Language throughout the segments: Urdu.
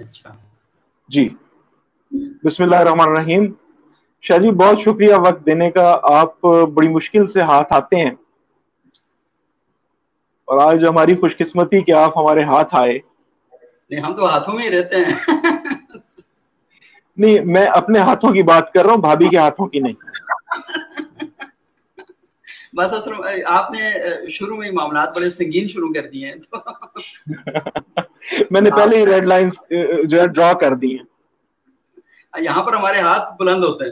اچھا۔ جی۔ بسم اللہ الرحمن الرحیم۔ شاہ جی بہت شکریہ وقت دینے کا۔ آپ بڑی مشکل سے ہاتھ آتے ہیں۔ اور آج ہماری خوش قسمتی کہ آپ ہمارے ہاتھ آئے۔ نہیں ہم تو ہاتھوں میں ہی رہتے ہیں۔ نہیں میں اپنے ہاتھوں کی بات کر رہا ہوں بھابھی کے ہاتھوں کی نہیں۔ بس اصل آپ نے شروع میں معاملات بڑے سنگین شروع کر دیے ہیں۔ میں نے پہلے ہی ریڈ لائنز جو ہے ڈرا کر دی ہیں۔ یہاں پر ہمارے ہاتھ بلند ہوتے ہیں۔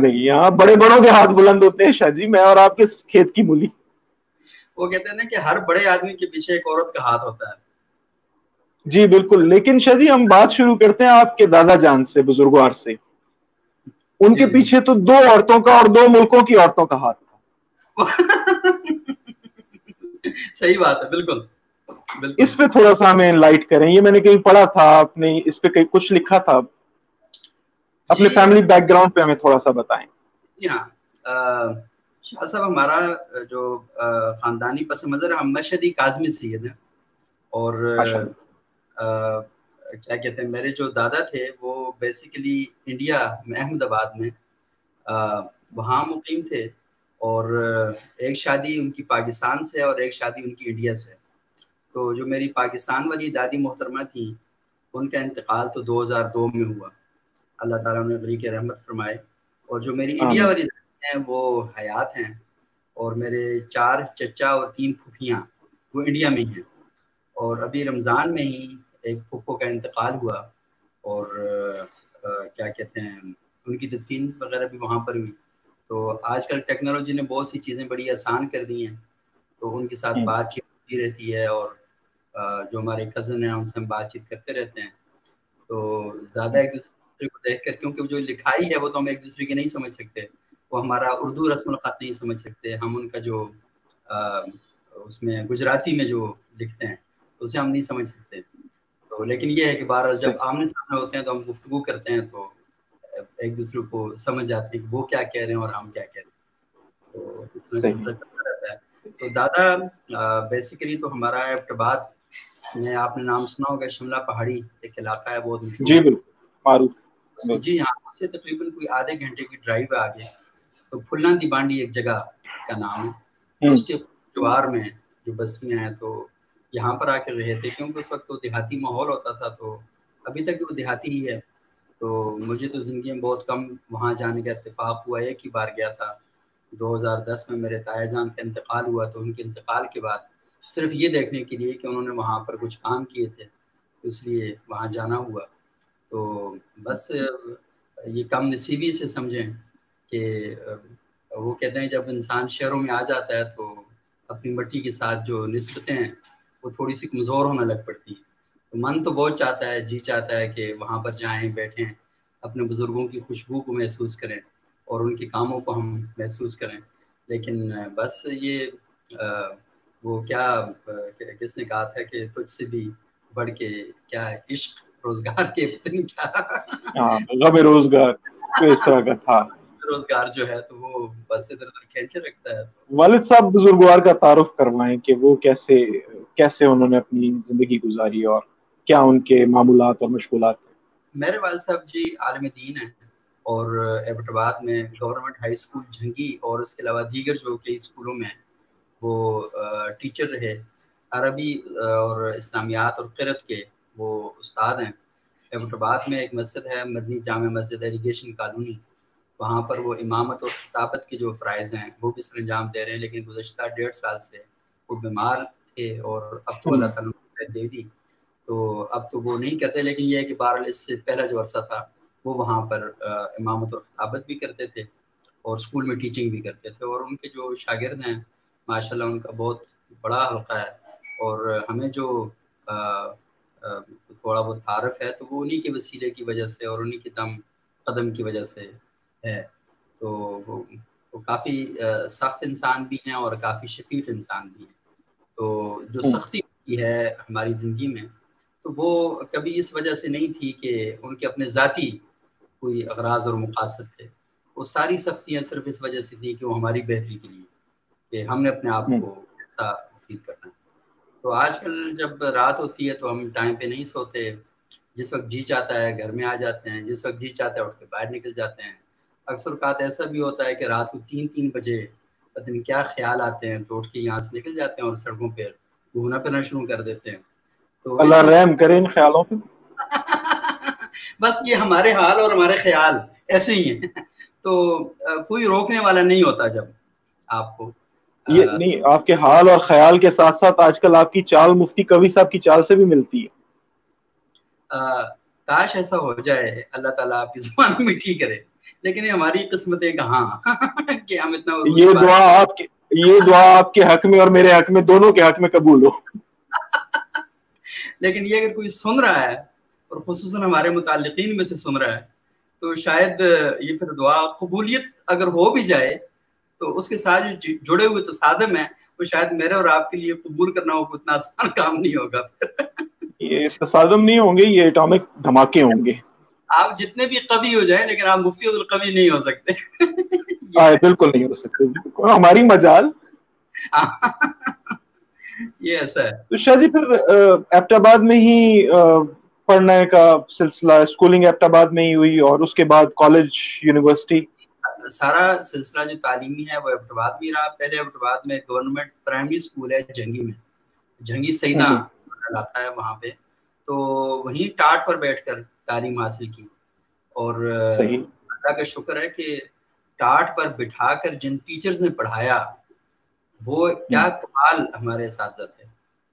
نہیں یہاں بڑے بڑوں کے ہاتھ بلند ہوتے ہیں شاہ جی میں اور آپ کے کھیت کی مولی۔ وہ کہتے ہیں نا کہ ہر بڑے آدمی کے پیچھے ایک عورت کا ہاتھ ہوتا ہے۔ جی بالکل۔ لیکن شاہ جی ہم بات شروع کرتے ہیں آپ کے دادا جان سے بزرگوار سے۔ ان کے پیچھے تو دو عورتوں کا اور دو ملکوں کی عورتوں کا ہاتھ صحیح بات ہے بالکل۔ اس پہ تھوڑا سا ہمیں لائٹ کریں۔ یہ میں نے کہیں پڑھا تھا آپ نے اس پہ کہیں کچھ لکھا تھا۔ اپنے فیملی بیک گراؤنڈ پہ ہمیں تھوڑا سا بتائیں۔ جی ہاں۔ شاہ صاحب ہمارا جو خاندانی پس منظر ہم مشہدی کاظمی سید ہیں۔ اور کیا کہتے ہیں میرے جو دادا تھے وہ بیسیکلی انڈیا میں احمد آباد میں وہاں مقیم تھے۔ اور ایک شادی ان کی پاکستان سے اور ایک شادی ان کی انڈیا سے۔ تو جو میری پاکستان والی دادی محترمہ تھیں ان کا انتقال تو دو ہزار دو میں ہوا۔ اللہ تعالیٰ نے غریق رحمت فرمائے۔ اور جو میری انڈیا والی دادی ہیں وہ حیات ہیں۔ اور میرے چار چچا اور تین پھوپھیاں وہ انڈیا میں ہیں۔ اور ابھی رمضان میں ہی ایک پھپھو کا انتقال ہوا۔ اور کیا کہتے ہیں ان کی تدفین وغیرہ بھی وہاں پر ہوئی۔ تو آج کل ٹیکنالوجی نے بہت سی چیزیں بڑی آسان کر دی ہیں۔ تو ان کے ساتھ بات چیت ہوتی رہتی ہے اور جو ہمارے کزن ہیں ان سے ہم بات چیت کرتے رہتے ہیں۔ تو زیادہ ایک دوسرے کو دیکھ کر کیونکہ جو لکھائی ہے وہ تو ہم ایک دوسرے کی نہیں سمجھ سکتے۔ وہ ہمارا اردو رسم الخط نہیں سمجھ سکتے۔ ہم ان کا جو اس میں گجراتی میں جو لکھتے ہیں اسے ہم نہیں سمجھ سکتے۔ تو لیکن یہ ہے کہ بہرحال جب آمنے سامنے ہوتے ہیں تو ہم گفتگو کرتے ہیں تو ایک دوسرے کو سمجھ جاتے ہیں کہ وہ کیا کہہ رہے ہیں اور ہم کیا کہہ رہے ہیں۔ تو اس طرح رہتا ہے۔ تو دادا بیسیکلی تو ہمارا ایبٹ آباد میں آپ نے نام سنا ہوگا شملہ پہاڑی ایک علاقہ ہے بہت مشہور جی بالکل جی ہاں سے تقریباً کوئی آدھے گھنٹے کی ڈرائیو ہے آگے۔ تو پھلنا دی بانڈی ایک جگہ کا نام ہے۔ اس کے جوار میں جو بستیاں ہیں تو یہاں پر آ کے رہے تھے۔ کیونکہ اس وقت تو دیہاتی ماحول ہوتا تھا تو ابھی تک وہ دیہاتی ہی ہے۔ تو مجھے تو زندگی میں بہت کم وہاں جانے کا اتفاق ہوا ایک ہی بار گیا تھا۔ دو ہزار دس میں میرے تایا جان کا انتقال ہوا تو ان کے انتقال کے بعد صرف یہ دیکھنے کے لیے کہ انہوں نے وہاں پر کچھ کام کیے تھے اس لیے وہاں جانا ہوا۔ تو بس یہ کم نصیبی سے سمجھیں کہ وہ کہتے ہیں جب انسان شہروں میں آ جاتا ہے تو اپنی مٹی کے ساتھ جو نسبتیں ہیں، وہ تھوڑی سی کمزور ہونے لگ پڑتی ہیں۔ تو من تو بہت چاہتا ہے جی چاہتا ہے کہ وہاں پر جائیں، بیٹھیں، اپنے بزرگوں کی خوشبو کو محسوس کریں۔ اور ان کے کاموں کو ہم محسوس کریں۔ لیکن بس یہ وہ کیا کس نے کہا تھا کہ تجھ سے بھی بڑھ کے کیا ہے عشق روزگار کے کیا؟ روزگار اس طرح کا تھا۔ روزگار جو ہے تو وہ بس ادھر ادھر کھینچے رکھتا ہے۔ والد صاحب بزرگوار کا تعارف کروائیں کہ وہ کیسے کیسے انہوں نے اپنی زندگی گزاری اور کیا ان کے معمولات اور مشغولات میرے والد صاحب جی عالم دین ہیں۔ اور ایبٹ آباد میں گورنمنٹ ہائی اسکول جھنگی اور اس کے علاوہ دیگر جو کئی اسکولوں میں وہ ٹیچر رہے، عربی اور اسلامیات اور قرت کے وہ استاد ہیں۔ ایبٹ آباد میں ایک مسجد ہے، مدنی جامع مسجد ایریگیشن کالونی۔ وہاں پر وہ امامت اور خطابت کے جو فرائض ہیں، وہ بھی سر انجام دے رہے ہیں، لیکن گزشتہ ڈیڑھ سال سے وہ بیمار تھے اور اب تو اللہ تعالیٰ نے دے دی۔ تو اب تو وہ نہیں کرتے لیکن یہ ہے کہ بہرحال اس سے پہلا جو عرصہ تھا وہ وہاں پر امامت اور خطابت بھی کرتے تھے اور اسکول میں ٹیچنگ بھی کرتے تھے اور ان کے جو شاگرد ہیں ماشاء اللہ ان کا بہت بڑا حلقہ ہے اور ہمیں جو تھوڑا بہت تعارف ہے تو وہ انہیں کے وسیلے کی وجہ سے اور انہیں کے دم قدم کی وجہ سے ہے۔ تو وہ کافی سخت انسان بھی ہیں اور کافی شفیق انسان بھی ہیں۔ تو جو سختی کی ہے ہماری زندگی میں تو وہ کبھی اس وجہ سے نہیں تھی کہ ان کے اپنے ذاتی کوئی اغراض اور مقاصد تھے۔ وہ ساری سختیاں صرف اس وجہ سے تھیں کہ وہ ہماری بہتری کے لیے کہ ہم نے اپنے آپ کو ایسا مفید کرنا ہے۔ تو آج کل جب رات ہوتی ہے تو ہم ٹائم پہ نہیں سوتے۔ جس وقت جی چاہتا ہے گھر میں آ جاتے ہیں جس وقت جی چاہتا ہے اٹھ کے باہر نکل جاتے ہیں۔ اکثر اوقات ایسا بھی ہوتا ہے کہ رات کو تین تین بجے پتہ نہیں کیا خیال آتے ہیں تو اٹھ کے یہاں سے نکل جاتے ہیں اور سڑکوں پہ گھومنا پھرنا شروع کر دیتے ہیں۔ تو اللہ رحم کرے ان خیالوں پہ۔ بس یہ ہمارے حال اور ہمارے خیال ایسے ہی ہیں۔ تو کوئی روکنے والا نہیں ہوتا جب آپ کو۔ یہ نہیں آپ کے حال اور خیال کے ساتھ ساتھ آج کل آپ کی چال مفتی کبھی صاحب کی چال سے بھی ملتی ہے۔ کاش ایسا ہو جائے اللہ تعالیٰ آپ کی زبان میٹھی کرے۔ لیکن یہ ہماری قسمتیں کہاں کہ ہم اتنا یہ دعا آپ کے یہ دعا آپ کے حق میں اور میرے حق میں دونوں کے حق میں قبول ہو۔ لیکن یہ اگر کوئی سن رہا ہے اور خصوصاً ہمارے متعلقین میں سے سن رہا ہے۔ تو شاید یہ پھر دعا قبولیت اگر ہو بھی جائے تو اس کے ساتھ جو جڑے ہوئے تصادم ہیں وہ شاید میرے اور آپ کے لیے قبول کرنا ہو اتنا آسان کام نہیں ہوگا۔ یہ تصادم نہیں ہوں گے یہ اٹامک دھماکے ہوں گے۔ آپ جتنے بھی قوی ہو جائیں لیکن آپ مفتی القوی نہیں ہو سکتے۔ بالکل نہیں ہو سکتے ہماری مجال۔ یہ ایسا ہے۔ تو شاہ جی پھر ایبٹ آباد میں ہی پڑھنے کا سلسلہ اسکولنگ ایبٹ آباد میں ہی ہوئی اور اس کے بعد کالج یونیورسٹی سارا سلسلہ جو تعلیمی ہے وہ ایبٹ آباد میں رہا۔ پہلے ایبٹ آباد میں گورنمنٹ پرائمری اسکول ہے جنگی میں۔ جنگی سیدہ علاقہ ہے وہاں پہ۔ تو وہیں ٹاٹ پر بیٹھ کر تعلیم حاصل کی۔ اور اللہ کا شکر ہے کہ ٹاٹ پر بٹھا کر جن ٹیچرز نے پڑھایا وہ کیا کمال ہمارے اساتذہ تھے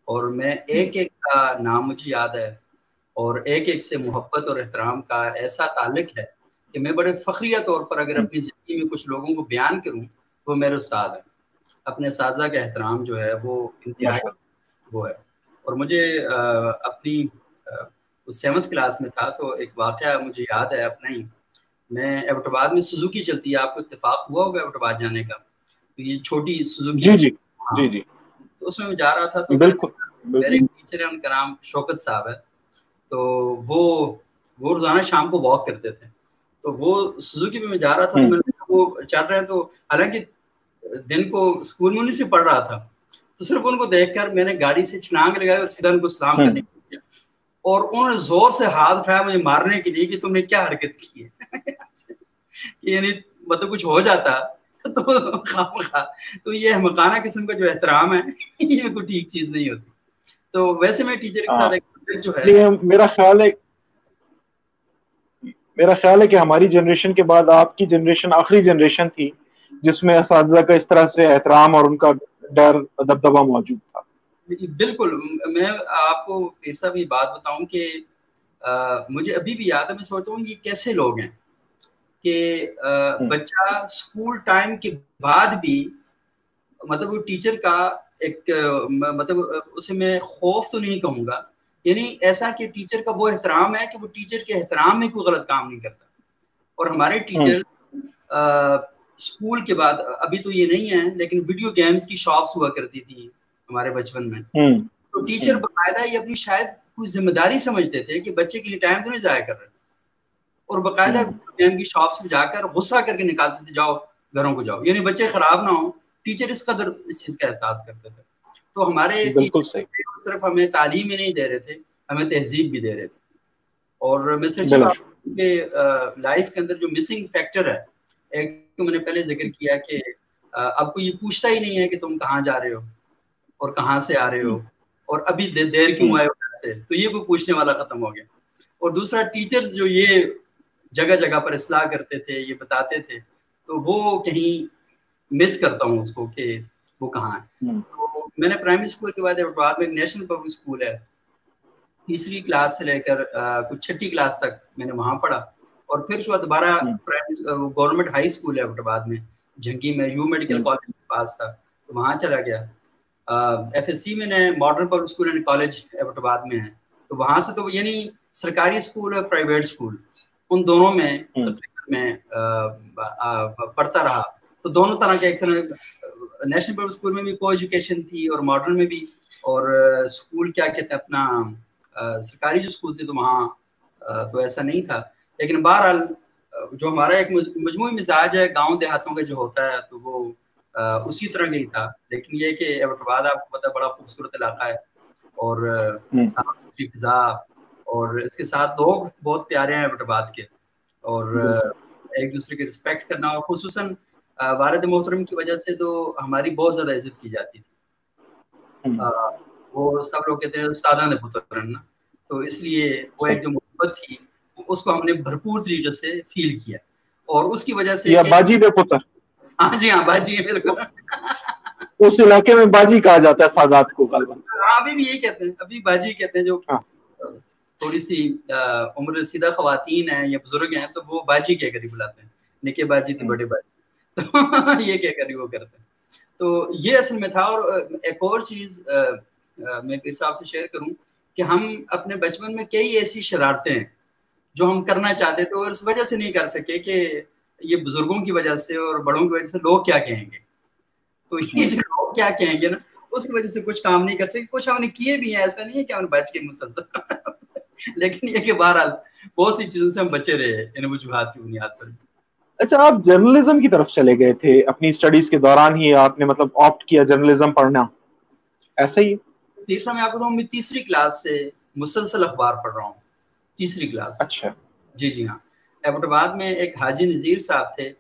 اور میں ایک ایک کا نام مجھے یاد ہے۔ اور ایک ایک سے محبت اور احترام کا ایسا تعلق ہے کہ میں بڑے فخریہ طور پر اگر اپنی زندگی میں کچھ لوگوں کو بیان کروں وہ میرے استاد ہیں۔ اپنے اساتذہ کا احترام جو ہے وہ انتہائی وہ ہے۔ اور مجھے اپنی سیونتھ کلاس میں تھا تو ایک واقعہ مجھے یاد ہے اپنا ہی۔ میں ایبٹ آباد میں سزوکی چلتی ہے آپ کو اتفاق ہوا ہوگا ایبٹ آباد جانے کا؟ تو یہ چھوٹی سزوکی جی جی۔ ہاں۔ جی جی۔ تو اس میں میں جا رہا تھا تو بالکل میرے ٹیچر ہیں ان کا نام شوکت صاحب ہے۔ تو وہ وہ روزانہ شام کو واک کرتے تھے۔ تو وہ سزوکی میں میں جا رہا تھا تو میں نے وہ چل رہے ہیں تو حالانکہ دن کو اسکول میں انہیں سے پڑھ رہا تھا۔ تو صرف ان کو دیکھ کر میں نے گاڑی سے چھلانگ لگائی اور سیدھا ان کو سلام کرنے کیا اور انہوں نے زور سے ہاتھ اٹھایا مجھے مارنے کے لیے کہ تم نے کیا حرکت کی ہے۔ یعنی مطلب کچھ ہو جاتا۔ تو تو یہ مکانہ قسم کا جو احترام ہے یہ کوئی ٹھیک چیز نہیں ہوتی۔ تو ویسے میں ٹیچر کے ساتھ ایک جو ہے. میرا خیال ہے میرا خیال ہے کہ ہماری جنریشن کے بعد آپ کی جنریشن آخری جنریشن تھی جس میں اساتذہ کا اس طرح سے احترام اور ان کا ڈر دبدبا موجود تھا۔ بالکل میں آپ کو پھر صاحب یہ بات بتاؤں کہ مجھے ابھی بھی یاد ہے میں سوچتا ہوں یہ کیسے لوگ ہیں کہ بچہ اسکول ٹائم کے بعد بھی مطلب وہ ٹیچر کا ایک مطلب اسے میں خوف تو نہیں کہوں گا یعنی ایسا کہ ٹیچر کا وہ احترام ہے کہ وہ ٹیچر کے احترام میں کوئی غلط کام نہیں کرتا۔ اور ہمارے ٹیچر اسکول کے بعد ابھی تو یہ نہیں ہے لیکن ویڈیو گیمز کی شاپس ہوا کرتی تھی ہمارے بچپن میں۔ تو ٹیچر باقاعدہ یہ اپنی شاید کوئی ذمہ داری سمجھتے تھے کہ بچے کے لیے ٹائم تو نہیں ضائع کر رہے۔ اور باقاعدہ گیم کی شاپس میں جا کر غصہ کر کے نکالتے تھے جاؤ گھروں کو جاؤ۔ یعنی بچے خراب نہ ہوں ٹیچر اس قدر اس چیز کا احساس کرتے تھے۔ تو ہمارے صرف ہمیں تعلیم ہی نہیں دے رہے تھے ہمیں تہذیب بھی دے رہے تھے۔ اور میں سچ کہ لائف کے اندر جو مسنگ فیکٹر ہے ایک تو میں نے پہلے ذکر کیا کہ اب کو یہ پوچھتا ہی نہیں ہے کہ تم کہاں جا رہے ہو اور کہاں سے آ رہے ہو اور ابھی دیر کیوں آئے ہو سے؟ تو یہ کوئی پوچھنے والا ختم ہو گیا۔ اور دوسرا ٹیچرز جو یہ جگہ جگہ پر اصلاح کرتے تھے یہ بتاتے تھے تو وہ کہیں مس کرتا ہوں اس کو کہ وہ کہاں ہے۔ تو میں نے پرائمری اسکول کے بعد بعد میں نیشنل پبلک اسکول ہے تیسری کلاس سے لے کر کچھ چھٹی کلاس تک میں نے وہاں پڑھا۔ اور پھر اس دوبارہ گورنمنٹ ہائی اسکول ہے آباد میں جھنکی میں یو میڈیکل کالج کے پاس تھا۔ تو وہاں چلا گیا۔ ایف ایس سی میں نے modern public school and college آباد میں ہے۔ تو وہاں سے تو یعنی سرکاری اسکول اور پرائیویٹ اسکول ان دونوں میں میں پڑھتا رہا۔ تو دونوں طرح کے نیشنل پبلک اسکول میں بھی کو ایجوکیشن تھی اور ماڈرن میں بھی اور اسکول کیا کہتے ہیں اپنا سرکاری جو اسکول تھے تو وہاں تو ایسا نہیں تھا۔ لیکن بہرحال جو ہمارا ایک مجموعی مزاج ہے گاؤں دیہاتوں کا جو ہوتا ہے تو وہ اسی طرح کا ہی تھا۔ لیکن یہ کہ ایبٹ آباد آپ کو پتا بڑا خوبصورت علاقہ ہے اور صاف فضا اور اس کے ساتھ لوگ بہت پیارے ہیں ایبٹ آباد کے اور ایک دوسرے کی رسپیکٹ کرنا اور خصوصاً والد محترم کی وجہ سے تو ہماری بہت زیادہ عزت کی جاتی تھی۔ وہ سب لوگ کہتے ہیں استادہ نے پتر نا۔ تو اس لیے وہ ایک جو محبت تھی اس کو ہم نے بھرپور طریقے سے فیل کیا۔ اور اس کی وجہ سے باجی دے پتر ہاں جی ہاں باجی بالکل۔ اس علاقے میں باجی کہا جاتا ہے سادات کو ہاں ابھی بھی یہی کہتے ہیں ابھی باجی کہتے ہیں جو ہاں۔ تھوڑی سی عمر رسیدہ خواتین ہیں یا بزرگ ہیں تو وہ باجی کہہ کر ہی بلاتے ہیں۔ نکے باجی تھے بڑے باجی۔ یہ کہہ کر وہ کرتے ہیں۔ تو یہ اصل میں تھا اور ایک اور چیز میں پھر صاحب سے شیئر کروں کہ ہم اپنے بچپن میں کئی ایسی شرارتیں ہیں جو ہم کرنا چاہتے تھے اور اس وجہ سے نہیں کر سکے کہ یہ بزرگوں کی وجہ سے اور بڑوں کی وجہ سے لوگ کیا کہیں گے۔ تو یہ جو لوگ کیا کہیں گے نا اس کی وجہ سے کچھ کام نہیں کر سکے کچھ ہم نے کیے بھی ہیں ایسا نہیں ہے کہ ہم نے بچ کے مسلسل۔ لیکن یہ کہ بہرحال بہت سی چیزوں سے ہم بچے رہے ان وجوہات کی بنیاد پر۔ اچھا آپ جرنلزم کی طرف چلے گئے تھے اپنی اسٹڈیز کے دوران ہی آپ نے مطلب آپٹ کیا جرنلزم پڑھنا۔ ایسا ہی؟ میں آپ کو میں تیسری کلاس سے مسلسل اخبار پڑھ رہا ہوں۔ تیسری کلاس اچھا۔ جی جی ہاں۔ ایبٹ آباد میں ایک حاجی نذیر صاحب تھے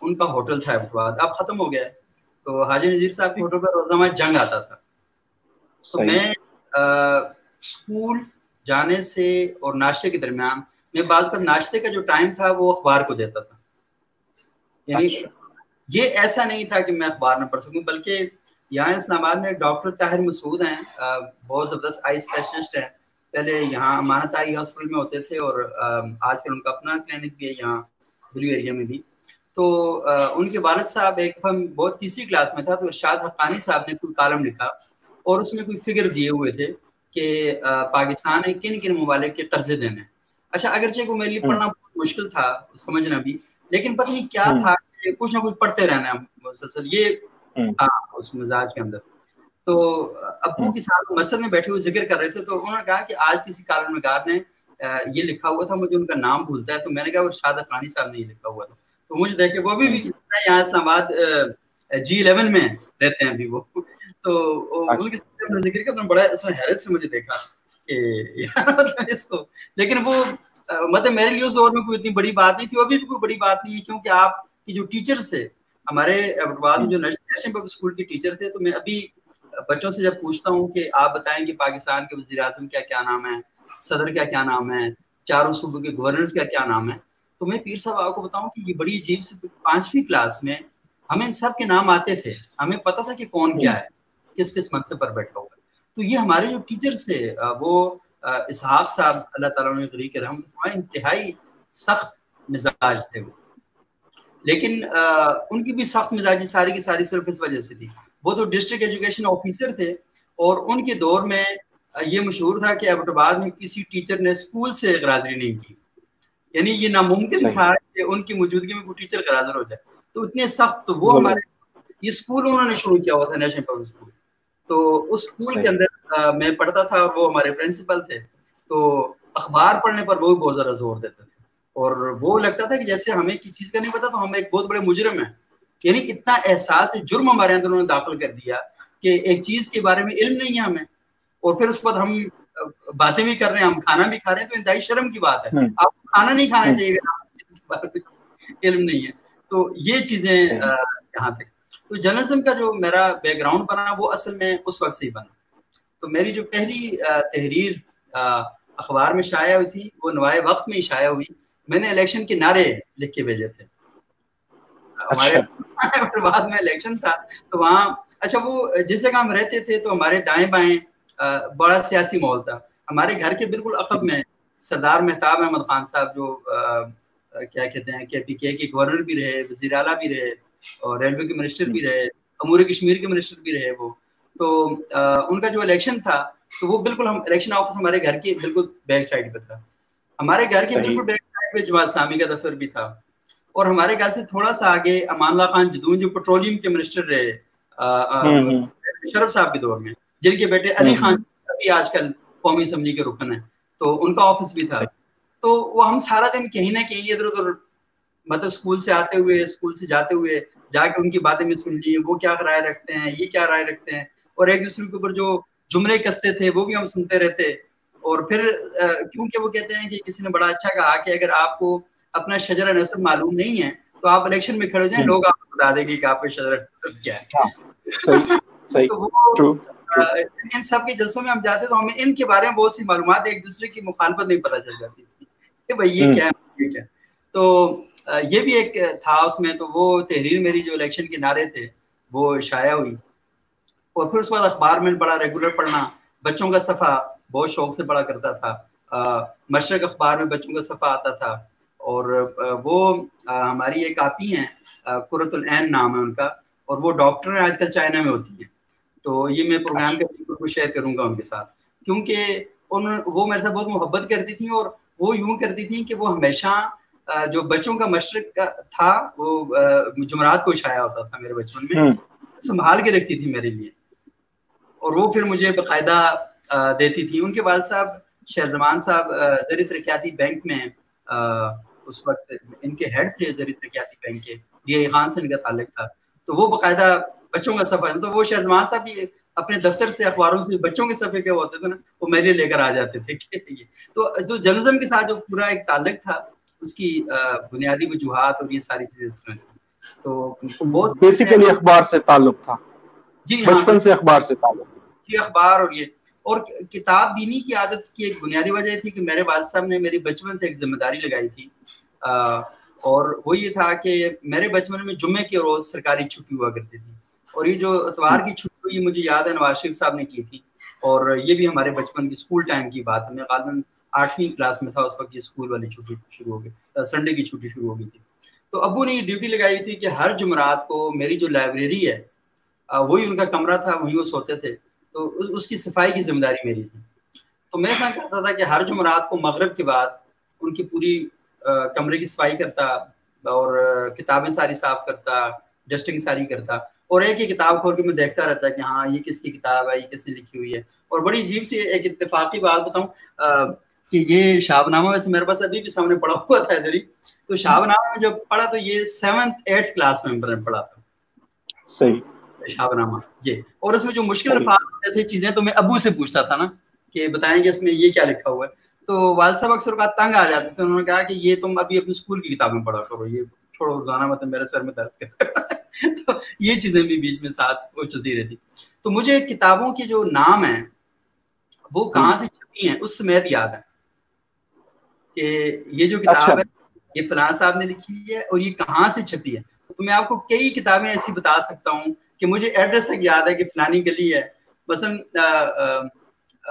ان کا ہوٹل تھا ایبٹ آباد اب ختم ہو گیا تو حاجی نذیر صاحب کے ہوٹل پر روزانہ جنگ آتا تھا۔ تو میں اسکول جانے سے اور ناشتے کے درمیان میں بعض پر ناشتے کا جو ٹائم تھا وہ اخبار کو دیتا تھا۔ یعنی اچھا۔ یہ ایسا نہیں تھا کہ میں اخبار نہ پڑھ سکوں بلکہ یہاں اسلام آباد میں ڈاکٹر طاہر مسعود ہیں بہت زبردست آئی اسپیشلسٹ ہیں۔ پہلے یہاں امانت آئی ہاسپٹل میں ہوتے تھے اور آج کل ان کا اپنا کلینک بھی ہے یہاں بلیو ایریا میں بھی۔ تو ان کے والد صاحب ایک دفعہ بہت تیسری کلاس میں تھا تو ارشاد حقانی صاحب نے کوئی کالم لکھا اور اس میں کوئی فگر دیے ہوئے تھے کہ پاکستان نے کن کن ممالک کے قرضے دینے اچھا اگرچہ کو میرے لیے پڑھنا بہت مشکل تھا سمجھنا بھی لیکن پتہ نہیں کیا تھا کہ کچھ نہ کچھ پڑھتے رہنا مسلسل یہ تھا اس مزاج کے اندر۔ تو ابو کے ساتھ مسجد میں بیٹھے ہوئے ذکر کر رہے تھے تو انہوں نے کہا کہ آج کسی کارن نگار نے یہ لکھا ہوا تھا مجھے ان کا نام بھولتا ہے تو میں نے کہا وہ شاد خانی صاحب نے یہ لکھا ہوا تھا۔ تو مجھے دیکھے وہ بھی یہاں اسلام آباد جی الیون میں رہتے ہیں ابھی وہ۔ تو ان کے ساتھ ذکر کیا تو بڑا اس میں حیرت سے مجھے دیکھا۔ کہ مطلب لیکن وہ مطلب میرے لیے اس دور میں کوئی اتنی بڑی بات نہیں تھی وہ بھی کوئی بڑی بات نہیں ہے کیونکہ آپ کی جو ٹیچرس تھے ہمارے میں جو نیشنل پبلک اسکول کے ٹیچر تھے تو میں ابھی بچوں سے جب پوچھتا ہوں کہ آپ بتائیں کہ پاکستان کے وزیر اعظم کیا کیا نام ہے صدر کیا کیا نام ہے چاروں صوبوں کے گورنرز کا کیا نام ہے تو میں پیر صاحب آپ کو بتاؤں کہ یہ بڑی عجیب سے پانچویں کلاس میں ہمیں ان سب کے نام آتے تھے ہمیں پتا تھا کہ کون کیا ہے کس کس منصب پر بیٹھا ہوا تو یہ ہمارے جو ٹیچرس تھے وہ اسحاق صاحب اللہ تعالیٰ نے غریق رحم انتہائی سخت مزاج تھے وہ۔ لیکن ان کی بھی سخت مزاجی ساری کی ساری صرف اس وجہ سے تھی۔ وہ تو ڈسٹرکٹ ایجوکیشن آفیسر تھے اور ان کے دور میں یہ مشہور تھا کہ ایبٹ آباد میں کسی ٹیچر نے اسکول سے غرازری نہیں کی۔ یعنی یہ ناممکن تھا کہ ان کی موجودگی میں کوئی ٹیچر غرازر ہو جائے۔ تو اتنے سخت وہ ہمارے یہ اسکول انہوں نے شروع کیا ہوا تھا نیشنل پبلک اسکول تو اس اسکول کے اندر میں پڑھتا تھا وہ ہمارے پرنسپل تھے۔ تو اخبار پڑھنے پر وہ بہت زیادہ زور دیتے تھے۔ اور وہ لگتا تھا کہ جیسے ہمیں کسی چیز کا نہیں پتا تو ہم ایک بہت بڑے مجرم ہیں۔ یعنی اتنا احساس جرم ہمارے اندر انہوں نے داخل کر دیا کہ ایک چیز کے بارے میں علم نہیں ہے ہمیں۔ اور پھر اس پر ہم باتیں بھی کر رہے ہیں ہم کھانا بھی کھا رہے ہیں تو انتہائی شرم کی بات ہے۔ آپ کو کھانا نہیں کھانا چاہیے علم نہیں ہے۔ تو یہ چیزیں یہاں تک تو جرنلزم کا جو میرا بیک گراؤنڈ بنا وہ اصل میں اس وقت سے ہی بنا۔ تو میری جو پہلی تحریر اخبار میں شائع ہوئی تھی وہ نوائے وقت میں ہی شائع ہوئی۔ میں نے الیکشن کے نعرے لکھ کے بھیجے تھے۔ ہمارے اچھا۔ بعد میں الیکشن تھا۔ تو وہاں اچھا وہ جس جگہ ہم رہتے تھے تو ہمارے دائیں بائیں بڑا سیاسی ماحول تھا۔ ہمارے گھر کے بالکل عقب میں سردار مہتاب احمد خان صاحب جو کیا کہتے ہیں کے پی کے کے گورنر بھی رہے وزیر اعلیٰ بھی رہے اور ریلوے کے منسٹر بھی رہے امور کشمیر کے منسٹر بھی رہے وہ۔ تو ان کا جو الیکشن تھا تو وہ بالکل ہم الیکشن آفس ہمارے گھر کے بالکل بیک سائڈ پہ تھا۔ ہمارے گھر کے بالکل بیک سائڈ پہ جماعت سامی کا دفتر بھی تھا۔ اور ہمارے گھر سے تھوڑا سا آگے امان اللہ خان جدون جو پیٹرولیم کے منسٹر رہے شرف صاحب کے دور میں جن کے بیٹے علی خان ابھی آج کل قومی اسمبلی کے رکن ہیں تو ان کا آفس بھی تھا۔ تو وہ ہم سارا دن کہیں نہ کہیں ادھر ادھر مطلب اسکول سے آتے ہوئے اسکول سے جاتے ہوئے جا کے ان کی باتیں بھی سن لی وہ کیا رائے رکھتے ہیں یہ کیا رائے رکھتے ہیں؟ اور ایک دوسرے کے اوپر جو جملے کستے تھے وہ بھی ہم سنتے رہتے۔ اور پھر کیونکہ وہ کہتے ہیں کہ کسی نے بڑا اچھا کہا کہ اگر آپ کو اپنا شجر نصب معلوم نہیں ہے تو آپ الیکشن میں کھڑے ہو جائیں لوگ آپ کو بتا دیں گے کہ آپ کا شجر نصب کیا ہے۔ ان سب کے جلسوں میں ہم جاتے تو ہمیں ان کے بارے میں بہت سی معلومات ایک دوسرے کی مخالفت نہیں پتہ چل جاتی تھی کہ بھائی یہ کیا ہے یہ کیا تو یہ بھی ایک تھا اس میں تو وہ تحریر میری جو الیکشن کے نعرے تھے، وہ شائع ہوئی۔ اور پھر اس بعد اخبار میں بڑا ریگولر پڑھنا، بچوں کا صفحہ بہت شوق سے پڑھا کرتا تھا۔ مشرق اخبار میں بچوں کا صفحہ آتا تھا۔ اور وہ ہماری ایک آپی ہیں قرۃ العین نام ہے ان کا۔ اور وہ ڈاکٹر ہیں آج کل چائنا میں ہوتی ہیں۔ تو یہ میں پروگرام کے کو شیئر کروں گا ان کے ساتھ۔ کیونکہ ان، وہ میرے ساتھ بہت محبت کرتی تھیں اور وہ یوں کرتی تھیں کہ وہ ہمیشہ جو بچوں کا مشرق تھا وہ جمعرات کو شائع ہوتا تھا میرے بچپن میں۔ سنبھال کے رکھتی تھی میرے لیے۔ اور وہ پھر مجھے باقاعدہ دیتی تھی۔ ان کے والد صاحب شہر زمان صاحب زر ترقیاتی بینک میں اس وقت ان کے ہیڈ تھے زر ترقیاتی بینک کے۔ ڈی خان سے ان کا تعلق تھا۔ تو وہ باقاعدہ بچوں کا سفر تو وہ شہر زمان صاحب بھی اپنے دفتر سے اخباروں سے بچوں کے صفحے کے ہوتے تھے نا وہ میرے لے کر آ جاتے تھے۔ تو جو جرنلزم کے ساتھ جو پورا ایک تعلق تھا اس کی بنیادی وجوہات اور یہ ساری چیزیں میں تو بیسیکلی اخبار سے تعلق تھا۔ جی ہاں۔ بچپن سے اخبار سے تعلق۔ جی اخبار اور یہ۔ اور کتاب بینی کی عادت کی ایک بنیادی وجہ تھی کہ میرے والد صاحب نے میری بچپن سے ایک ذمہ داری لگائی تھی۔ اور وہ یہ تھا کہ میرے بچپن میں جمعے کے روز سرکاری چھٹی ہوا کرتی تھی۔ اور یہ جو اتوار کی چھٹی ہوئی مجھے یاد ہے نواز شریف صاحب نے کی تھی۔ اور یہ بھی ہمارے بچپن کی اسکول ٹائم کی بات ہے۔ میں غالباً آٹھویں کلاس میں تھا، اس وقت یہ اسکول والی چھٹی شروع ہو گئی سنڈے کی چھٹی شروع ہو گئی تھی۔ تو ابو نے یہ ڈیوٹی لگائی تھی کہ ہر جمعرات کو میری جو لائبریری ہے وہی ان کا کمرہ تھا، وہیں وہ سوتے تھے۔ تو اس کی صفائی کی ذمہ داری میری تھی۔ تو میں ایسا کرتا تھا کہ ہر جمعرات کو مغرب کے بعد ان کی پوری کمرے کی صفائی کرتا اور کتابیں ساری صاف کرتا ڈسٹنگ ساری کرتا۔ اور ایک ہی کتاب کھول کے میں دیکھتا رہتا کہ ہاں یہ کس کی کتاب ہے، یہ کس نے لکھی ہوئی ہے۔ اور بڑی عجیب سی ایک اتفاقی بات بتاؤں کہ یہ شاب نامہ ویسے میرے پاس ابھی بھی سامنے پڑھا ہوا تھا ادھر ہی۔ تو شاب نامہ میں جب پڑھا تو یہ سیونتھ ایٹھ کلاس میں پڑھا تھا۔ صحیح۔ شاب نامہ یہ۔ اور اس میں جو مشکل الفاظ ہوتے تھے چیزیں تو میں ابو سے پوچھتا تھا نا کہ بتائیں گے اس میں یہ کیا لکھا ہوا ہے۔ تو والد صاحب اکثر کا تنگ آ جاتے تھے انہوں نے کہا کہ یہ تم ابھی اپنی اسکول کی کتابیں پڑھا کرو یہ چھوڑو روزانہ مطلب میرے سر میں درد کر۔ تو یہ چیزیں بھی بیچ میں ساتھ وہ چلتی رہتی۔ تو مجھے کتابوں کے جو نام ہیں وہ کہاں سے چھپی ہیں اس سمیت یاد ہے۔ کہ یہ جو کتاب اچھا۔ ہے یہ فلان صاحب نے لکھی ہے اور یہ کہاں سے چھپی ہے؟ تو میں آپ کو کئی کتابیں ایسی بتا سکتا ہوں کہ مجھے ایڈریس تک یاد ہے کہ فلانی گلی ہے۔ مثلاً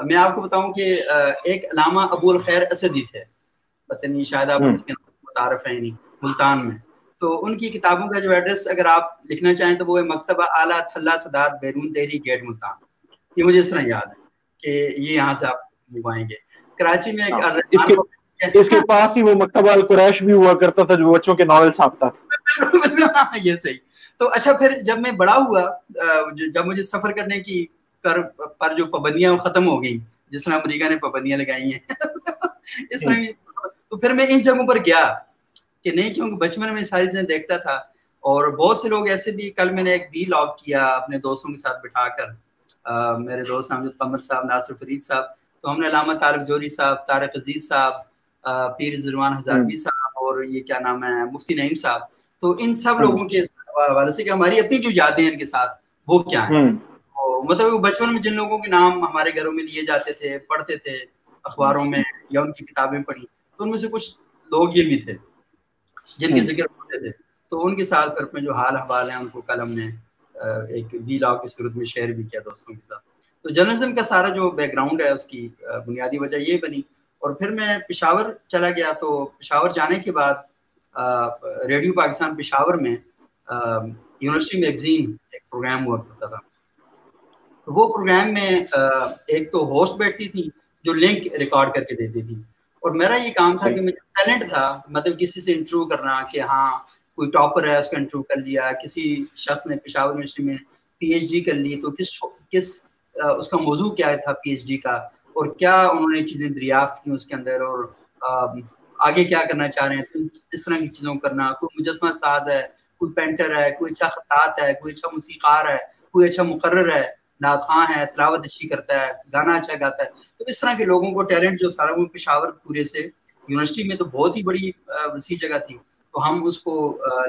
میں آپ کو بتاؤں کہ ایک علامہ ابو الخیر اسدی تھے۔ پتہ نہیں شاید آپ اس کے متعارف ہیں نہیں ملتان میں۔ تو ان کی کتابوں کا جو ایڈریس اگر آپ لکھنا چاہیں تو وہ ہے مکتبہ اعلیٰ تھلہ صداد بیرون تحری گیٹ ملتان۔ یہ مجھے اس طرح یاد ہے کہ یہ یہاں سے آپ منگوائیں گے۔ کراچی میں ایک ہاں، اس کے پاس ہی وہ مکتبہ القریش بھی ہوا کرتا تھا جو بچوں کے ناول چھاپتا تھا۔ یہ صحیح۔ تو اچھا پھر جب میں بڑا ہوا جب مجھے سفر کرنے کی پر جو پابندیاں ختم ہو گئیں جس طرح امریکہ نے پابندیاں لگائی ہیں اس طرح تو پھر میں ان جگہوں پر گیا کہ نہیں کیونکہ بچپن میں ساری چیزیں دیکھتا تھا۔ اور بہت سے لوگ ایسے بھی کل میں نے ایک وی لاگ کیا اپنے دوستوں کے ساتھ بٹھا کر۔ میرے دوست حامد قمر صاحب ناصر فرید صاحب۔ تو ہم نے علامہ طارق جوری صاحب طارق عزیز صاحب پیر زرمان ہزاروی صاحب اور یہ کیا نام ہے مفتی نعیم صاحب۔ تو ان سب لوگوں کے حوالے سے کہ ہماری اپنی جو یادیں ان کے ساتھ وہ کیا ہیں؟ مطلب بچپن میں جن لوگوں کے نام ہمارے گھروں میں لیے جاتے تھے پڑھتے تھے اخباروں میں یا ان کی کتابیں پڑھی تو ان میں سے کچھ لوگ یہ بھی تھے جن کے ذکر ہوتے تھے۔ تو ان کے ساتھ پھر جو حال حوال ہیں ان کو کل ہم نے ایک وی لاگ کی صورت میں شیئر بھی کیا دوستوں کے ساتھ۔ تو جرنلزم کا سارا جو بیک گراؤنڈ ہے اس کی بنیادی وجہ یہ بنی اور پھر میں پشاور چلا گیا تو پشاور جانے کے بعد ریڈیو پاکستان پشاور میں یونیورسٹی میگزین ایک پروگرام ہوا کرتا تھا۔ تو وہ پروگرام میں ایک تو ہوسٹ بیٹھتی تھی جو لنک ریکارڈ کر کے دیتی تھی اور میرا یہ کام تھا کہ مجھے ٹیلنٹ تھا مطلب کسی سے انٹرویو کرنا کہ ہاں کوئی ٹاپر ہے، اس کو انٹرویو کر لیا، کسی شخص نے پشاور یونیورسٹی میں پی ایچ ڈی کر لی، تو کس کس اس کا موضوع کیا تھا پی ایچ ڈی کا؟ اور کیا انہوں نے چیزیں دریافت کی اس کے اندر اور آگے کیا کرنا چاہ رہے ہیں؟ اس طرح کی چیزوں کرنا؟ کوئی مجسمہ ساز ہے، کوئی پینٹر ہے، کوئی اچھا خطاط ہے، کوئی اچھا موسیقار ہے، کوئی اچھا مقرر ہے، نعت ہے، تلاوت اچھی کرتا ہے، گانا اچھا گاتا ہے۔ تو اس طرح کے لوگوں کو ٹیلنٹ جو تھا، وہ پشاور پورے سے، یونیورسٹی میں تو بہت ہی بڑی وسیع جگہ تھی۔ تو ہم اس کو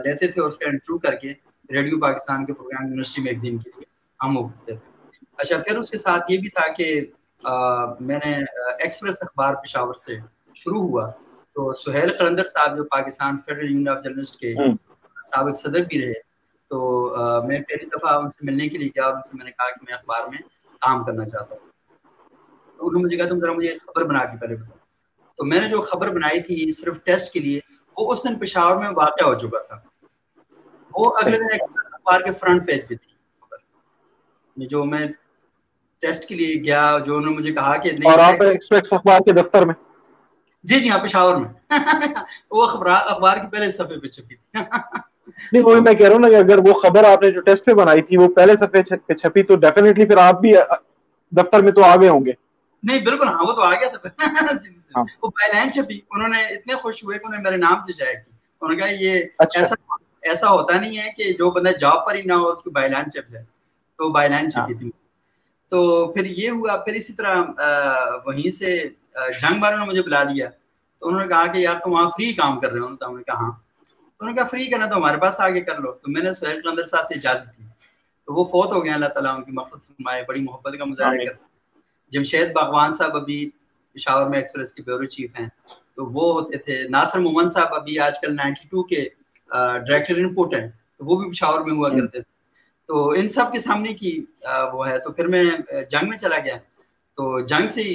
لیتے تھے اور اس کا انٹرویو کر کے ریڈیو پاکستان کے پروگرام یونیورسٹی میگزین کے لیے ہم وہ کرتے تھے۔ اچھا پھر اس کے ساتھ یہ بھی تھا کہ میں نے ایکسپریس اخبار پشاور سے شروع ہوا۔ تو سہیل قلندر صاحب جو Pakistan federal union of journalist کے سابق صدر بھی رہے۔ تو میں پہلی دفعہ ان سے ملنے کے لیے گیا اور ان سے میں نے کہا کہ میں اخبار میں کام کرنا چاہتا ہوں۔ تو انہوں نے مجھے کہا تم ذرا مجھے خبر بنا کے پہلے بتاؤ۔ تو میں نے جو خبر بنائی تھی صرف ٹیسٹ کے لیے وہ اس دن پشاور میں واقع ہو چکا تھا۔ وہ اگلے دن اخبار کے فرنٹ پیج پہ تھی۔ جو میں ٹیسٹ کے لیے گیا جو انہوں نے مجھے کہا کہ اور آپ ایکسپریس اخبار کے دفتر میں؟ جی جی ہاں پشاور میں۔ وہ اخبار کے پہلے صفحے پہ چھپی تھی۔ نہیں وہی میں کہہ رہا ہوں نا کہ اگر وہ خبر آپ نے جو ٹیسٹ پہ بنائی تھی وہ پہلے صفحے پہ چھپی تو ڈیفینیٹلی پھر آپ بھی دفتر میں تو آگے ہوں گے۔ نہیں بالکل ہاں وہ تو آ گیا تھا۔ ہاں۔ وہ پہلے چھپی۔ انہوں نے اتنے خوش ہوئے کہ انہوں نے میرے نام سے جائے کی۔ انہوں نے کہا یہ اچھا۔ ایسا ایسا ہوتا نہیں ہے کہ جو بندہ جاب پر ہی نہ ہو اس کو بائی لائن چھپ جائے۔ تو بائی لائن چھپی ہاں۔ تھی۔ تو پھر یہ ہوا پھر اسی طرح وہیں سے جنگ والوں نے مجھے بلا لیا۔ تو انہوں نے کہا کہ یار تم وہاں فری کام کر رہے ہو۔ تو انہوں نے کہا ہاں۔ تو انہوں نے کہا فری کرنا تو ہمارے پاس آگے کر لو۔ تو میں نے سہیل قلندر صاحب سے اجازت دی تو وہ فوت ہو گئے اللہ تعالیٰ ان کی مفت فرمائے بڑی محبت کا مظاہرہ کرتے جمشید باغوان صاحب ابھی پشاور میں ایکسپریس کے بیورو چیف ہیں۔ تو وہ ہوتے تھے۔ ناصر مومن صاحب ابھی آج کل نائنٹی ٹو کے ڈائریکٹر انپورٹ ہیں تو وہ بھی پشاور میں ہوا کرتے تھے۔ تو ان سب کے سامنے کی وہ ہے۔ تو پھر میں جنگ میں چلا گیا۔ تو جنگ سے ہی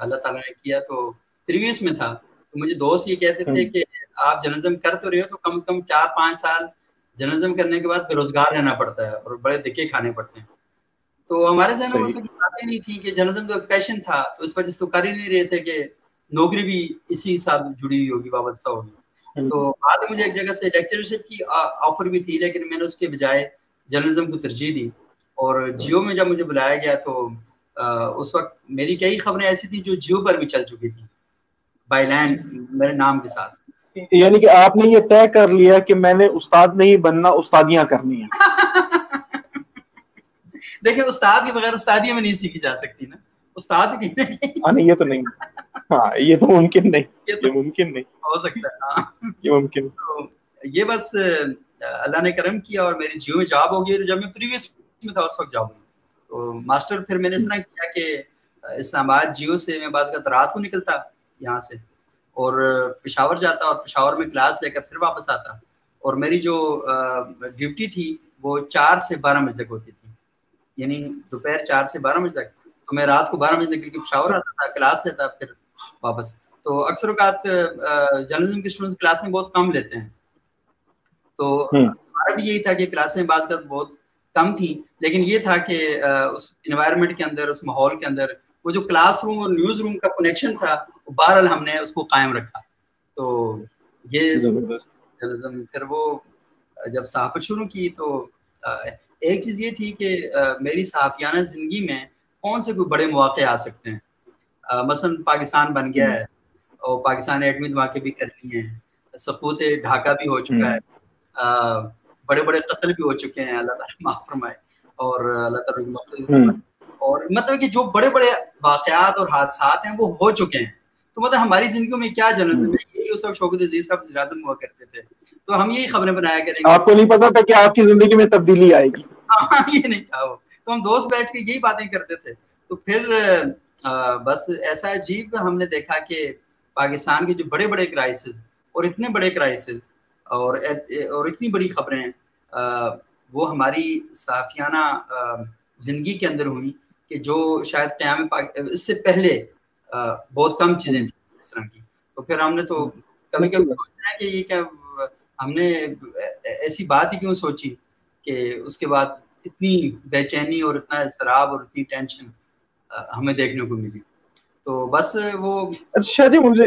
اللہ تعالیٰ نے کیا۔ تو پریویس میں تھا۔ تو مجھے دوست یہ کہتے تھے کہ آپ جرنلزم کر تو رہے ہو تو کم از کم چار پانچ سال جرنلزم کرنے کے بعد بے روزگار رہنا پڑتا ہے اور بڑے دکے کھانے پڑتے ہیں۔ تو ہمارے ذہن میں باتیں نہیں تھی کہ جرنلزم تو ایک پیشن تھا۔ تو اس وجہ سے تو کر ہی نہیں رہے تھے کہ نوکری بھی اسی ساتھ جڑی ہوئی ہوگی وابستہ ہوگی۔ تو بعد مجھے ایک جگہ سے لیکچرشپ کی آفر بھی تھی لیکن میں نے اس کے بجائے جرنلزم کو ترجیح دی اور جیو میں جب مجھے بلایا گیا تو اس وقت میری کئی خبریں ایسی تھیں جو جیو پر بھی چل چکی تھیں بائی لینڈ میرے نام کے ساتھ۔ یعنی کہ آپ نے یہ طے کر لیا کہ میں نے استاد نہیں بننا استادیاں کرنی ہیں۔ دیکھیں استاد کے بغیر استادیاں میں نہیں سیکھی جا سکتی نا۔ استاد ہاں نہیں یہ تو نہیں۔ ہاں یہ تو ممکن نہیں۔ یہ ممکن نہیں۔ ہو سکتا ہے ہاں۔ یہ ممکن۔ یہ بس اللہ نے کرم کیا اور میری جیو میں جاب ہو گئی جب میں پریویس میں تھا، اس وقت جاب ہوئی تو ماسٹر پھر میں نے اس طرح کیا کہ اسلام آباد جیو سے میں بعض کا رات کو نکلتا یہاں سے اور پشاور جاتا اور پشاور میں کلاس لے کر پھر واپس آتا۔ اور میری جو ڈیوٹی تھی، وہ چار سے بارہ بجے تک ہوتی تھی۔ یعنی دوپہر چار سے بارہ بجے تک۔ تو میں رات کو بارہ بجے نکل کے پشاور آتا تھا کلاس لیتا پھر واپس۔ تو اکثر اوقات جرنلزم کے اسٹوڈنٹ کلاسیں بہت کم لیتے ہیں۔ تو ہمارا بھی یہی تھا کہ کلاسیں بعض کا بہت کم تھیں لیکن یہ تھا کہ اس انوائرمنٹ کے اندر اس ماحول کے اندر وہ جو کلاس روم اور نیوز روم کا کنیکشن تھا بہرحال ہم نے اس کو قائم رکھا۔ تو یہ پھر وہ جب صحافت شروع کی تو ایک چیز یہ تھی کہ میری صحافیانہ زندگی میں کون سے کوئی بڑے مواقع آ سکتے ہیں؟ مثلا پاکستان بن گیا ہے اور پاکستان ایٹمی دھماکے بھی کر لیے ہیں۔ سپوت ڈھاکہ بھی ہو چکا ہے۔ بڑے بڑے قتل بھی ہو چکے ہیں اللہ تعالیٰ معاف فرمائے اور اللہ تعالیٰ اور مطلب کہ جو بڑے بڑے واقعات اور حادثات ہیں وہ ہو چکے ہیں۔ تو مطلب ہماری زندگی میں کیا جنرل ہے یہی اس وقت شوکت عزیز صاحب اعظم ہوا کرتے تھے۔ تو ہم یہی خبریں بنایا کریں گے۔ آپ کو نہیں پتا تھا کہ آپ کی زندگی میں تبدیلی آئے گی۔ ہاں یہ نہیں تھا وہ۔ تو ہم دوست بیٹھ کے یہی باتیں کرتے تھے۔ تو پھر بس ایسا عجیب ہم نے دیکھا کہ پاکستان کے جو بڑے بڑے کرائسز اور اتنے بڑے کرائسز اور اور اتنی بڑی خبریں وہ ہماری صحافیانہ زندگی کے اندر ہوئی کہ جو شاید قیام اس سے پہلے بہت کم چیزیں تھیں اس طرح کی۔ تو پھر ہم نے تو کبھی کبھی سوچنا ہے کہ یہ کیا ہم نے ایسی بات ہی کیوں سوچی کہ اس کے بعد اتنی بے چینی اور اتنا اضطراب اور اتنی ٹینشن ہمیں دیکھنے کو ملی۔ تو بس وہ اچھا جی مجھے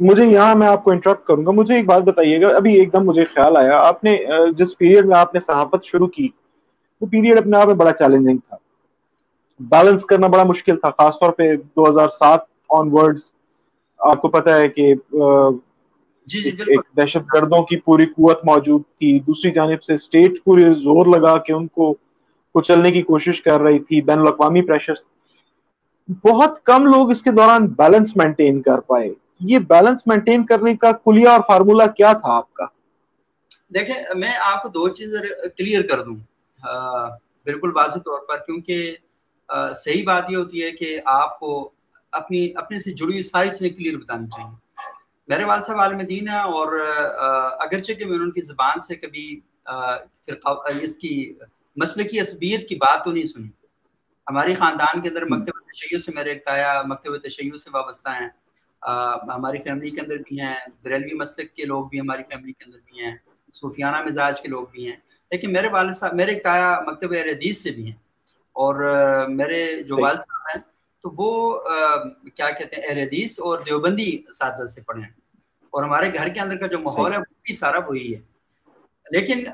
مجھے یہاں میں آپ کو انٹرپٹ کروں گا۔ مجھے ایک بات بتائیے گا ابھی ایک دم مجھے خیال آیا۔ آپ نے جس پیریڈ میں آپ نے صحافت شروع کی وہ پیریڈ اپنے آپ میں بڑا چیلنجنگ تھا۔ بیلنس کرنا بڑا مشکل تھا خاص طور پہ دو ہزار سات آن ورڈز آپ کو پتا ہے کہ جی، جی، دہشت گردوں کی پوری قوت موجود تھی۔ دوسری جانب سے اسٹیٹ پورے زور لگا کے ان کو کچلنے کی کوشش کر رہی تھی۔ بین الاقوامی پریشر بہت کم لوگ اس کے دوران بیلنس مینٹین کر پائے۔ یہ بیلنس مینٹین کرنے کا کلیا اور فارمولا کیا تھا آپ کا؟ دیکھیں، میں آپ کو دو چیز کلیئر کر دوں۔ بالکل واضح طور پر، کیونکہ صحیح بات یہ ہوتی ہے کہ آپ کو اپنی، اپنے سے جڑی ہوئی ساری چیزیں کلیئر بتانی چاہیے۔ میرے والد صاحب عالم دین ہے اور اگرچہ کہ میں نے ان کی زبان سے کبھی اس کی مسلکی عصبیت کی بات تو نہیں سنی۔ ہماری خاندان کے اندر مکتب تشیع سے میرے ایک تایا مکتب تشیع سے وابستہ ہیں۔ ہماری فیملی کے اندر بھی ہیں بریلوی مسلک کے لوگ بھی ہماری فیملی کے اندر بھی ہیں صوفیانہ مزاج کے لوگ بھی ہیں۔ لیکن میرے والد صاحب میرے تایا مکتب حدیث سے بھی ہیں۔ اور میرے جو والد صاحب ہیں تو وہ کیا کہتے ہیں حدیث اور دیوبندی اساتذہ سے پڑھے ہیں۔ اور ہمارے گھر کے اندر کا جو ماحول ہے وہ بھی سارا وہی ہے۔ لیکن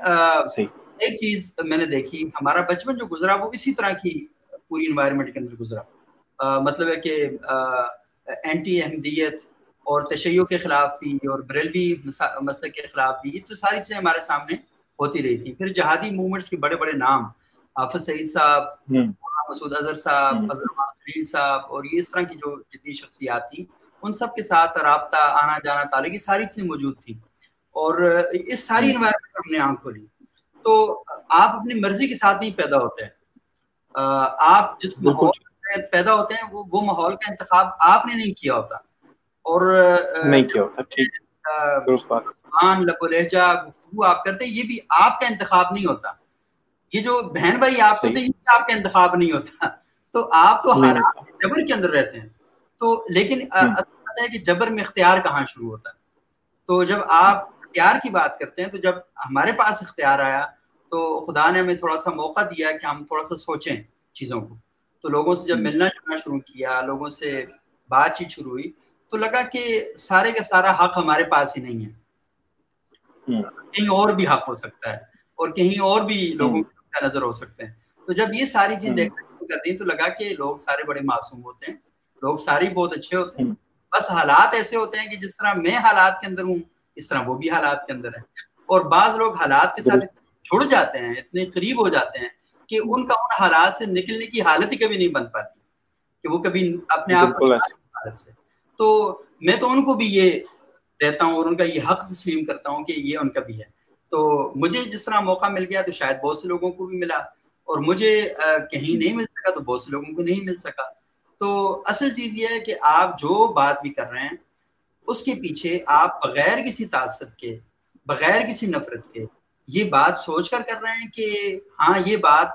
ایک چیز میں نے دیکھی ہمارا بچپن جو گزرا وہ اسی طرح کی پوری انوائرمنٹ کے اندر گزرا۔ مطلب ہے کہ اینٹی احمدیت اور تشیع کے خلاف بھی اور بریلوی مسئلہ کے خلاف بھی تو ساری چیزیں ہمارے سامنے ہوتی رہی تھی پھر جہادی موومنٹس کے بڑے بڑے نام حافظ سعید صاحب مسعود اظہر صاحب فضل خلیل صاحب اور یہ اس طرح کی جو جتنی شخصیات تھیں ان سب کے ساتھ رابطہ آنا جانا تعلق یہ ساری چیزیں موجود تھیں۔ اور اس ساری انوائرمنٹ ہم نے آنکھ کھولی۔ تو آپ اپنی مرضی کے ساتھ نہیں پیدا ہوتے۔ ہیں آپ جس ماحول پیدا ہوتے ہیں وہ وہ ماحول کا انتخاب آپ نے نہیں کیا ہوتا۔ اور نہیں کیا ہوتا ٹھیک۔ لب و لہجہ گفتگو آپ کرتے ہیں یہ بھی آپ کا انتخاب نہیں ہوتا۔ یہ جو بہن بھائی آپ ہوتے ہیں یہ بھی آپ کا انتخاب نہیں ہوتا۔ تو آپ تو حالات جبر کے اندر رہتے ہیں۔ تو لیکن ہے کہ جبر میں اختیار کہاں شروع ہوتا ہے۔ تو جب آپ اختیار کی بات کرتے ہیں تو جب ہمارے پاس اختیار آیا تو خدا نے ہمیں تھوڑا سا موقع دیا کہ ہم تھوڑا سا سوچیں چیزوں کو۔ تو لوگوں سے جب ملنا جلنا شروع کیا لوگوں سے بات چیت شروع ہوئی تو لگا کہ سارے کا سارا حق ہمارے پاس ہی نہیں ہے۔ کہیں اور بھی حق ہو سکتا ہے اور کہیں اور بھی لوگوں کا نظر ہو سکتے ہیں۔ تو جب یہ ساری چیز دیکھنا شروع کر تو لگا کہ لوگ سارے بڑے معصوم ہوتے ہیں لوگ سارے بہت اچھے ہوتے ہیں۔ بس حالات ایسے ہوتے ہیں کہ جس طرح میں حالات کے اندر ہوں اس طرح وہ بھی حالات کے اندر ہے اور بعض لوگ حالات کے ساتھ چھڑ جاتے ہیں اتنے قریب ہو جاتے ہیں کہ ان کا ان حالات سے نکلنے کی حالت ہی کبھی نہیں بن پاتی کہ وہ کبھی اپنے آپ سے تو میں تو ان کو بھی یہ دیتا ہوں اور ان کا یہ حق تسلیم کرتا ہوں کہ یہ ان کا بھی ہے۔ تو مجھے جس طرح موقع مل گیا تو شاید بہت سے لوگوں کو بھی ملا اور مجھے کہیں نہیں مل سکا تو بہت سے لوگوں کو نہیں مل سکا۔ تو اصل چیز یہ ہے کہ آپ جو بات بھی کر رہے ہیں اس کے پیچھے آپ بغیر کسی تعصب کے بغیر کسی نفرت کے یہ بات سوچ کر کر رہے ہیں کہ ہاں یہ بات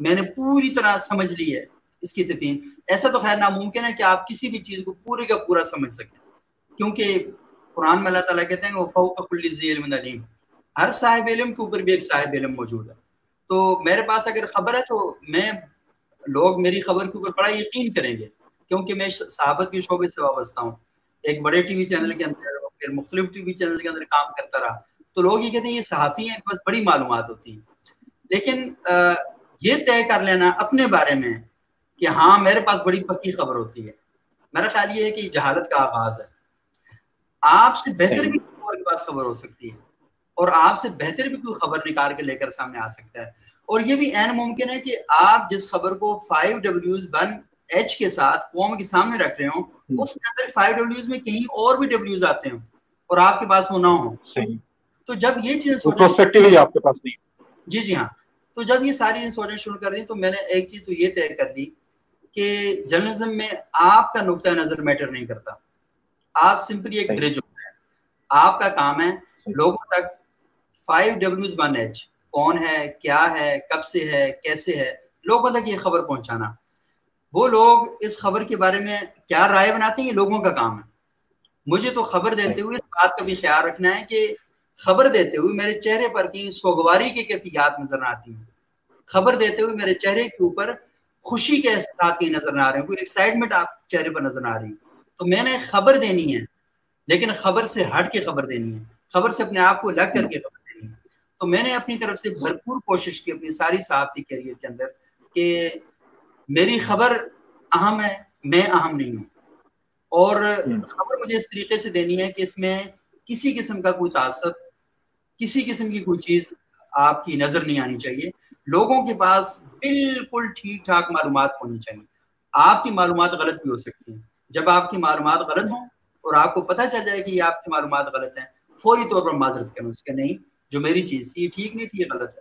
میں نے پوری طرح سمجھ لی ہے اس کی تفہیم۔ ایسا تو خیر ناممکن ہے کہ آپ کسی بھی چیز کو پورے کا پورا سمجھ سکیں۔ کیونکہ قرآن میں اللہ تعالیٰ کہتے ہیں وہ فوق کل علم علیم۔ ہر صاحب علم کے اوپر بھی ایک صاحب علم موجود ہے۔ تو میرے پاس اگر خبر ہے تو میں، لوگ میری خبر کے اوپر بڑا یقین کریں گے۔ کیونکہ میں صحابت کے شعبے سے وابستہ ہوں۔ ایک بڑے ٹی وی چینل کے اندر پھر مختلف ٹی وی چینل کے اندر کام کرتا رہا۔ تو لوگ یہ کہتے ہیں یہ صحافی ہیں بس بڑی معلومات ہوتی ہیں۔ لیکن یہ طے کر لینا اپنے بارے میں کہ ہاں میرے پاس بڑی پکی خبر ہوتی ہے۔ میرا خیال یہ ہے کہ جہالت کا آغاز ہے۔ آپ سے بہتر بھی کے پاس خبر ہو سکتی ہے۔ اور آپ سے بہتر بھی کوئی خبر نکال کے لے کر سامنے آ سکتا ہے۔ اور یہ بھی این ممکن ہے کہ آپ جس خبر کو فائیو ڈبلیوز ون ایچ کے ساتھ قوم کے سامنے رکھ رہے ہوں اس کے اندر فائیو ڈبلیوز میں کہیں اور بھی ڈبلیوز آتے ہوں اور آپ کے پاس وہ نہ ہو تو جب یہ چیزیں آپ کے پاس نہیں۔ جی جی ہاں۔ تو جب یہ ساری چیزیں سوچنا شروع کر دی تو میں نے ایک چیز یہ طے کر دی کہ جرنلزم میں آپ کا نقطۂ نظر میٹر نہیں کرتا۔ آپ سمپلی ایک برج ہوتا ہے۔ آپ کا کام ہے لوگوں تک فائیو ڈبلوز ون ایچ کون ہے کیا ہے کب سے ہے کیسے ہے لوگوں تک یہ خبر پہنچانا۔ وہ لوگ اس خبر کے بارے میں کیا رائے بناتے ہیں یہ لوگوں کا کام ہے۔ مجھے تو خبر دیتے ہوئے اس بات کا بھی خیال رکھنا ہے کہ خبر دیتے ہوئے میرے چہرے پر کہیں سوگواری کی کیفیات نظر نہ آتی ہیں خبر دیتے ہوئے میرے چہرے کے اوپر خوشی کے احساسات کہیں نظر نہ آ رہے ہیں کوئی ایکسائٹمنٹ آپ چہرے پر نظر نہ آ رہی۔ تو میں نے خبر دینی ہے لیکن خبر سے ہٹ کے خبر دینی ہے۔ خبر سے اپنے آپ کو الگ کر کے خبر دینی ہے۔ تو میں نے اپنی طرف سے بھرپور کوشش کی اپنی ساری صحافتی کیریئر کے اندر کہ میری خبر اہم ہے میں اہم نہیں ہوں۔ اور خبر مجھے اس طریقے سے دینی ہے کہ اس میں کسی قسم کا کوئی تعصب کسی قسم کی کوئی چیز آپ کی نظر نہیں آنی چاہیے۔ لوگوں کے پاس بالکل ٹھیک ٹھاک معلومات ہونی چاہیے۔ آپ کی معلومات غلط بھی ہو سکتی ہیں۔ جب آپ کی معلومات غلط ہوں اور آپ کو پتہ چل جائے کہ یہ آپ کی معلومات غلط ہیں، فوری طور پر معذرت کریں۔ اس کے نہیں، جو میری چیز تھی، یہ ٹھیک نہیں تھی، یہ غلط ہے۔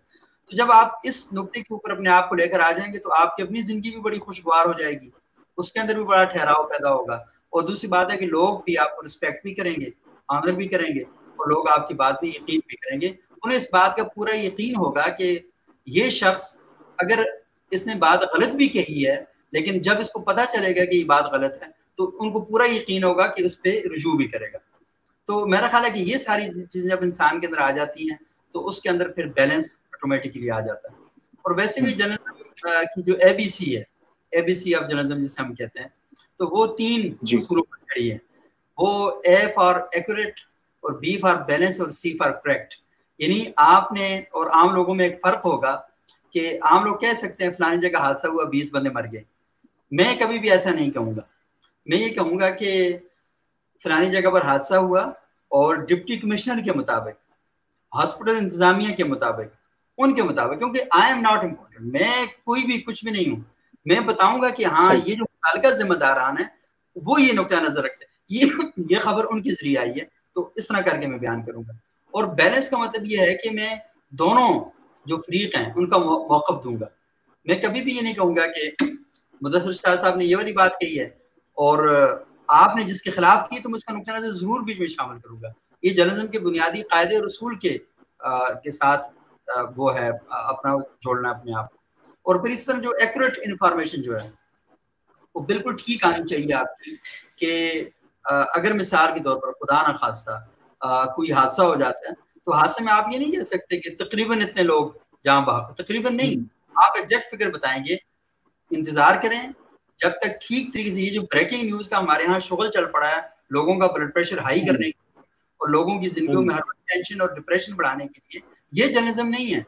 تو جب آپ اس نقطے کے اوپر اپنے آپ کو لے کر آ جائیں گے تو آپ کی اپنی زندگی بھی بڑی خوشگوار ہو جائے گی۔ اس کے اندر بھی بڑا ٹھہراؤ پیدا ہوگا۔ اور دوسری بات ہے کہ لوگ بھی آپ کو رسپیکٹ بھی کریں گے آنر بھی کریں گے۔ اور لوگ آپ کی بات بھی یقین بھی کریں گے۔ انہیں اس بات کا پورا یقین ہوگا کہ یہ شخص اگر اس نے بات غلط بھی کہی ہے لیکن جب اس کو پتا چلے گا کہ یہ بات غلط ہے تو ان کو پورا یقین ہوگا کہ اس پہ رجوع بھی کرے گا۔ تو میرا خیال ہے کہ یہ ساری چیزیں جب انسان کے اندر آ جاتی ہیں تو اس کے اندر پھر بیلنس آٹومیٹکلی آ جاتا ہے۔ اور ویسے بھی جرنلزم کی جو اے بی سی ہے A B C of journalism جسے ہم کہتے ہیں تو وہ تین جی۔ اصولوں پر کھڑی ہے۔ وہ اے فار ایکوریٹ اور بی فار بیلنس اور سی فار کریکٹ یعنی آپ نے اور عام لوگوں میں ایک فرق ہوگا کہ عام لوگ کہہ سکتے ہیں فلانی جگہ حادثہ ہوا بیس بندے مر گئے۔ میں کبھی بھی ایسا نہیں کہوں گا۔ میں یہ کہوں گا کہ فلانی جگہ پر حادثہ ہوا اور ڈپٹی کمشنر کے مطابق ہاسپٹل انتظامیہ کے مطابق ان کے مطابق کیونکہ آئی ایم ناٹ امپورٹنٹ میں کوئی بھی کچھ بھی نہیں ہوں۔ میں بتاؤں گا کہ ہاں یہ جو متعلقہ ذمہ داران ہے وہ یہ نقطۂ نظر رکھتے یہ یہ خبر ان کے ذریعے آئی ہے۔ تو اس طرح کر کے میں بیان کروں گا۔ اور بیلنس کا مطلب یہ ہے کہ میں دونوں جو فریق ہیں، ان کا موقف دوں گا۔ میں کبھی بھی یہ نہیں کہوں گا کہ مدثر شاہ صاحب نے یہ والی بات کہی ہے اور آپ نے جس کے خلاف کی تو میں اس کا نقطۂ نظر ضرور بیچ میں شامل کروں گا۔ یہ جرنلزم کے بنیادی قاعدے اور اصول کے کے ساتھ وہ ہے اپنا جوڑنا اپنے آپ اور پھر اس طرح جو ایکوریٹ انفارمیشن جو ہے، وہ بالکل ٹھیک آنی چاہیے آپ کی کہ اگر مثال کے طور پر خدا نہ خاصہ کوئی حادثہ ہو جاتا ہے تو حادثے میں آپ یہ نہیں کہہ سکتے کہ تقریباً اتنے لوگ جہاں بہا تقریباً نہیں۔ آپ ایگزیکٹ فکر بتائیں گے انتظار کریں جب تک ٹھیک طریقے سے یہ جو بریکنگ نیوز کا ہمارے یہاں شغل چل پڑا ہے لوگوں کا بلڈ پریشر ہائی کرنے اور لوگوں کی زندگیوں میں ہر ٹینشن اور ڈپریشن بڑھانے کے لیے یہ جرنلزم نہیں ہے۔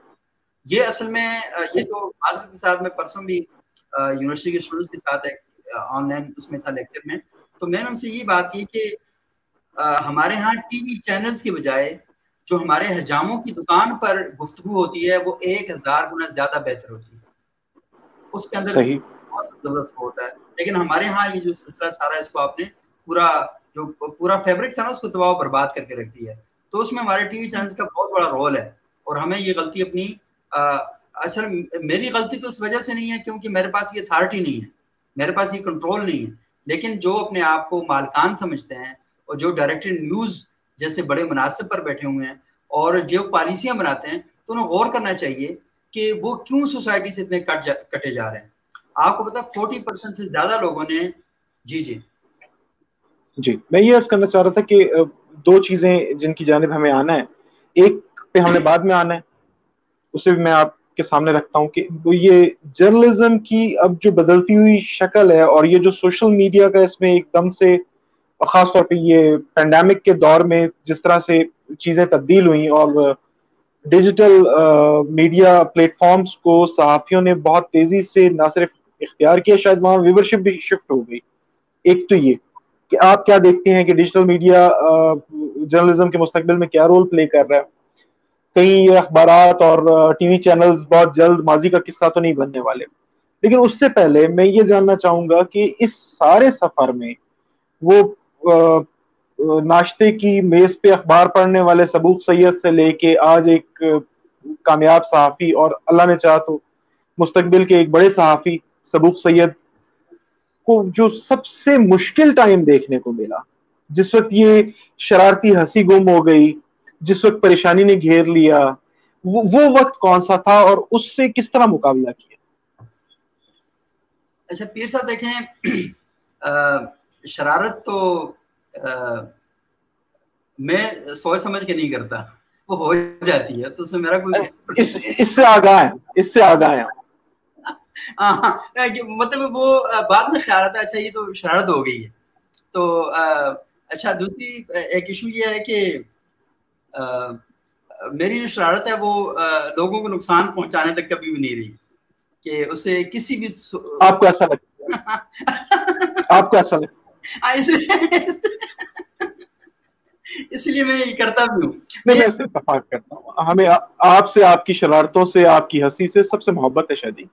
یہ اصل میں یہ تو معذرت کے ساتھ میں پرسوں بھی یونیورسٹی کے اسٹوڈنٹس کے ساتھ ایک آن لائن اس میں تھا لیکچر میں۔ تو میں نے ان سے یہ بات کی کہ ہمارے ہاں ٹی وی چینلز کے بجائے جو ہمارے حجاموں کی دکان پر گفتگو ہوتی ہے وہ ایک ہزار گنا زیادہ بہتر ہوتی ہے۔ اس کے اندر بہت زبردست ہوتا ہے۔ لیکن ہمارے ہاں یہ جو سلسلہ سارا اس کو آپ نے پورا جو پورا فیبرک تھا نا اس کو دباؤ برباد کر کے رکھ دیا ہے۔ تو اس میں ہمارے ٹی وی چینلز کا بہت بڑا رول ہے۔ اور ہمیں یہ غلطی اپنی اچھا میری غلطی تو اس وجہ سے نہیں ہے کیونکہ میرے پاس یہ اتھارٹی نہیں ہے۔ میرے پاس یہ کنٹرول نہیں ہے۔ لیکن جو اپنے آپ کو مالکان سمجھتے ہیں اور جو ڈائریکٹڈ نیوز جیسے بڑے مناسب پر بیٹھے ہوئے ہیں اور جو پالیسیاں بناتے ہیں تو انہیں غور کرنا چاہیے کہ وہ کیوں سوسائٹی سے اتنے کٹ جا, کٹے جا رہے ہیں۔ آپ کو پتا فورٹی پرسینٹ سے زیادہ لوگوں نے جی جی۔ جی میں یہ عرض کرنا چاہ رہا تھا کہ دو چیزیں جن کی جانب ہمیں آنا ہے۔ ایک پہ ہم نے بعد میں آنا ہے اسے بھی میں آپ کے سامنے رکھتا ہوں کہ یہ جرنلزم کی اب جو بدلتی ہوئی شکل ہے اور یہ جو سوشل میڈیا کا اس میں ایک دم سے خاص طور پہ یہ پینڈیمک کے دور میں جس طرح سے چیزیں تبدیل ہوئیں اور ڈیجیٹل میڈیا پلیٹ فارمز کو صحافیوں نے بہت تیزی سے نہ صرف اختیار کیا، شاید وہاں ویورشپ بھی شفٹ ہو گئی۔ ایک تو یہ کہ آپ کیا دیکھتے ہیں کہ ڈیجیٹل میڈیا جرنلزم کے مستقبل میں کیا رول پلے کر رہا ہے؟ کئی اخبارات اور ٹی وی چینلز بہت جلد ماضی کا قصہ تو نہیں بننے والے۔ لیکن اس سے پہلے میں یہ جاننا چاہوں گا کہ اس سارے سفر میں وہ ناشتے کی میز پہ اخبار پڑھنے والے سبوق سید سے لے کے آج ایک کامیاب صحافی اور اللہ نے چاہ تو مستقبل کے ایک بڑے صحافی سبوق سید کو جو سب سے مشکل ٹائم دیکھنے کو ملا۔ جس وقت یہ شرارتی ہنسی گم ہو گئی جس وقت پریشانی نے گھیر لیا وہ وقت کون سا تھا اور اس سے کس طرح مقابلہ کیا؟ اچھا پیر صاحب دیکھیں شرارت تو میں سوچ سمجھ کے نہیں کرتا وہ ہو جاتی ہے تو اس میں میرا کوئی اس سے آگاہ ہے اس سے آگاہ ہے ہاں مطلب وہ بعد میں خیال آتا ہے اچھا یہ تو شرارت ہو گئی ہے۔ تو اچھا دوسری ایک ایشو یہ ہے کہ میری جو شرارت ہے وہ لوگوں کو نقصان پہنچانے تک کبھی بھی نہیں رہی کہ اسے کسی بھی آپ کو ایسا لگتا آپ کو ایسا لگتا اس لیے میں یہ کرتا بھی ہوں۔ نہیں میں اتفاق کرتا ہوں۔ ہمیں آپ سے آپ کی شرارتوں سے آپ کی ہنسی سے سب سے محبت ہے شادی۔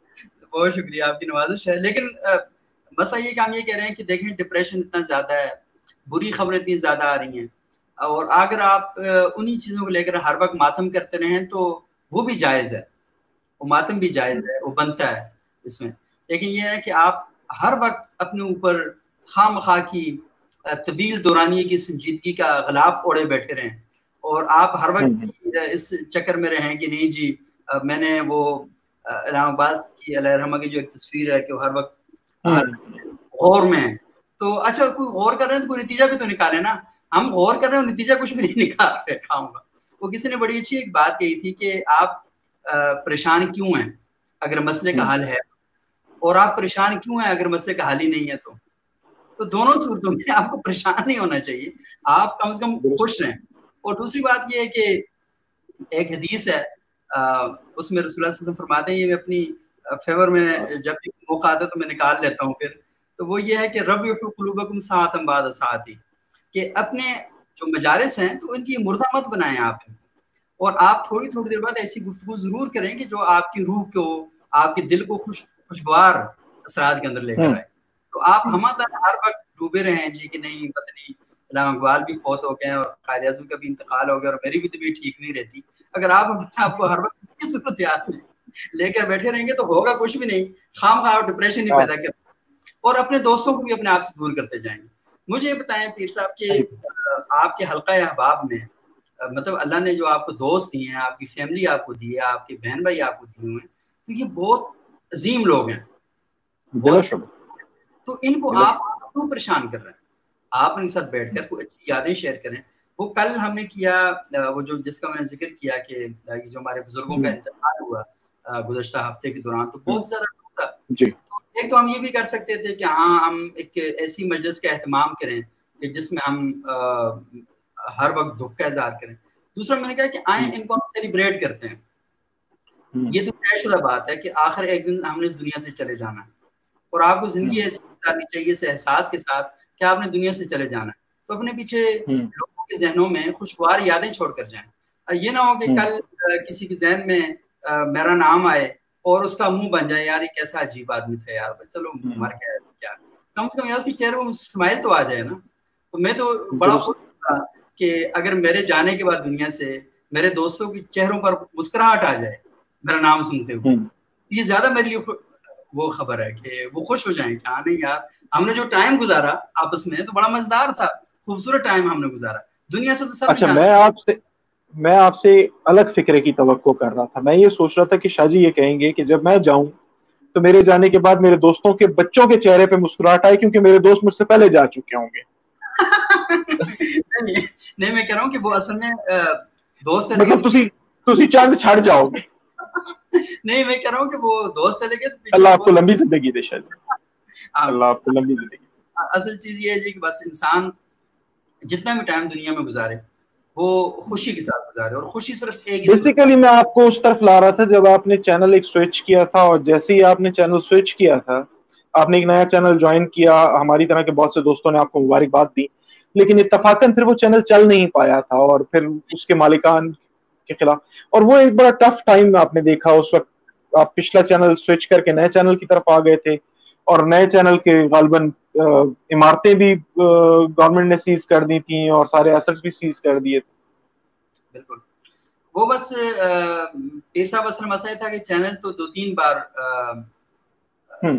بہت شکریہ آپ کی نوازش ہے۔ لیکن مسئلہ یہ کہ ہم یہ کہہ رہے ہیں کہ دیکھیں ڈپریشن اتنا زیادہ ہے بری خبریں اتنی زیادہ آ رہی ہیں۔ اور اگر آپ انہی چیزوں کو لے کر ہر وقت ماتم کرتے رہیں تو وہ بھی جائز ہے۔ وہ ماتم بھی جائز ہے وہ بنتا ہے اس میں۔ لیکن یہ ہے کہ آپ ہر وقت اپنے اوپر خواہ مخواہ کی طویل دورانی کی سنجیدگی کا غلاف اوڑے بیٹھے رہیں۔ اور آپ ہر وقت اس چکر میں رہیں کہ نہیں جی میں نے وہ علام آباد کی علیہ رحمہ کی جو ایک تصویر ہے کہ وہ ہر وقت غور میں ہے تو اچھا کوئی غور کر رہے ہیں تو کوئی نتیجہ بھی تو نکالے نا۔ ہم غور کر رہے ہیں نتیجہ کچھ بھی نہیں نکال رہے کھاؤں گا وہ کسی نے بڑی اچھی ایک بات کہی تھی کہ آپ پریشان کیوں ہیں؟ اگر مسئلے کا حل ہے۔ اور آپ پریشان کیوں ہیں اگر مسئلے کا حل ہی نہیں ہے تو؟ تو دونوں صورتوں میں آپ کو پریشان نہیں ہونا چاہیے۔ آپ کم از کم خوش رہیں۔ اور دوسری بات یہ ہے کہ ایک حدیث ہے اس میں رسول اللہ علیہ وسلم فرماتے ہیں یہ میں اپنی فیور میں جب بھی موقع آتا ہے تو میں نکال لیتا ہوں پھر۔ تو وہ یہ ہے کہ رب قلوبکم ساعتم بعد ساعتی۔ کہ اپنے جو مجالس ہیں تو ان کی مردہ مت بنائیں آپ۔ اور آپ تھوڑی تھوڑی دیر بعد ایسی گفتگو ضرور کریں کہ جو آپ کی روح کو آپ کے دل کو خوش خوشگوار اثرات کے اندر لے کر آئے۔ تو آپ ہمارا ہر وقت ڈوبے رہے ہیں جی کہ نہیں پتہ نہیں علامہ اقبال بھی فوت ہو گئے ہیں اور قائد اعظم کا بھی انتقال ہو گیا اور میری بھی طبیعت ٹھیک نہیں رہتی۔ اگر آپ اپنے آپ کو ہر وقت کی صورت یاد میں لے کر بیٹھے رہیں گے تو ہوگا کچھ بھی نہیں۔ خام خواہ ڈپریشن ہی پیدا کرتے۔ اور اپنے دوستوں کو بھی اپنے آپ سے دور کرتے جائیں گے۔ مجھے یہ بتائیں پیر صاحب کہ آپ کے حلقہ احباب میں مطلب اللہ نے جو آپ کو دوست دیے ہیں آپ کی فیملی آپ کو دی ہے آپ کے بہن بھائی آپ کو دیے ہوئے ہیں تو یہ بہت عظیم لوگ ہیں۔ تو ان کو آپ کیوں پریشان کر رہے ہیں؟ آپ ان کے ساتھ بیٹھ کر کوئی اچھی یادیں شیئر کریں۔ وہ کل ہم نے کیا وہ جو جس کا میں نے ذکر کیا کہ یہ جو ہمارے بزرگوں کا انتقال ہوا گزشتہ ہفتے کے دوران تو بہت زیادہ جی۔ ایک تو ہم یہ بھی کر سکتے تھے کہ ہاں ہم ایک ایسی مجلس کا اہتمام کریں کہ جس میں ہم ہر وقت دکھ کا اظہار کریں۔ دوسرا میں نے کہا کہ آئیں ان کو ہم سیلیبریٹ کرتے ہیں۔ یہ تو طے شدہ بات ہے کہ آخر ایک دن ہم نے اس دنیا سے چلے جانا ہے۔ اور آپ کو زندگی ایسی گزارنی چاہیے اس احساس کے ساتھ کہ آپ نے دنیا سے چلے جانا ہے۔ تو اپنے پیچھے لوگوں کے ذہنوں میں خوشگوار یادیں چھوڑ کر جائیں۔ یہ نہ ہو کہ کل کسی کے ذہن میں میرا نام آئے۔ اور اس کا منہ بن جائے یار یہ کیسا عجیب آدمی تھا یار چلو مر گیا کیا۔ کم سے کم یار چہرے میں اسمائل تو آ جائے نا۔ تو میں تو بڑا خوش تھا کہ اگر میرے جانے کے بعد دنیا سے میرے دوستوں کے چہروں پر مسکراہٹ آ جائے میرا نام سنتے ہوئے۔ یہ زیادہ میرے لیے وہ خبر ہے کہ وہ خوش ہو جائیں کہ ہاں نہیں یار ہم نے جو ٹائم گزارا آپس میں تو بڑا مزدار تھا خوبصورت ٹائم ہم نے گزارا۔ دنیا سے تو سب اچھا میں آپ سے میں آپ سے الگ فکرے کی توقع کر رہا تھا۔ میں یہ سوچ رہا تھا کہ شاہ جی یہ کہیں گے کہ جب میں جاؤں تو میرے جانے کے بعد میرے دوستوں کے بچوں کے چہرے پہ مسکراہٹ آئے کیونکہ میرے دوست مجھ سے پہلے جا چکے ہوں گے۔ نہیں میں کہہ رہا ہوں کہ وہ اصل میں دوست سے مطلب تسی تسی چاند چھڑ جاؤ گے۔ نہیں میں کہہ رہا ہوں کہ وہ دوست سے لے اللہ آپ کو لمبی زندگی دے شاید ہاں۔ اللہ آپ کو لمبی زندگی۔ اصل چیز یہ ہے جی کہ بس انسان جتنا بھی ٹائم دنیا میں گزارے وہ خوشی کے ساتھ گزارے اور خوشی صرف ایک بیسیکلی میں آپ کو اس طرف لا رہا تھا جب آپ نے چینل ایک سوئچ کیا تھا اور جیسے ہی آپ نے چینل سوئچ کیا تھا، آپ نے ایک نیا چینل جوائن کیا، ہماری طرح کے بہت سے دوستوں نے آپ کو مبارکباد دی، لیکن اتفاقاً پھر وہ چینل چل نہیں پایا تھا اور پھر اس کے مالکان کے خلاف۔ اور وہ ایک بڑا ٹف ٹائم آپ نے دیکھا، اس وقت آپ پچھلا چینل سوئچ کر کے نئے چینل کی طرف آ گئے تھے اور نئے چینل کے غالباً عمارتیں بھی گورنمنٹ نے سیز کر دی تھیں اور سارے ایسٹس بھی سیز کر دیے تھے۔ بالکل۔ وہ بس پیر صاحب اصل مسئلہ تھا کہ چینل تو دو تین بار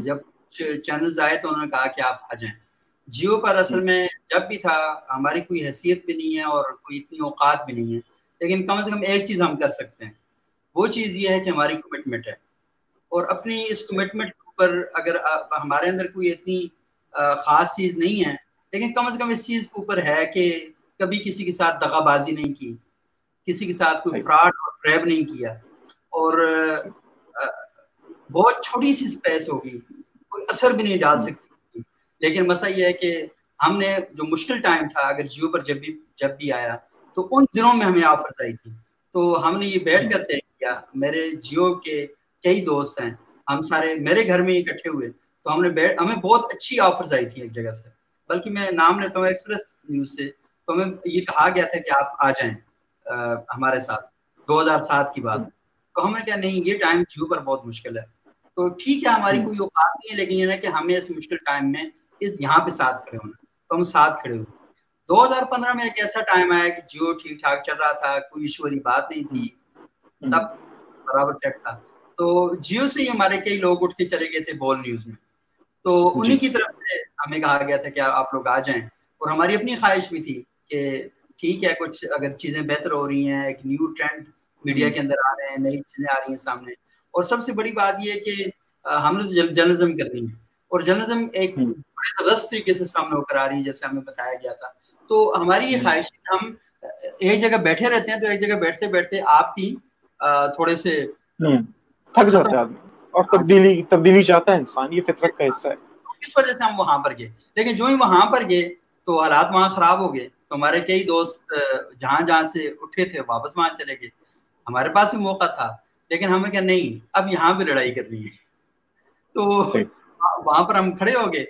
جب چینلز آئے تو انہوں نے کہا کہ آپ آ جائیں۔ جیو پر اصل میں جب بھی تھا ہماری کوئی حیثیت بھی نہیں ہے اور کوئی اتنی اوقات بھی نہیں ہے لیکن کم از کم ایک چیز ہم کر سکتے ہیں۔ وہ چیز یہ ہے کہ ہماری کمٹمنٹ ہے۔ اور اپنی اس کمٹمنٹ پر اگر ہمارے اندر کوئی اتنی خاص چیز نہیں ہے۔ لیکن کم از کم اس چیز کے اوپر ہے کہ کبھی کسی کے ساتھ دغا بازی نہیں کی کسی کے ساتھ کوئی فراڈ اور فریب نہیں کیا۔ اور بہت چھوٹی سی اسپیس ہوگی کوئی اثر بھی نہیں ڈال سکتی۔ لیکن مسئلہ یہ ہے کہ ہم نے جو مشکل ٹائم تھا اگر جیو پر جب بھی جب بھی آیا تو ان دنوں میں ہمیں آفرز آئی تھی۔ تو ہم نے یہ بیٹھ کر طے کیا میرے جیو کے کئی دوست ہیں ہم سارے میرے گھر میں اکٹھے ہوئے۔ تو ہم نے بیٹھ ہمیں بہت اچھی آفرز آئی تھی ایک جگہ سے۔ بلکہ میں نام لیتا ہوں ایکسپریس نیوز سے۔ تو ہمیں یہ کہا گیا تھا کہ آپ آ جائیں ہمارے ساتھ۔ دو ہزار سات کی بات۔ تو ہم نے کہا نہیں یہ ٹائم جیو پر بہت مشکل ہے۔ تو ٹھیک ہے ہماری کوئی اوقات نہیں ہے لیکن یہ نا کہ ہمیں اس مشکل ٹائم میں اس یہاں پہ ساتھ کھڑے ہونا تو ہم ساتھ کھڑے ہوئے۔ دو ہزار پندرہ میں ایک ایسا ٹائم آیا کہ جیو ٹھیک ٹھاک چل رہا تھا کوئی ایشو والی بات نہیں تھی۔ سب برابر سیٹ تھا۔ تو جیو سے ہی ہمارے کئی لوگ اٹھ کے چلے گئے تھے بول نیوز میں۔ تو انہیں کی طرف سے ہمیں کہا گیا تھا کہ آپ لوگ آ جائیں۔ اور ہماری اپنی خواہش بھی تھی کہ ٹھیک ہے کچھ اگر چیزیں بہتر ہو رہی ہیں ایک نیو ٹرینڈ میڈیا کے اندر آ رہے ہیں نئی چیزیں آ رہی ہیں سامنے۔ اور سب سے بڑی بات یہ ہے کہ ہم نے تو جرنلزم کرنی ہے۔ اور جرنلزم ایک بڑے غلط طریقے سے سامنے ہو کر آ رہی ہے جیسے ہمیں بتایا گیا تھا۔ تو ہماری یہ خواہش ہے ہم ایک جگہ بیٹھے رہتے ہیں تو ایک جگہ بیٹھتے بیٹھتے آپ بھی تھوڑے سے تھک ہے آدمی اور تبدیلی تبدیلی چاہتا ہے انسان یہ فطرت کا حصہ ہے۔ اس وجہ سے ہم وہاں پر گئے؟ لیکن جو ہی وہاں پر گئے تو حالات وہاں خراب ہو گئے۔ تو ہمارے کئی دوست جہاں جہاں سے اٹھے تھے واپس وہاں چلے گئے۔ ہمارے پاس بھی موقع تھا لیکن ہم نے کہا نہیں اب یہاں پہ لڑائی کرنی ہے۔ تو وہاں پر ہم کھڑے ہو گئے۔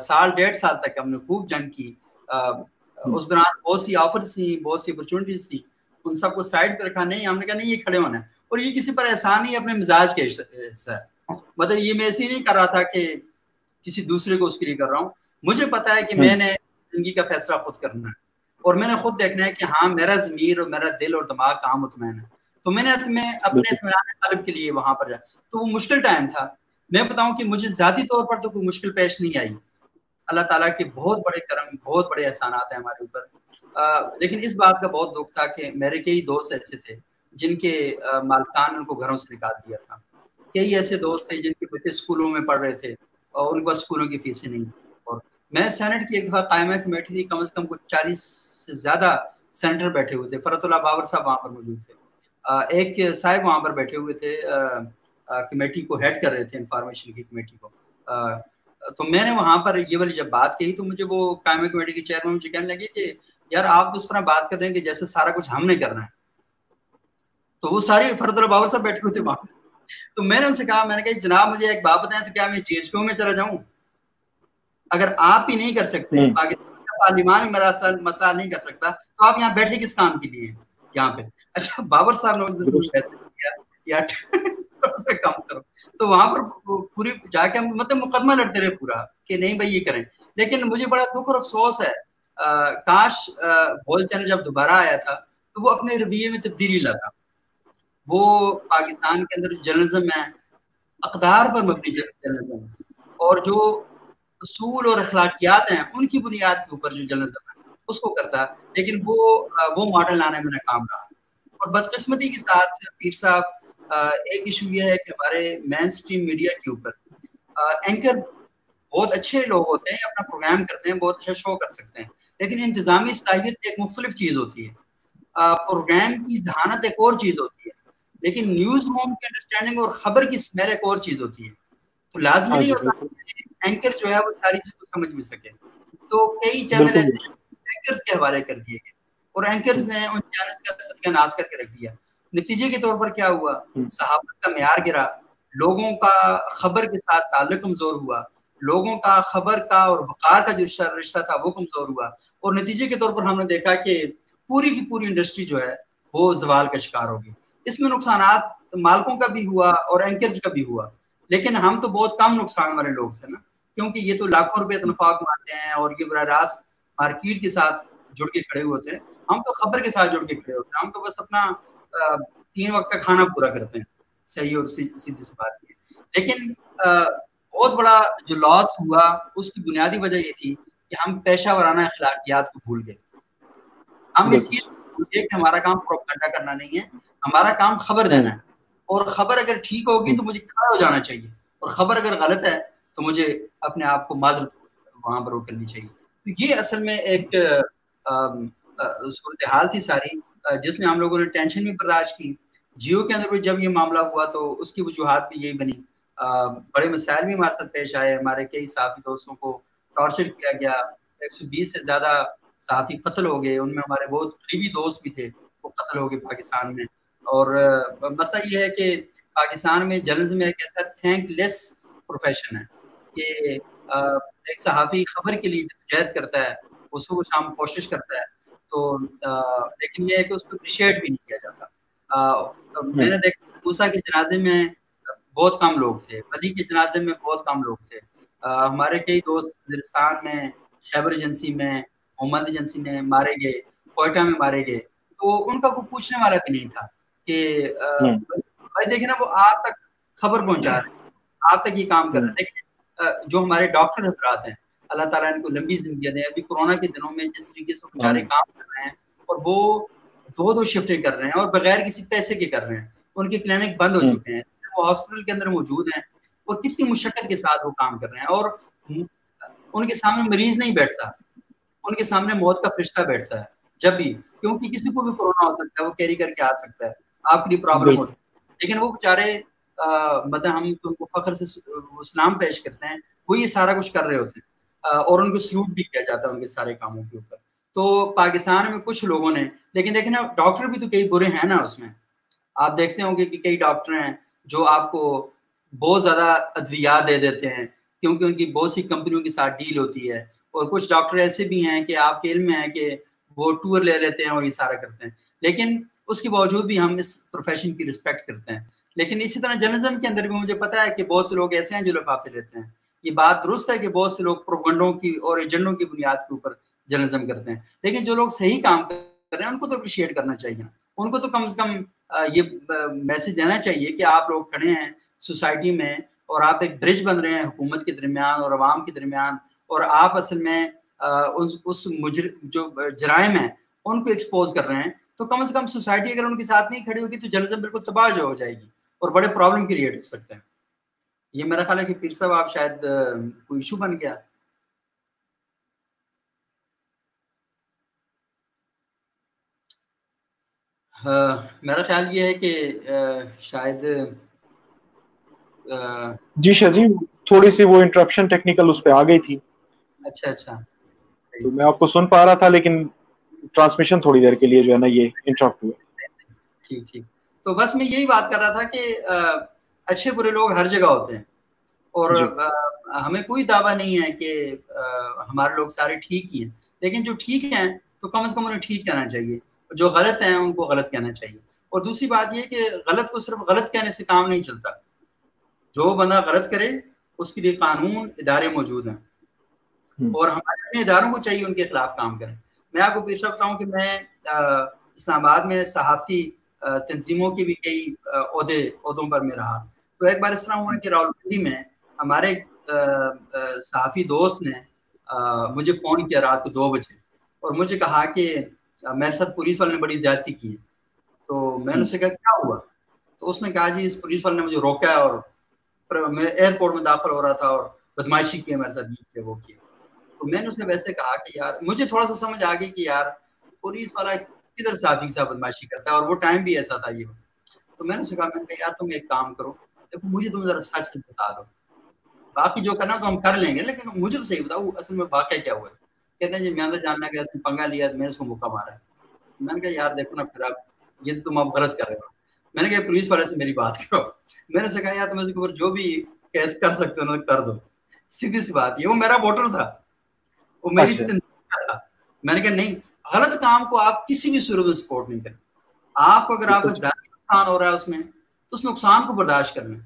سال ڈیڑھ سال تک ہم نے خوب جنگ کی۔ اس دوران بہت سی آفرس تھیں بہت سی اپرچونیٹیز تھیں۔ ان سب کو سائڈ پہ رکھا نہیں ہم نے کہا نہیں یہ کھڑے ہونا ہے۔ اور یہ کسی پر احسان نہیں اپنے مزاج کے حصہ ہے۔ مطلب یہ میں ایسے نہیں کر رہا تھا کہ کسی دوسرے کو اس کے لیے کر رہا ہوں۔ مجھے پتا ہے کہ میں نے زندگی کا فیصلہ خود کرنا ہے۔ اور میں نے خود دیکھنا ہے کہ ہاں میرا ضمیر اور میرا دل اور دماغ کہاں مطمئن ہے۔ تو میں نے اپنے اطمینان قلب کے لیے وہاں پر جا تو وہ مشکل ٹائم تھا۔ میں بتاؤں کہ مجھے ذاتی طور پر تو کوئی مشکل پیش نہیں آئی۔ اللہ تعالیٰ کے بہت بڑے کرم بہت بڑے احسانات ہیں ہمارے اوپر۔ لیکن اس بات کا بہت دکھ تھا کہ میرے کئی دوست ایسے تھے۔ جن کے مالکان ان کو گھروں سے نکال دیا تھا۔ کئی ایسے دوست تھے جن کے بچے اسکولوں میں پڑھ رہے تھے اور ان کو اسکولوں کی فیسیں نہیں اور میں سینٹ کی ایک دفعہ قائمہ کمیٹی تھی، کم از کم کچھ چالیس سے زیادہ سینٹر بیٹھے ہوئے تھے۔ فرت اللہ بابر صاحب وہاں پر موجود تھے۔ ایک صاحب وہاں پر بیٹھے ہوئے تھے کمیٹی کو ہیڈ کر رہے تھے، انفارمیشن کی کمیٹی کو۔ تو میں نے وہاں پر یہ والی جب بات کہی تو مجھے وہ قائمہ کمیٹی کے چیئرمین مجھے کہنے لگے کہ یار آپ اس طرح بات کر رہے ہیں کہ جیسے سارا کچھ ہم نے کرنا ہے۔ تو وہ ساری فرد بابر صاحب بیٹھے ہوئے تھے وہاں تو میں نے ان سے کہا میں نے کہا جناب مجھے ایک بات بتائیں تو کیا میں جی ایس پی میں چلا جاؤں؟ اگر آپ ہی نہیں کر سکتے پاکستان کا پارلیمان میرا مسئلہ نہیں کر سکتا تو آپ یہاں بیٹھے کس کام کے لیے ہیں؟ یہاں پہ۔ اچھا بابر صاحب نے کام کرو۔ تو وہاں پر پوری جا کے ہم مطلب مقدمہ لڑتے رہے پورا کہ نہیں بھائی یہ کریں۔ لیکن مجھے بڑا دکھ اور افسوس ہے۔ کاش بول چینل جب دوبارہ آیا تھا تو وہ اپنے رویے میں تبدیلی لاتا۔ وہ پاکستان کے اندر جرنلزم ہے، اقدار پر مبنی جرنلزم ہے۔ اور جو اصول اور اخلاقیات ہیں، ان کی بنیاد کے اوپر جو جرنلزم ہے، اس کو کرتا لیکن وہ وہ ماڈل لانے میں ناکام رہا۔ اور بدقسمتی کے ساتھ پیر صاحب ایک ایشو یہ ہے کہ ہمارے مین اسٹریم میڈیا کے اوپر اینکر بہت اچھے لوگ ہوتے ہیں، اپنا پروگرام کرتے ہیں، بہت اچھا شو کر سکتے ہیں۔ لیکن انتظامی صلاحیت ایک مختلف چیز ہوتی ہے۔ پروگرام کی ذہانت ایک اور چیز ہوتی ہے۔ لیکن نیوز ہوم کی انڈرسٹینڈنگ اور خبر کی سمیل ایک اور چیز ہوتی ہے۔ تو لازمی نہیں ہوتا اینکر جو ہے وہ ساری چیز کو سمجھ بھی سکے۔ تو کئی چینل ایسے اینکرز کے حوالے کر دیے گئے۔ اور اینکرز نے ان چینلز کا صدقہ ناز کر کے رکھ دیا۔ نتیجے کے طور پر کیا ہوا؟ صحافت کا معیار گرا۔ لوگوں کا خبر کے ساتھ تعلق کمزور ہوا۔ لوگوں کا خبر کا اور وقار کا جو رشتہ تھا وہ کمزور ہوا۔ اور نتیجے کے طور پر ہم نے دیکھا کہ پوری کی پوری انڈسٹری جو ہے وہ زوال کا شکار ہوگی اس میں نقصانات مالکوں کا بھی ہوا اور اینکرز کا بھی ہوا۔ لیکن ہم تو بہت کم نقصان والے لوگ تھے نا کیونکہ یہ تو لاکھوں روپے تنخواہ کماتے ہیں اور یہ براہ راست مارکیٹ کے ساتھ جڑ کے کھڑے ہوتے ہیں۔ ہم تو خبر کے ساتھ جڑ کے کھڑے ہوتے ہیں۔ ہم تو بس اپنا تین وقت کا کھانا پورا کرتے ہیں۔ صحیح اور سیدھی سی بات یہ۔ لیکن بہت بڑا جو لاس ہوا اس کی بنیادی وجہ یہ تھی کہ ہم پیشہ ورانہ اخلاقیات کو بھول گئے۔ ہم اس چیز کہ ہمارا کام پروپگنڈا کرنا نہیں ہے۔ ہمارا کام خبر دینا ہے۔ اور خبر اگر ٹھیک ہوگی تو مجھے کھڑا ہو جانا چاہیے۔ اور خبر اگر غلط ہے تو مجھے اپنے آپ کو معذرت وہاں پر وہ کرنی چاہیے۔ تو یہ اصل میں ایک صورتحال تھی ساری جس میں ہم لوگوں نے ٹینشن بھی برداشت کی۔ جیو کے اندر بھی جب یہ معاملہ ہوا تو اس کی وجوہات بھی یہی بنی۔ بڑے مسائل بھی ہمارے ساتھ پیش آئے۔ ہمارے کئی صحافی دوستوں کو ٹارچر کیا گیا۔ ایک سو بیس سے زیادہ صحافی قتل ہو گئے۔ ان میں ہمارے بہت قریبی دوست بھی تھے، وہ قتل ہو گئے پاکستان میں۔ اور مسئلہ یہ ہے کہ پاکستان میں جرنلزم ایک ایسا تھینک لیس پروفیشن ہے کہ ایک صحافی خبر کے لیے جد کرتا ہے وہ صبح شام کوشش کرتا ہے، تو لیکن یہ ہے کہ اس کو اپریشیٹ بھی نہیں کیا جاتا۔ میں نے دیکھا موسا کے جنازے میں بہت کم لوگ تھے، علی کے جنازے میں بہت کم لوگ تھے۔ ہمارے کئی دوست وزرستان میں خیبر ایجنسی میں، محمد ایجنسی میں مارے گئے، کوئٹہ میں مارے گئے، تو ان کا کوئی پوچھنے والا بھی نہیں تھا۔ کہ بھائی دیکھیں نا وہ آپ تک خبر پہنچا رہے ہیں۔ آپ تک یہ کام کر رہے ہیں۔ لیکن جو ہمارے ڈاکٹر حضرات ہیں اللہ تعالیٰ ان کو لمبی زندگی دیں ابھی کورونا کے دنوں میں جس طریقے سے بیچارے کام کر رہے ہیں اور وہ دو دو شفٹیں کر رہے ہیں اور بغیر کسی پیسے کے کر رہے ہیں۔ ان کے کلینک بند ہو چکے ہیں وہ ہاسپٹل کے اندر موجود ہیں اور کتنی مشقت کے ساتھ وہ کام کر رہے ہیں۔ اور ان کے سامنے مریض نہیں بیٹھتا ان کے سامنے موت کا فرشتہ بیٹھتا ہے جب بھی کیونکہ کسی کو بھی کورونا ہو سکتا ہے وہ کیری کر کے آ سکتا ہے۔ آپ کی پرابلم ہوتی لیکن وہ بیچارے مطلب ہم تو ان کو فخر سے اسلام پیش کرتے ہیں وہ یہ سارا کچھ کر رہے ہوتے ہیں۔ اور ان کو سلوٹ بھی کیا جاتا ہے ان کے سارے کاموں کے اوپر۔ تو پاکستان میں کچھ لوگوں نے لیکن دیکھیں نا ڈاکٹر بھی تو کئی برے ہیں نا اس میں۔ آپ دیکھتے ہوں گے کہ کئی ڈاکٹر ہیں جو آپ کو بہت زیادہ ادویات دے دیتے ہیں کیونکہ ان کی بہت سی کمپنیوں کے ساتھ ڈیل ہوتی ہے۔ اور کچھ ڈاکٹر ایسے بھی ہیں کہ آپ کے علم میں ہے کہ وہ ٹور لے لیتے ہیں اور یہ سارا کرتے ہیں۔ لیکن اس کے باوجود بھی ہم اس پروفیشن کی رسپیکٹ کرتے ہیں۔ لیکن اسی طرح جرنلزم کے اندر بھی مجھے پتا ہے کہ بہت سے لوگ ایسے ہیں جو لفافے لیتے ہیں۔ یہ بات درست ہے کہ بہت سے لوگ پروگنڈوں کی اور ایجنڈوں کی بنیاد کے اوپر جرنلزم کرتے ہیں۔ لیکن جو لوگ صحیح کام کر رہے ہیں، ان کو تو اپریشیٹ کرنا چاہیے۔ ان کو تو کم از کم یہ میسج دینا چاہیے کہ آپ لوگ کھڑے ہیں سوسائٹی میں اور آپ ایک برج بن رہے ہیں حکومت کے درمیان اور عوام کے درمیان۔ اور آپ اصل میں اس مجر، جو جرائم ہیں، ان کو ایکسپوز کر رہے ہیں۔ تو کم از کم سوسائٹی اگر ان کے ساتھ نہیں کھڑی ہوگی تو جرنلزم بالکل تباہ جو ہو جائے گی اور بڑے پرابلم کریٹ ہو سکتے ہیں۔ یہ میرا خیال ہے کہ پیر صاحب آپ شاید کوئی ایشو بن گیا۔ میرا خیال یہ ہے کہ شاید جی شاہ جی تھوڑی سی وہ انٹرپشن ٹیکنیکل اس پہ آ گئی تھی۔ اچھا اچھا۔ میں آپ کو سن پا رہا تھا لیکن ٹرانسمیشن تھوڑی دیر کے لیے جو ہے نا یہ انٹرپٹ ہوا ٹھیک ٹھیک۔ تو بس میں یہی بات کر رہا تھا کہ اچھے برے لوگ ہر جگہ ہوتے ہیں۔ اور جی۔ ہمیں کوئی دعویٰ نہیں ہے کہ ہمارے لوگ سارے ٹھیک ہی ہیں۔ لیکن جو ٹھیک ہیں تو کم از کم انہیں ٹھیک کہنا چاہیے۔ جو غلط ہیں ان کو غلط کہنا چاہیے۔ اور دوسری بات یہ کہ غلط کو صرف غلط کہنے سے کام نہیں چلتا۔ جو بندہ غلط کرے اس کے لیے قانون ادارے موجود ہیں۔ اور ہمارے اپنے اداروں کو چاہیے ان کے خلاف کام کریں۔ میں آپ کو پیر صاحب بتاؤں کہ میں اسلام آباد میں صحافتی تنظیموں کے بھی کئی عہدے، عہدوں پر میں رہا۔ تو ایک بار اس طرح ہوا کہ راولپنڈی میں ہمارے صحافی دوست نے مجھے فون کیا رات کو دو بجے اور مجھے کہا کہ میرے ساتھ پولیس والے نے بڑی زیادتی کی ہے۔ تو میں نے اسے کہا، کیا ہوا؟ تو اس نے کہا جی اس پولیس والے نے مجھے روکا اور میں ایئرپورٹ میں داخل ہو رہا تھا اور بدماشی کی میرے ساتھ وہ کیا۔ تو میں نے اسے ویسے کہا کہ یار، مجھے تھوڑا سا سمجھ آ گئی کہ یار، پولیس والا کدھر صحافی کے ساتھ بدماشی کرتا ہے اور وہ ٹائم بھی ایسا تھا یہ تو میں نے اسے کہا، میں نے کہا، یار، تم ایک کام کرو۔ دیکھو، مجھے تم ذرا سچ بتا دو۔ باقی جو کرنا تو ہم کر لیں گے، لیکن مجھے تو صحیح بتاؤ، اصل میں واقعہ کیا ہوا ہے؟ کہتے ہیں جی میں اندر جاننا کہ پنگا لیا میں نے اس کو موقع مارا ہے۔ میں نے کہا، یار، دیکھو نا، پھر آپ یہ تو تم آپ غلط کر رہے ہو۔ میں نے کہا، پولیس والے سے میری بات کرو۔ میں نے سے کہا، یار، تم اس کے اوپر جو بھی کیس کر سکتے ہو نا کر دو۔ سیدھی سی بات، یہ وہ میرا ووٹر تھا۔ وہ میری اچھا۔ تھا۔ میں نے کہا نہیں غلط کام کو آپ کسی بھی صورت میں سپورٹ نہیں کریں۔ آپ کو اگر آپ کا زیادہ نقصان ہو رہا ہے اس میں تو اس نقصان کو برداشت کر لیں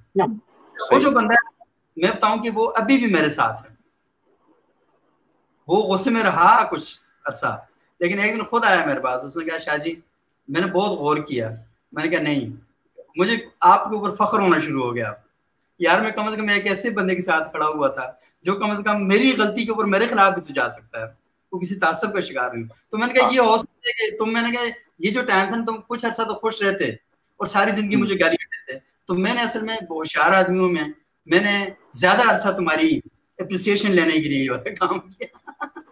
وہ جو بندہ ہے میں بتاؤں کہ وہ ابھی بھی میرے ساتھ ہے۔ وہ غصے میں رہا کچھ عرصہ۔ لیکن ایک دن خود آیا میرے پاس اس نے کہا شاہ جی میں نے بہت غور کیا۔ میں نے کہا نہیں مجھے آپ کے اوپر فخر ہونا شروع ہو گیا۔ یار میں کم از کم ایک ایسے بندے کے ساتھ کھڑا ہوا تھا۔ جو کم از کم میری غلطی کے اوپر میرے خلاف بھی تو جا سکتا ہے وہ کسی تعصب کا شکار نہیں تو میں نے کہا یہ ہو سکتا ہے کہ تم میں نے کہا یہ جو ٹائم تھا تم کچھ عرصہ تو خوش رہتے اور ساری زندگی مجھے گالی دیتے۔ تو میں نے اصل میں ہوشیار آدمیوں میں میں نے زیادہ عرصہ تمہاری اپریسیشن لینے کے لیے کام کیا۔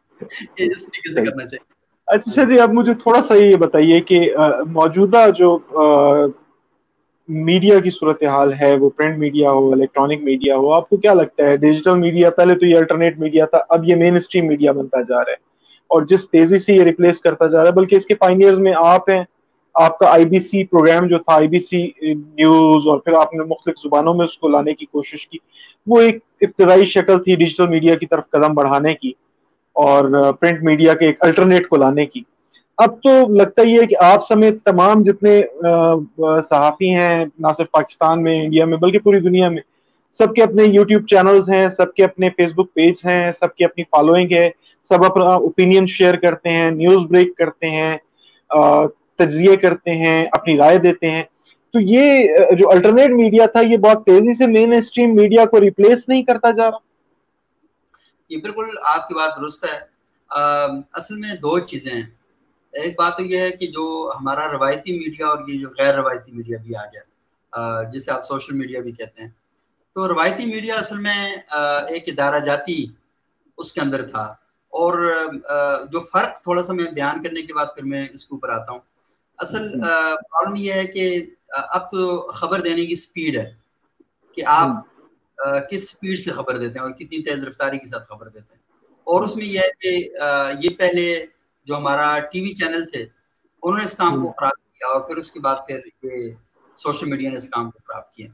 اس طریقے سے کرنا چاہیے۔ اچھا جی اب مجھے تھوڑا سا یہ بتائیے کہ موجودہ جو میڈیا کی صورتحال ہے، وہ پرنٹ میڈیا ہو الیکٹرانک میڈیا ہو، آپ کو کیا لگتا ہے؟ ڈیجیٹل میڈیا پہلے تو یہ الٹرنیٹ میڈیا تھا، اب یہ مین اسٹریم میڈیا بنتا جا رہا ہے۔ اور جس تیزی سے یہ ریپلیس کرتا جا رہا ہے، بلکہ اس کے پائنیئرز میں آپ ہیں۔ آپ کا آئی بی سی پروگرام جو تھا آئی بی سی نیوز اور پھر آپ نے مختلف زبانوں میں اس کو لانے کی کوشش کی، وہ ایک ابتدائی شکل تھی ڈیجیٹل میڈیا کی طرف قدم بڑھانے کی اور پرنٹ میڈیا کے ایک الٹرنیٹ کو لانے کی۔ اب تو لگتا ہی ہے کہ آپ سمیت تمام جتنے صحافی ہیں، نہ صرف پاکستان میں، انڈیا میں، بلکہ پوری دنیا میں، سب کے اپنے یوٹیوب چینلز ہیں، سب کے اپنے فیس بک پیج ہیں، سب کی اپنی فالوئنگ ہے، سب اپنا اوپینین شیئر کرتے ہیں نیوز بریک کرتے ہیں تجزیے کرتے ہیں، اپنی رائے دیتے ہیں۔ تو یہ جو الٹرنیٹ میڈیا تھا، یہ بہت تیزی سے مین اسٹریم میڈیا کو ریپلیس نہیں کرتا جا رہا۔ یہ بالکل آپ کی بات درست ہے۔ اصل میں دو چیزیں ہیں۔ ایک بات تو یہ ہے کہ جو ہمارا روایتی میڈیا اور یہ جو غیر روایتی میڈیا بھی آ گیا جسے آپ سوشل میڈیا بھی کہتے ہیں۔ تو روایتی میڈیا اصل میں ایک ادارہ جاتی اس کے اندر تھا۔ اور جو فرق تھوڑا سا میں بیان کرنے کے بعد پھر میں اس کے اوپر آتا ہوں۔ اصل پرابلم یہ ہے کہ اب تو خبر دینے کی سپیڈ ہے کہ آپ کس سپیڈ سے خبر دیتے ہیں اور کتنی تیز رفتاری کے ساتھ خبر دیتے ہیں۔ اور اس میں یہ ہے کہ یہ پہلے جو ہمارا ٹی وی چینل تھے انہوں نے اس کام کو خراب کیا اور پھر اس کے بعد پھر یہ سوشل میڈیا نے اس کام کو خراب کیا۔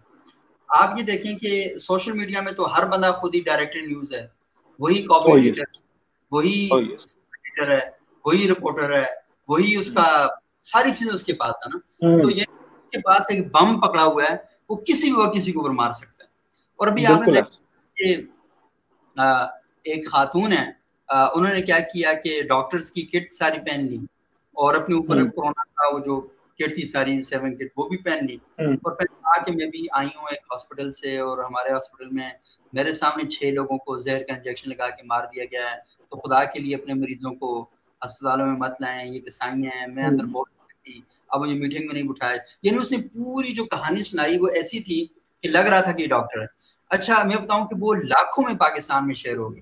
آپ یہ دیکھیں کہ سوشل میڈیا میں تو ہر بندہ خود ہی ڈائریکٹر نیوز ہے وہی کاپی ایڈیٹر وہی ایڈیٹر ہے وہی رپورٹر ہے وہی اس کا ساری چیزیں اس کے پاس ہے نا۔ تو یہ اس کے پاس ایک بم پکڑا ہوا ہے وہ کسی بھی وقت کسی کو مار سکتا ہے۔ اور ابھی آپ نے دیکھا کہ ایک خاتون ہے انہوں نے کیا کیا کہ ڈاکٹرز کی کٹ ساری پہن لی اور اپنے اوپر کورونا کا وہ جو کٹ تھی ساری سیون کٹ وہ بھی پہن لی۔ اور پھر کہا کہ میں بھی آئی ہوں ایک ہاسپٹل سے اور ہمارے ہاسپٹل میں میرے سامنے چھ لوگوں کو زہر کا انجیکشن لگا کے مار دیا گیا ہے۔ تو خدا کے لیے اپنے مریضوں کو اسپتالوں میں مت لائیں یہ کسائی ہیں میں اندر بول سکتی اب مجھے میٹنگ میں نہیں بٹھایا۔ یعنی اس نے پوری جو کہانی سنائی وہ ایسی تھی کہ لگ رہا تھا کہ یہ ڈاکٹر ہے۔ اچھا میں بتاؤں کہ وہ لاکھوں میں پاکستان میں شیئر ہو گئی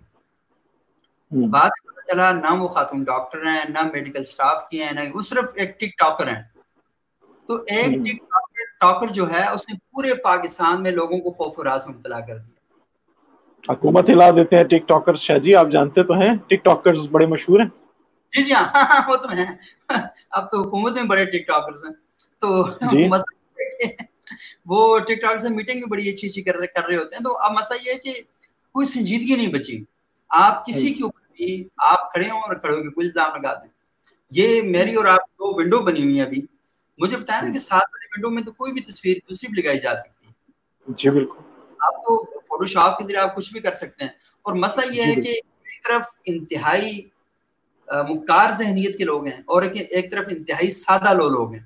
بعد پتا چلا نہ وہ خاتون ڈاکٹر ہیں نہ میڈیکل سٹاف کی ہیں نہ وہ صرف ایک ٹک ٹاکر ہیں۔ تو ایک ٹک ٹاکر جو ہے اس نے پورے پاکستان میں لوگوں کو خوف و راز میں مبتلا کر دیا۔ حکومت ہلا دیتے ہیں ٹک ٹاکر شاہ جی آپ جانتے تو ہیں ٹک ٹاکر بڑے مشہور ہیں۔ جی جی ہاں وہ تو ہیں۔ اب تو حکومت میں بڑے ٹک ٹاکرز ہیں۔ تو جی۔ وہ ٹک ٹاک سے میٹنگ بھی بڑی اچھی اچھی کر رہے ہوتے ہیں۔ تو اب مسئلہ یہ ہے کہ کوئی سنجیدگی نہیں بچی۔ آپ کسی کے اوپر بھی آپ کھڑے ہوں اور کھڑے ہو کے کوئی الزام لگا دیں۔ یہ میری اور آپ دو ونڈو بنی ہوئی ہیں ابھی۔ مجھے بتایا نا کہ سات والی ونڈو میں تو کوئی بھی تصویر دوسری بھی لگائی جا سکتی ہے۔ جی بالکل۔ آپ تو فوٹو شاپ کے ذریعے آپ کچھ بھی کر سکتے ہیں۔ اور مسئلہ یہ ہے جی، کہ ایک طرف انتہائی مکار ذہنیت کے لوگ ہیں اور ایک طرف انتہائی سادہ لو لوگ ہیں۔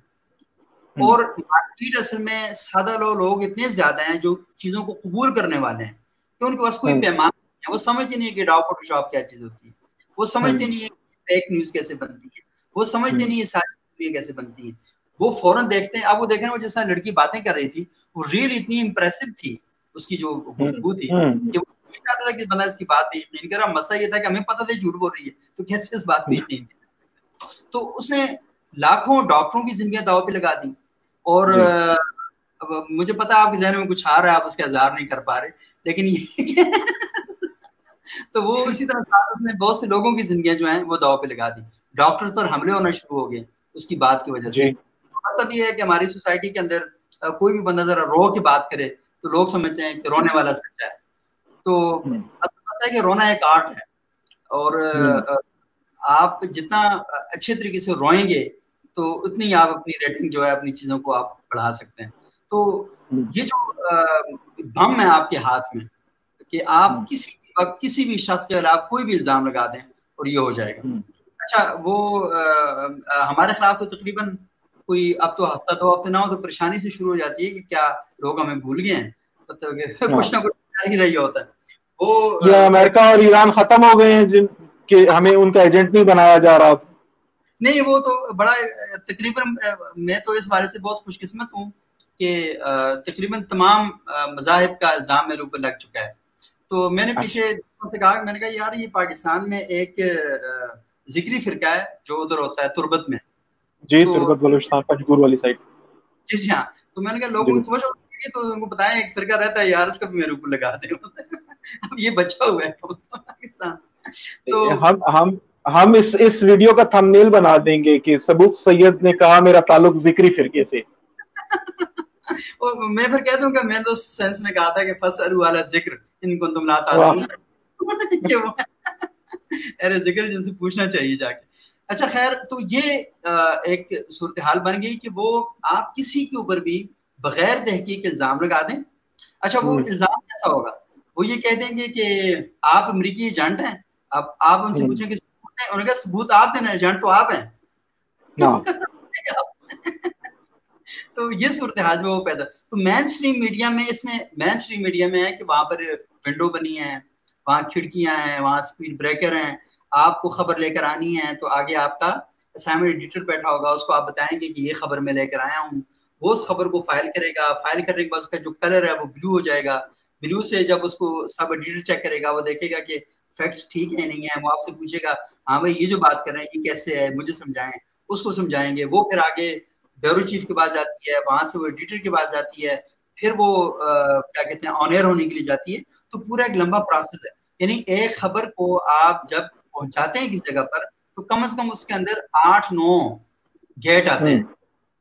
اور مارکیٹ اصل میں سادہ لو لوگ اتنے زیادہ ہیں جو چیزوں کو قبول کرنے والے ہیں کہ ان کے پاس کوئی پیمان وہ سمجھتے نہیں ہے کہ ڈاؤ فوٹو شاپ کیا چیز ہوتی ہے۔ وہ سمجھتے نہیں ہے فیک نیوز کیسے بنتی ہے۔ وہ سمجھتے نہیں ہے ساری کیسے بنتی ہے وہ فوراً دیکھتے ہیں۔ اب وہ دیکھیں وہ جیسا لڑکی باتیں کر رہی تھی وہ ریل اتنی امپریسو تھی اس کی جو گفتگو تھی کہ وہ چاہتا تھا کہ بندہ اس کی بات پہ یقین کرا مسئلہ یہ تھا کہ ہمیں پتہ تھا جھوٹ بول رہی ہے تو کیسے اس بات پہ یقین تو اس نے لاکھوں ڈاکٹروں کی زندگیاں داؤ پہ لگا دی۔ اور۔ مجھے پتا آپ کے ذہن میں کچھ آ رہا ہے آپ اس کا اظہار نہیں کر پا رہے۔ لیکن یہ تو وہ اسی طرح اس نے بہت سے لوگوں کی زندگیاں جو ہیں وہ دوا پہ لگا دی۔ ڈاکٹر پر حملے ہونا شروع ہو گئے اس کی بات کی وجہ سے۔ مطلب یہ ہے کہ ہماری سوسائٹی کے اندر کوئی بھی بندہ ذرا رو کے بات کرے تو لوگ سمجھتے ہیں کہ رونے والا سچا ہے۔ تو ہے کہ رونا ایک آرٹ ہے۔ اور آپ جتنا اچھے طریقے سے روئیں گے تو اتنی آپ اپنی ریٹنگ جو ہے اپنی چیزوں کو آپ بڑھا سکتے ہیں۔ تو یہ جو بم ہے آپ کے ہاتھ میں کہ آپ کسی کسی بھی شخص کے خلاف کوئی بھی الزام لگا دیں اور یہ ہو جائے گا۔ اچھا وہ ہمارے خلاف تو تقریباً کوئی اب تو ہفتہ دو ہفتے نہ ہو تو پریشانی سے شروع ہو جاتی ہے کہ کیا لوگ ہمیں بھول گئے ہیں؟ ہاں۔ کچھ نہ کچھ ہی رہی ہوتا ہے۔ وہ امریکہ اور ایران ختم ہو گئے ہیں جن کہ ہمیں ان کا ایجنٹ نہیں بنایا جا رہا۔ نہیں وہ تو بڑا تقریباً میں تو اس بارے سے بہت خوش قسمت ہوں کہ تقریباً تمام مذاہب کا الزام میرے اوپر لگ چکا ہے۔ تو میں نے پیچھے سے کہا میں نے کہا یار یہ پاکستان میں ایک ذکری فرقہ ہے جو ادھر ہوتا ہے تربت میں۔ جی تربت بلوچستان پنجگور والی سائڈ جی جی ہاں۔ تو میں نے کہا لوگوں کی توجہ تو ان کو بتائیں ایک فرقہ رہتا ہے یار اس کا بھی میرے اوپر لگا دیں۔ اب یہ بچا ہوا ہے پاکستان۔ تو ہم ہم ہم اس اس ویڈیو کا تھمنیل بنا دیں گے کہ سبوک سید نے کہا میرا تعلق ذکری فرقے سے۔ میں پھر کہہ دوں کہ میں تو سینس میں کہا تھا کہ فصل والا ذکر ان کو تم لاتا ارے ذکر جن سے پوچھنا چاہیے جا کے۔ اچھا خیر تو یہ ایک صورتحال بن گئی کہ وہ آپ کسی کے اوپر بھی بغیر تحقیق الزام لگا دیں۔ اچھا وہ الزام کیسا ہوگا؟ وہ یہ کہہ دیں گے کہ آپ امریکی ایجنٹ ہیں اب آپ ان سے پوچھیں کہ ثبوت ہیں؟ انہوں نے کہا ثبوت آپ دینا ایجنٹ تو آپ ہیں۔ تو یہ صورتحال جو وہ پیدا تو مین اسٹریم میڈیا میں اس میں مین اسٹریم میڈیا میں ہے کہ وہاں پر ونڈو بنی ہے وہاں کھڑکیاں ہیں، وہاں اسپیڈ بریکر ہیں، آپ کو خبر لے کر آنی ہے تو آگے آپ کا اسائنمنٹ ایڈیٹر بیٹھا ہوگا، اس کو آپ بتائیں گے کہ یہ خبر میں لے کر آیا ہوں۔ وہ اس خبر کو فائل کرے گا۔ فائل کرنے کے بعد اس کا جو کلر ہے وہ بلو ہو جائے گا۔ بلو سے جب اس کو سب ایڈیٹر چیک کرے گا، وہ دیکھے گا کہ فیکٹس ٹھیک ہے نہیں ہے وہ آپ سے پوچھے گا ہاں بھائی، یہ جو بات کر رہے ہیں، یہ کیسے ہے؟ مجھے سمجھائیں۔ اس کو سمجھائیں گے۔ وہ پھر آگے بیورو چیف کے پاس جاتی ہے وہاں سے وہ ایڈیٹر کے پاس جاتی ہے پھر وہ کیا کہتے ہیں آن ایئر ہونے کے لیے جاتی ہے تو پورا ایک لمبا پروسیس ہے یعنی ایک خبر کو آپ جب پہنچاتے ہیں کسی جگہ پر تو کم از کم اس کے اندر آٹھ نو گیٹ آتے ہیں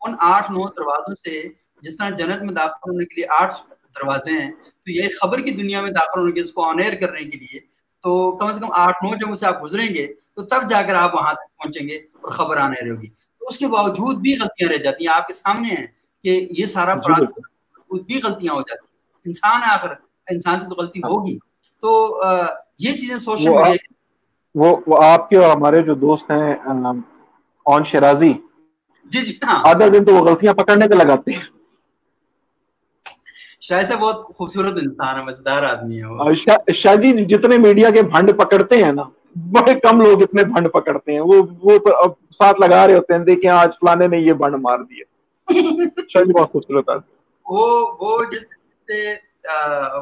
ان آٹھ نو دروازوں سے جس طرح جنت میں داخل ہونے کے لیے آٹھ دروازے ہیں تو یہ خبر کی دنیا میں داخل ہونے کے اس کو آن ایئر کرنے کے لیے تو کم از کم آٹھ نو جگہوں سے آپ گزریں گے تو تب جا کر آپ وہاں تک پہنچیں گے اور خبر آن ایئر ہوگی اس کے باوجود بھی غلطیاں رہ جاتی ہیں۔ آپ کے سامنے ہیں کہ یہ سارا جی، بھی غلطیاں ہو جاتی ہیں۔ انسان ہے آخر انسان سے تو غلطی ہاں۔ ہوگی۔ تو یہ چیزیں سوشل میڈیا وہ آپ کے اور ہمارے جو دوست ہیں اون شرازی جی جی ہاں۔ آدھا دن تو وہ غلطیاں پکڑنے کے لگاتے ہیں۔ شاہ سے بہت خوبصورت انسان ہے مزدار آدمی ہے شاہ جی جتنے میڈیا کے بھنڈ پکڑتے ہیں نا بڑے کم لوگ اتنے بھنڈ پکڑتے ہیں۔ وہ وہ ساتھ لگا رہے ہوتے ہیں دیکھیں آج فلانے نے یہ بھنڈ مار دیا۔ جی بہت خوبصورت آدمی وہ وہ جس سے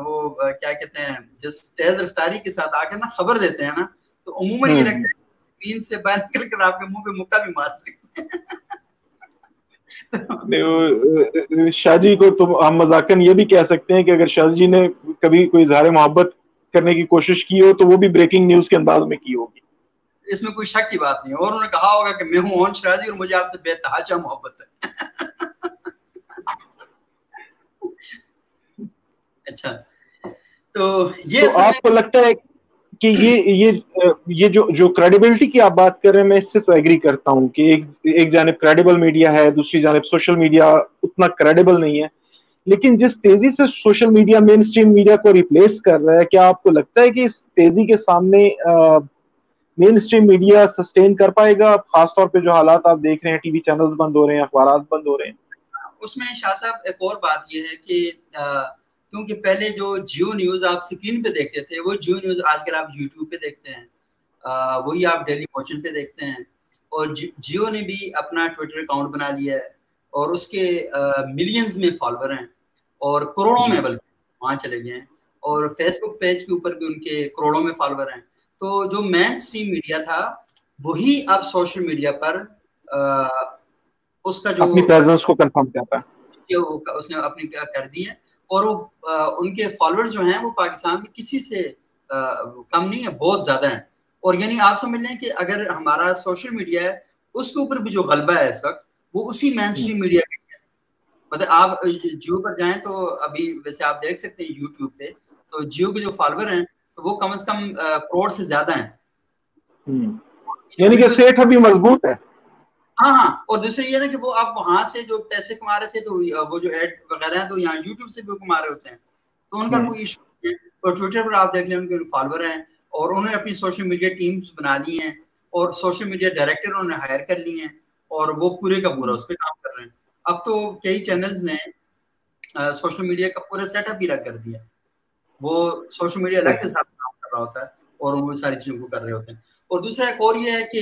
وہ کیا کہتے ہیں جس تیز رفتاری کے ساتھ آ کر نا خبر دیتے ہیں نا تو عموماً یہ لگتا ہے اسکرین سے باہر نکل کر آپ کے منہ پہ مکہ بھی مار سکتے ہیں۔ شاہ جی کو تو ہم مذاکن یہ بھی کہہ سکتے ہیں کہ اگر شاہ جی نے کبھی کوئی اظہار محبت کرنے کی کوشش کی ہو تو وہ بھی بریکنگ نیوز کے انداز میں کی ہوگی۔ اس میں کوئی شک کی بات نہیں اور انہوں نے کہا ہوگا کہ میں ہوں اون شرازی اور مجھے آپ سے بے تحاشا محبت ہے۔ اچھا تو یہ آپ کو لگتا ہے کہ یہ یہ یہ جو جو کریڈیبلٹی کی آپ بات کر رہے ہیں میں اس سے تو ایگری کرتا ہوں کہ ایک ایک جانب کریڈیبل میڈیا ہے دوسری جانب سوشل میڈیا اتنا کریڈیبل نہیں ہے۔ لیکن جس تیزی سے social media mainstream media کو ریپلیس کر رہا ہے، کیا آپ کو لگتا ہے کہ اس تیزی کے سامنے مین اسٹریم میڈیا سسٹین کر پائے گا؟ خاص طور پہ جو حالات آپ دیکھ رہے ہیں، ٹی وی چینلز بند ہو رہے ہیں، اخبارات بند ہو رہے ہیں۔ اس میں شاہ صاحب ایک اور بات یہ ہے کہ کیونکہ پہلے جو جیو نیوز آپ اسکرین پہ دیکھتے تھے، وہ جیو نیوز آج کل آپ یوٹیوب پہ دیکھتے ہیں۔ وہی آپ ڈیلی موشن پہ دیکھتے ہیں۔ اور جی، جیو نے بھی اپنا ٹویٹر اکاؤنٹ بنا لیا ہے اور اس کے ملینز میں فالوور ہیں۔ اور کروڑوں میں بلکہ وہاں چلے گئے ہیں۔ اور فیس بک پیج کے اوپر بھی ان کے کروڑوں میں فالوور ہیں۔ تو جو مین اسٹریم میڈیا تھا وہی اب سوشل میڈیا پر اس کا جو اپنی کو کنفرم کرتا ہے اس نے اپنی کر دی ہے اور وہ ان کے فالوور جو ہیں وہ پاکستان میں کسی سے کم نہیں ہے بہت زیادہ ہیں۔ اور یعنی آپ سمجھ لیں کہ اگر ہمارا سوشل میڈیا ہے اس کے اوپر بھی جو غلبہ ہے اس وقت وہ اسی مین اسٹریم میڈیا کا ہے مطلب آپ جیو پر جائیں تو ابھی ویسے آپ دیکھ سکتے ہیں یوٹیوب پہ تو جیو کے جو فالوور ہیں تو وہ کم از کم کروڑ سے زیادہ ہیں۔ یعنی کہ سیٹ ابھی مضبوط ہے۔ ہاں ہاں۔ اور دوسری یہ نا کہ وہ آپ وہاں سے جو پیسے کما رہے تھے تو وہ جو ایڈ وغیرہ ہیں تو یہاں یوٹیوب سے بھی کما رہے ہوتے ہیں۔ تو ان کا کوئی ایشو نہیں ہے۔ اور ٹویٹر پر آپ دیکھ لیں ان کے فالوور ہیں اور انہوں نے اپنی سوشل میڈیا ٹیمز بنا لی ہیں اور سوشل میڈیا ڈائریکٹر انہوں نے ہائر کر لی ہیں اور وہ پورے کا پورا اس پہ کام اب تو کئی چینلز نے سوشل میڈیا کا پورا سیٹ اپ ہی رکھ کر دیا۔ وہ سوشل میڈیا الگ سے ساتھ کام کر رہا ہوتا ہے اور وہ ساری چیزوں کو کر رہے ہوتے ہیں۔ اور دوسرا ایک اور یہ ہے کہ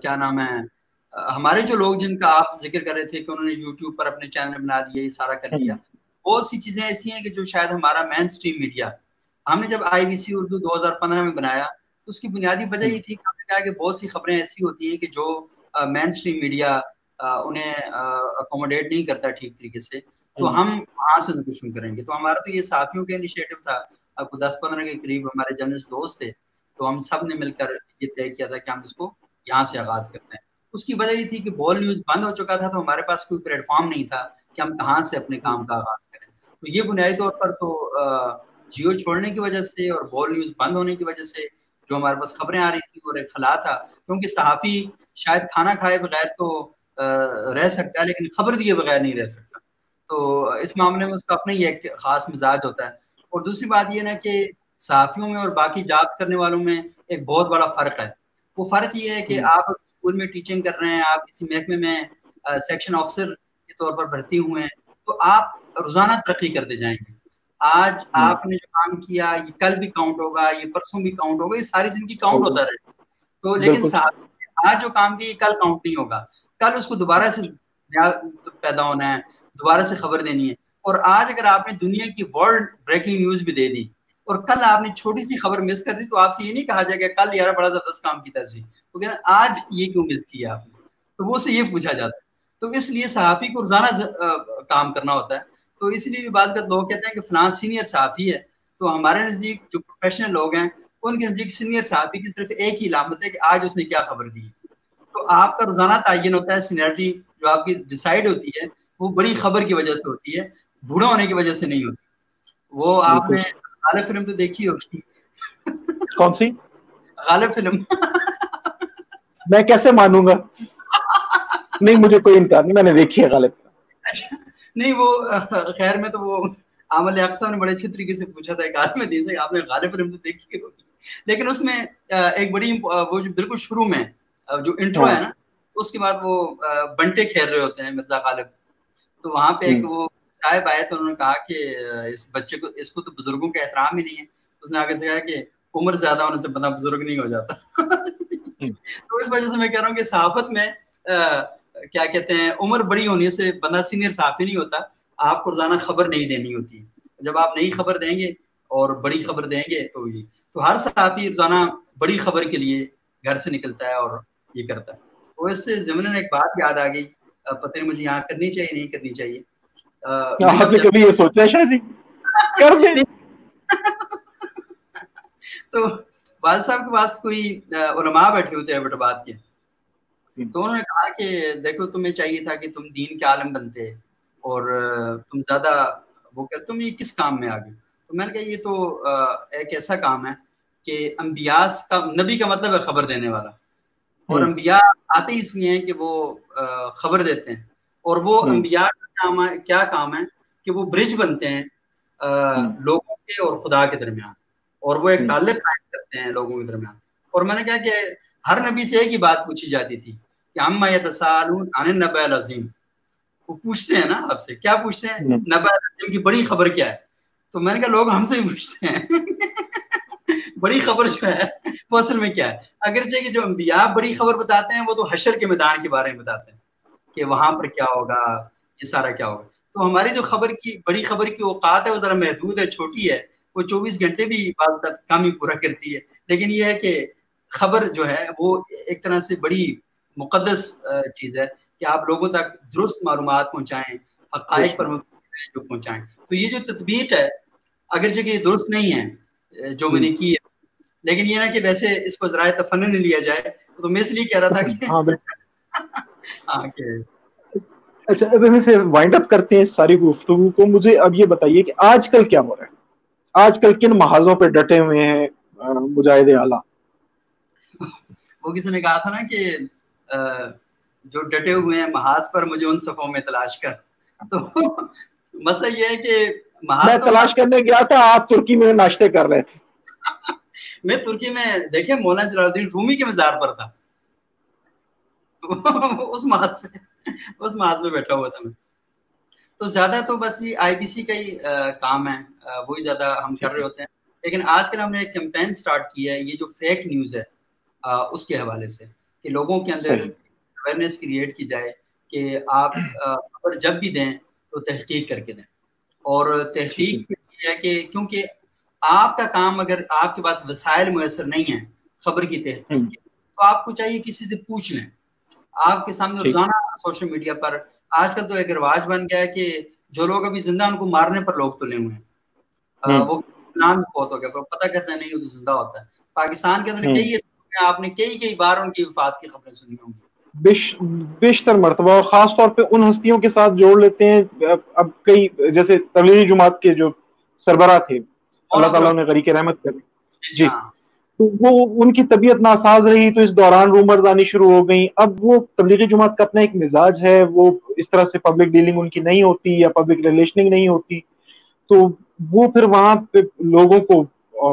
کیا نام ہے ہمارے جو لوگ جن کا آپ ذکر کر رہے تھے کہ انہوں نے یوٹیوب پر اپنے چینل بنا دیے یہ سارا کر لیا بہت سی چیزیں ایسی ہیں کہ جو شاید ہمارا مین اسٹریم میڈیا ہم نے جب آئی بی سی اردو دو ہزار پندرہ میں بنایا تو اس کی بنیادی وجہ یہ تھی کہ ہم نے کہا کہ بہت سی خبریں ایسی ہوتی ہیں کہ جو مین اسٹریم میڈیا انہیں اکوموڈیٹ نہیں کرتا ٹھیک طریقے سے تو ہم وہاں سے کچھ کریں گے۔ تو ہمارا تو یہ ساتھیوں کا انیشیٹو تھا۔ آپ کو دس پندرہ کے قریب ہمارے جرنلسٹ دوست تھے تو ہم سب نے مل کر یہ طے کیا تھا کہ ہم اس کو یہاں سے آغاز کرتے ہیں۔ اس کی وجہ یہ تھی کہ بال نیوز بند ہو چکا تھا تو ہمارے پاس کوئی پلیٹ فارم نہیں تھا کہ ہم کہاں سے اپنے کام کا آغاز کریں۔ تو یہ بنیادی طور پر تو جیو چھوڑنے کی وجہ سے اور بال نیوز بند ہونے کی وجہ سے جو ہمارے پاس خبریں آ رہی تھیں اور ایک خلا تھا۔ کیونکہ صحافی شاید کھانا کھائے بغیر تو رہ سکتا ہے لیکن خبر دیے بغیر نہیں رہ سکتا۔ تو اس معاملے میں اس کا اپنا ہی ایک خاص مزاج ہوتا ہے۔ اور دوسری بات یہ نا کہ صحافیوں میں اور باقی جابس کرنے والوں میں ایک بہت بڑا فرق ہے۔ وہ فرق یہ ہے کہ آپ اسکول میں ٹیچنگ کر رہے ہیں آپ کسی محکمے میں سیکشن آفیسر کے طور پر بھرتی ہوئے ہیں تو آپ روزانہ ترقی کرتے جائیں گے۔ آج آپ نے جو کام کیا یہ کل بھی کاؤنٹ ہوگا یہ پرسوں بھی کاؤنٹ ہوگا یہ ساری زندگی کاؤنٹ ہوتا رہے۔ تو لیکن آج جو کام کیا یہ کل کاؤنٹ نہیں ہوگا۔ کل اس کو دوبارہ سے پیدا ہونا ہے، دوبارہ سے خبر دینی ہے۔ اور آج اگر آپ نے دنیا کی ورلڈ بریکنگ نیوز بھی دے دی، اور کل آپ نے چھوٹی سی خبر مس کر دی، تو آپ سے یہ نہیں کہا جائے گا کل یار بڑا زبردست کام کیا سی۔ تو کہتے آج یہ کیوں مس کیا آپ نے؟ تو وہ سے یہ پوچھا جاتا ہے۔ تو اس لیے صحافی کو روزانہ کام کرنا ہوتا ہے۔ تو اس لیے بھی بعض کا لوگ کہتے ہیں کہ فلاں سینئر صحافی ہے۔ تو ہمارے نزدیک جو پروفیشنل لوگ ہیں، ان کے نزدیک سینئر صحافی کی صرف ایک ہی علامت ہے کہ آج اس نے کیا خبر دی۔ تو آپ کا روزانہ تعین ہوتا ہے سینئرٹی جو آپ کی ڈیسائیڈ ہوتی ہے وہ بڑی خبر کی وجہ سے ہوتی ہے بوڑھا ہونے کی وجہ سے نہیں ہوتی۔ وہ آپ نے غالب فلم تو دیکھی ہوگی۔ کون سی؟ غالب فلم۔ میں کیسے مانوں گا؟ نہیں مجھے کوئی انکار نہیں میں نے دیکھی ہے غالب۔ اچھا نہیں وہ خیر میں تو وہ عامل اقسا نے بڑے اچھے طریقے سے پوچھا تھا ایک آدمی دن سے آپ نے غالب فلم تو دیکھی ہوگی۔ لیکن اس میں ایک بڑی وہ جو بالکل شروع میں جو انٹرو ہے نا اس کے بعد وہ بنٹے کھیل رہے ہوتے ہیں مرزا غالب۔ تو وہاں پہ ایک وہ صاحب آئے تو انہوں نے کہا کہ اس بچے کو اس کو تو بزرگوں کا احترام ہی نہیں ہے۔ اس نے آگے سے کہا کہ عمر زیادہ ہونے سے بندہ بزرگ نہیں ہو جاتا۔ تو اس وجہ سے میں کہہ رہا ہوں کہ صحافت میں کیا کہتے ہیں عمر بڑی ہونے سے بندہ سینئر صحافی نہیں ہوتا۔ آپ کو روزانہ خبر نہیں دینی ہوتی۔ جب آپ نئی خبر دیں گے اور بڑی خبر دیں گے تو یہ۔ تو ہر صحافی روزانہ بڑی خبر کے لیے گھر سے نکلتا ہے اور یہ کرتا ہے۔ تو اس سے ضمن ایک بات یاد آ گئی۔ پتہ نہیں مجھے یہاں کرنی چاہیے نہیں کرنی چاہیے۔ آپ نے کبھی یہ سوچا ہے شاہ جی؟ کر دیں۔ تو والد صاحب کے پاس کوئی علماء بیٹھے ہوتے ہیں بیٹا بات کے تو انہوں نے کہا کہ دیکھو تمہیں چاہیے تھا کہ تم دین کے عالم بنتے اور تم زیادہ وہ کہ تم یہ کس کام میں آگے؟ تو میں نے کہا یہ تو ایک ایسا کام ہے کہ انبیاء کا نبی کا مطلب ہے خبر دینے والا۔ اور انبیاء آتے ہی اس لیے ہیں کہ وہ خبر دیتے ہیں۔ اور وہ انبیاء کا کام کیا کام ہے؟ کہ وہ برج بنتے ہیں لوگوں کے اور خدا کے درمیان۔ اور وہ ایک تعلق قائم کرتے ہیں لوگوں کے درمیان۔ اور میں نے کہا کہ ہر نبی سے ایک ہی بات پوچھی جاتی تھی کہ اما یتسالون عن النبأ العظیم۔ وہ پوچھتے ہیں نا آپ سے کیا پوچھتے ہیں؟ نبأ العظیم کی بڑی خبر کیا ہے؟ تو میں نے کہا لوگ ہم سے ہی پوچھتے ہیں۔ بڑی خبر جو ہے، وہ اصل میں کیا ہے؟ اگرچہ کہ جو انبیاء بڑی خبر بتاتے ہیں، وہ تو حشر کے میدان کے بارے میں بتاتے ہیں کہ وہاں پر کیا ہوگا، یہ سارا کیا ہوگا۔ تو ہماری جو خبر کی، بڑی خبر کی اوقات ہے، وہ ذرا محدود ہے، چھوٹی ہے۔ وہ چوبیس گھنٹے بھی کام ہی پورا کرتی ہے۔ لیکن یہ ہے کہ خبر جو ہے، وہ ایک طرح سے بڑی مقدس چیز ہے کہ آپ لوگوں تک درست معلومات پہنچائیں، حقائق پر جو پہنچائیں۔ تو یہ جو تطبیق ہے، اگرچہ کہ یہ درست نہیں ہے جو میں نے کی ہے لیکن یہ نا کہ ویسے اس کو ذرائع تفن نہیں لیا جائے تو میں اس لیے کہہ رہا تھا کہ ہاں, ہاں، اچھا اب ہم سے وائنڈ اپ کرتے ہیں ساری گفتگو کو۔ مجھے اب یہ بتائیے کہ آج کل کیا ہو رہا ہے؟ آج کل کن محاذوں پہ ڈٹے ہوئے ہیں مجاہد اعلیٰ؟ وہ کسی نے کہا تھا نا کہ جو ڈٹے ہوئے ہیں محاذ پر مجھے ان صفوں میں تلاش کر۔ تو مسئلہ یہ ہے کہ میں تلاش کرنے گیا تھا آپ ترکی میں ناشتے کر رہے تھے۔ میں ترکی میں دیکھیں مولانا جلال الدین رومی کے مزار پر تھا۔ اس محاذ میں اس محاذ میں بیٹھا ہوا تھا میں۔ تو زیادہ تو بس یہ آئی بی سی کا ہی کام ہے۔ وہی زیادہ ہم کر رہے ہوتے ہیں۔ لیکن آج کل ہم نے ایک کیمپین سٹارٹ کیا ہے یہ جو فیک نیوز ہے اس کے حوالے سے کہ لوگوں کے اندر اویئرنیس کریٹ کی جائے کہ آپ خبر جب بھی دیں تو تحقیق کر کے دیں۔ اور تحقیق ہے کہ کیونکہ آپ کا کام اگر آپ کے پاس وسائل میسر نہیں ہیں خبر کی تحقیق تو آپ کو چاہیے کسی سے پوچھ لیں۔ آپ کے سامنے روزانہ سوشل میڈیا پر آج کل تو ایک رواج بن گیا ہے کہ جو لوگ ابھی زندہ ان کو مارنے پر لوگ تلے ہوئے ہیں۔ وہ نام بہت ہو گیا پتہ کرتا ہے نہیں وہ تو زندہ ہوتا ہے۔ پاکستان کے اندر کئی آپ نے کئی کئی بار ان کی وفات کی خبریں سنی ہوں گی۔ بیشتر مرتبہ اور خاص طور پہ ان ہستیوں کے ساتھ جوڑ لیتے ہیں۔ اب کئی جیسے تبلیغی جماعت کے جو سربراہ تھے اللہ تعالیٰ نے غریق رحمت جی, جی۔ ہاں۔ تو وہ ان کی طبیعت ناساز رہی تو اس دوران رومرز آنی شروع ہو گئیں۔ اب وہ تبلیغی جماعت کا اپنا ایک مزاج ہے وہ اس طرح سے پبلک ڈیلنگ ان کی نہیں ہوتی یا پبلک ریلیشننگ نہیں ہوتی۔ تو وہ پھر وہاں پہ لوگوں کو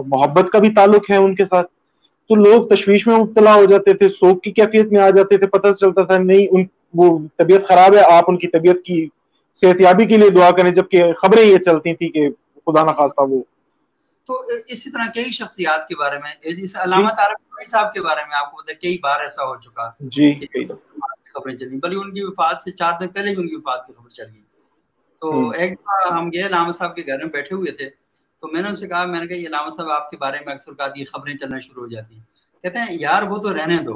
محبت کا بھی تعلق ہے ان کے ساتھ۔ تو لوگ تشویش میں مبتلا ہو جاتے تھے سوک کی کیفیت میں آ جاتے تھے پتہ چلتا تھا نہیں ان وہ طبیعت خراب ہے آپ ان کی طبیعت کی صحت یابی کے لیے دعا کریں جبکہ خبریں یہ چلتی تھی کہ خدا نخواستہ وہ۔ تو اسی طرح کئی شخصیات کے بارے میں اس علامہ طارق صاحب کے بارے میں آپ کو پتہ کئی بار ایسا ہو چکا جی خبریں چلی بلکہ ان کی وفات سے چار دن پہلے بھی ان کی وفات کی خبر چل گئی تو ایک ہم گئے علامہ صاحب کے گھر میں بیٹھے ہوئے تھے۔ تو میں نے ان سے کہا میں نے کہا یہ علامہ صاحب آپ کے بارے میں اکثر کہا یہ خبریں چلنا شروع ہو جاتی ہیں۔ کہتے ہیں یار وہ تو رہنے دو۔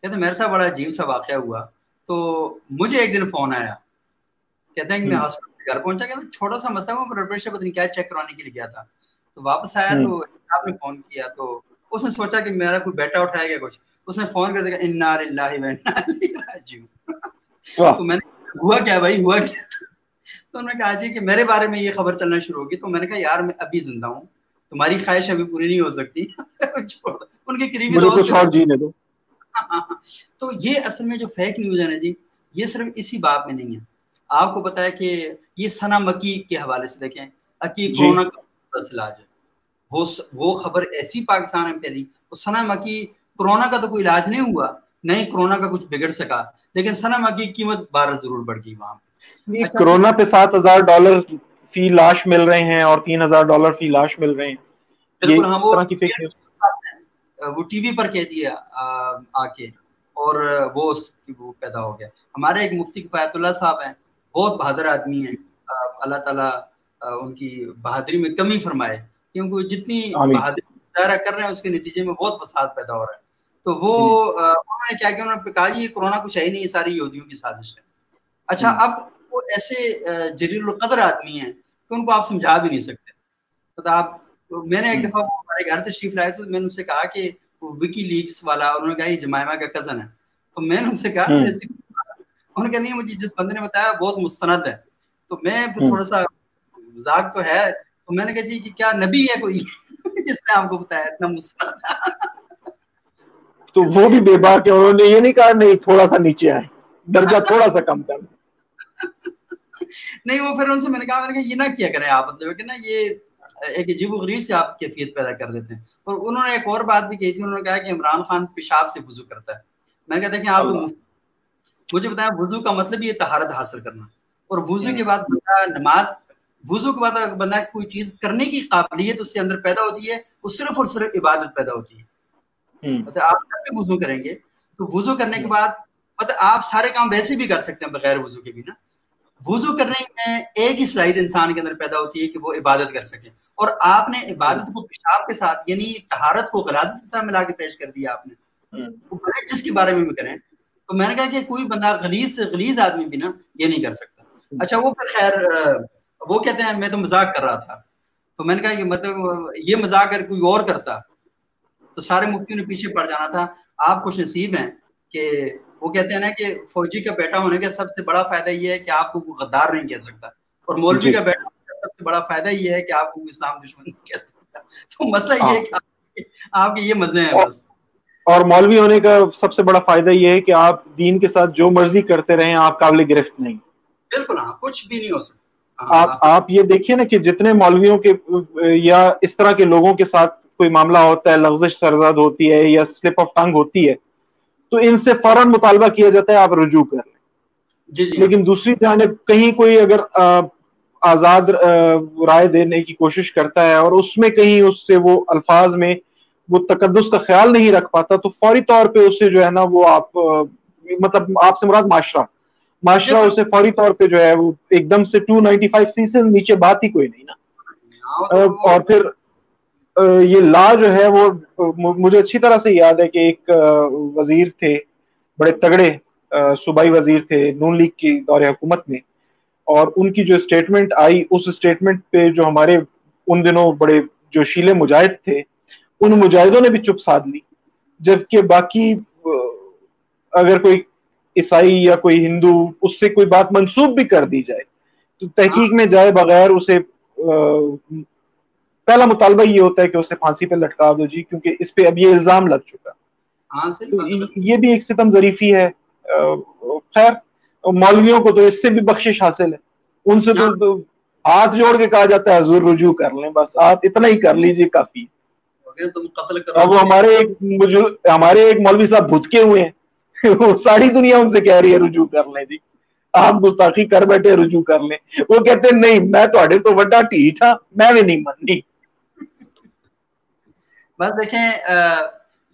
کہتے ہیں میرے ساتھ بڑا عجیب سا واقعہ ہوا۔ تو مجھے ایک دن فون آیا۔ کہتے ہیں کہ میں ہاسپٹل سے گھر پہنچا۔ کہتے ہیں چھوٹا سا مسئلہ بلڈ پریشر پتہ نہیں کیا چیک کرانے کے لیے گیا تھا۔ تو واپس آیا تو آپ نے فون کیا۔ تو اس نے سوچا کہ میرا کوئی بیٹا اٹھائے گا کچھ۔ اس نے فون کر دیا انا للہ و انا الیہ راجعون۔ تو میں نے ہوا کیا بھائی ہوا کیا؟ تو انہوں نے کہا جی کہ میرے بارے میں یہ خبر چلنا شروع ہوگی تو میں نے کہا یار میں ابھی زندہ ہوں تمہاری خواہش ابھی پوری نہیں ہو سکتی۔ ان کے قریبی دوست جینے دو۔ تو یہ اصل میں جو فیک نیوز ہے نا جی یہ صرف اسی بات میں نہیں ہے۔ آپ کو پتا ہے کہ یہ سنا مکی کے حوالے سے دیکھیں اکی جی۔ کرونا کا علاج ہے۔ وہ وہ خبر ایسی پاکستان میں پھیلی وہ سنا مکی کرونا کا تو کوئی علاج نہیں ہوا نہیں کرونا کا کچھ بگڑ سکا لیکن سنا مکی کی قیمت بارہ ضرور بڑھ گئی وہاں کرونا پہ سات ہزار ڈالر فی لاش مل رہے ہیں اور تین ہزار ڈالر فی لاش مل رہے ہیں۔ وہ ٹی وی پر کہہ دیا آ کے۔ اور وہ وہ پیدا ہو گیا۔ ہمارے ایک مفتی کفایت اللہ صاحب ہیں بہت بہادر آدمی ہیں۔ اللہ تعالیٰ ان کی بہادری میں کمی فرمائے۔ کیونکہ جتنی بہادری مظاہرہ کر رہے ہیں اس کے نتیجے میں بہت فساد پیدا ہو رہا ہے۔ تو وہ انہوں نے کیا کہ انہوں نے کہا جی کرونا کچھ ہے ہی نہیں یہ ساری یہودیوں کی سازش ہے۔ اچھا اب وہ ایسے جلیل القدر آدمی ہیں کہ ان کو آپ سمجھا بھی نہیں سکتے۔ تو آپ میں نے ایک دفعہ ہمارے گھر تشریف لائے تو میں نے ان سے کہا کہ وکی لیکس والا انہوں نے کہا یہ جمائمہ کا کزن ہے۔ تو میں نے ان سے کہا انہوں نے کہا نہیں مجھے جس بندے نے بتایا بہت مستند ہے۔ تو میں تھوڑا سا مزاق تو ہے۔ تو میں نے کہا جی کہ کیا نبی ہے کوئی؟ جس نے آپ کو بتایا اتنا مستند۔ تو وہ بھی بے باک ہے انہوں نے یہ نہیں کہا نہیں تھوڑا سا نیچے آئے۔ درجہ تھوڑا سا کم کر۔ نہیں وہ پھر ان سے میں نے کہا میں نے کہا یہ نہ کیا کریں آپ مطلب کہ نا یہ ایک عجیب و غریب سے آپ کیفیت پیدا کر دیتے ہیں۔ اور انہوں نے ایک اور بات بھی کہی تھی انہوں نے کہا کہ عمران خان پیشاب سے وضو کرتا ہے۔ میں کہتا کہ آپ مجھے بتایا وضو کا مطلب یہ تہارت حاصل کرنا۔ اور وضو کے بعد بندہ نماز وضو کے بعد بندہ کوئی چیز کرنے کی قابلیت اس کے اندر پیدا ہوتی ہے وہ صرف اور صرف عبادت پیدا ہوتی ہے۔ مطلب آپ جب بھی وضو کریں گے تو وضو کرنے کے بعد مطلب آپ سارے کام ویسے بھی کر سکتے ہیں بغیر وضو کے بھی نا۔ وضو کرنے میں ایک ہی صلاحیت انسان کے اندر پیدا ہوتی ہے کہ وہ عبادت کر سکے اور آپ نے عبادت کو پیشاب کے ساتھ یعنی طہارت کو غلازت کے ساتھ ملا کے پیش کر دیا آپ نے۔ جس کے بارے میں بھی کریں تو میں نے کہا کہ کوئی بندہ غلیظ سے غلیظ آدمی بھی نا یہ نہیں کر سکتا۔ اچھا وہ پھر خیر وہ کہتے ہیں میں تو مذاق کر رہا تھا۔ تو میں نے کہا کہ مطلب یہ مذاق اگر کوئی اور کرتا تو سارے مفتیوں نے پیچھے پڑ جانا تھا۔ آپ خوش نصیب ہیں کہ وہ کہتے ہیں نا کہ فوجی کا بیٹا ہونے کا سب سے بڑا فائدہ یہ ہے کہ آپ کو غدار نہیں کہہ سکتا۔ اور مولوی جی۔ کا بیٹا سب سے بڑا فائدہ یہ ہے کہ آپ کو اسلام دشمن نہیں کہہ سکتا۔ تو مسئلہ یہ ہے کہ آپ کے یہ مزے ہیں بس۔ اور مولوی ہونے کا سب سے بڑا فائدہ یہ ہے کہ آپ دین کے ساتھ جو مرضی کرتے رہیں آپ قابل گرفت نہیں۔ بالکل ہاں کچھ بھی نہیں ہو سکتا۔ ہاں، آپ آپ یہ دیکھیے نا کہ جتنے مولویوں کے یا اس طرح کے لوگوں کے ساتھ کوئی معاملہ ہوتا ہے لغزش سرزاد ہوتی ہے یا سلپ آف ٹنگ ہوتی ہے تو ان سے فوراً مطالبہ کیا جاتا ہے آپ رجوع کر لیں۔ جی جی۔ لیکن دوسری جانب کہیں کوئی اگر آزاد رائے دینے کی کوشش کرتا ہے اور اس میں کہیں اس سے وہ الفاظ میں وہ تقدس کا خیال نہیں رکھ پاتا تو فوری طور پہ اسے جو ہے نا وہ آپ مطلب آپ سے مراد معاشرہ۔ معاشرہ اسے فوری طور پہ جو ہے وہ ایک دم سے ٹو نائنٹی فائیو سی سے نیچے بات ہی کوئی نہیں نا۔ ہاں، اور پھر یہ لا جو ہے وہ مجھے اچھی طرح سے یاد ہے کہ ایک وزیر تھے، بڑے تگڑے صوبائی وزیر تھے نون لیگ کی دور حکومت میں، اور ان کی جو اسٹیٹمنٹ آئی، اس اسٹیٹمنٹ پہ جو ہمارے ان دنوں بڑے جو شیلے مجاہد تھے، ان مجاہدوں نے بھی چپ سادھ لی۔ جبکہ باقی اگر کوئی عیسائی یا کوئی ہندو، اس سے کوئی بات منسوب بھی کر دی جائے، تو تحقیق میں جائے بغیر اسے پہلا مطالبہ یہ ہوتا ہے کہ اسے پھانسی پہ لٹکا دو جی کیونکہ اس پہ اب یہ الزام لگ چکا۔ ہاں یہ بھی ایک ستم ظریفی ہے۔ خیر مولویوں کو تو اس سے بھی بخشش حاصل ہے۔ ان سے تو ہاتھ جوڑ کے کہا جاتا ہے حضور رجوع کر لیں بس آپ اتنا ہی کر لیجیے کافی۔ تم قتل اب ہمارے ایک ہمارے ایک مولوی صاحب بھتکے ہوئے ہیں۔ وہ ساری دنیا ان سے کہہ رہی ہے رجوع کر لیں جی۔ آپ گستاخی کر بیٹھے رجوع کر لیں۔ وہ کہتے ہیں نہیں میں تو تو وڈا ٹھیک ہاں میں بھی نہیں مننی بس دیکھیں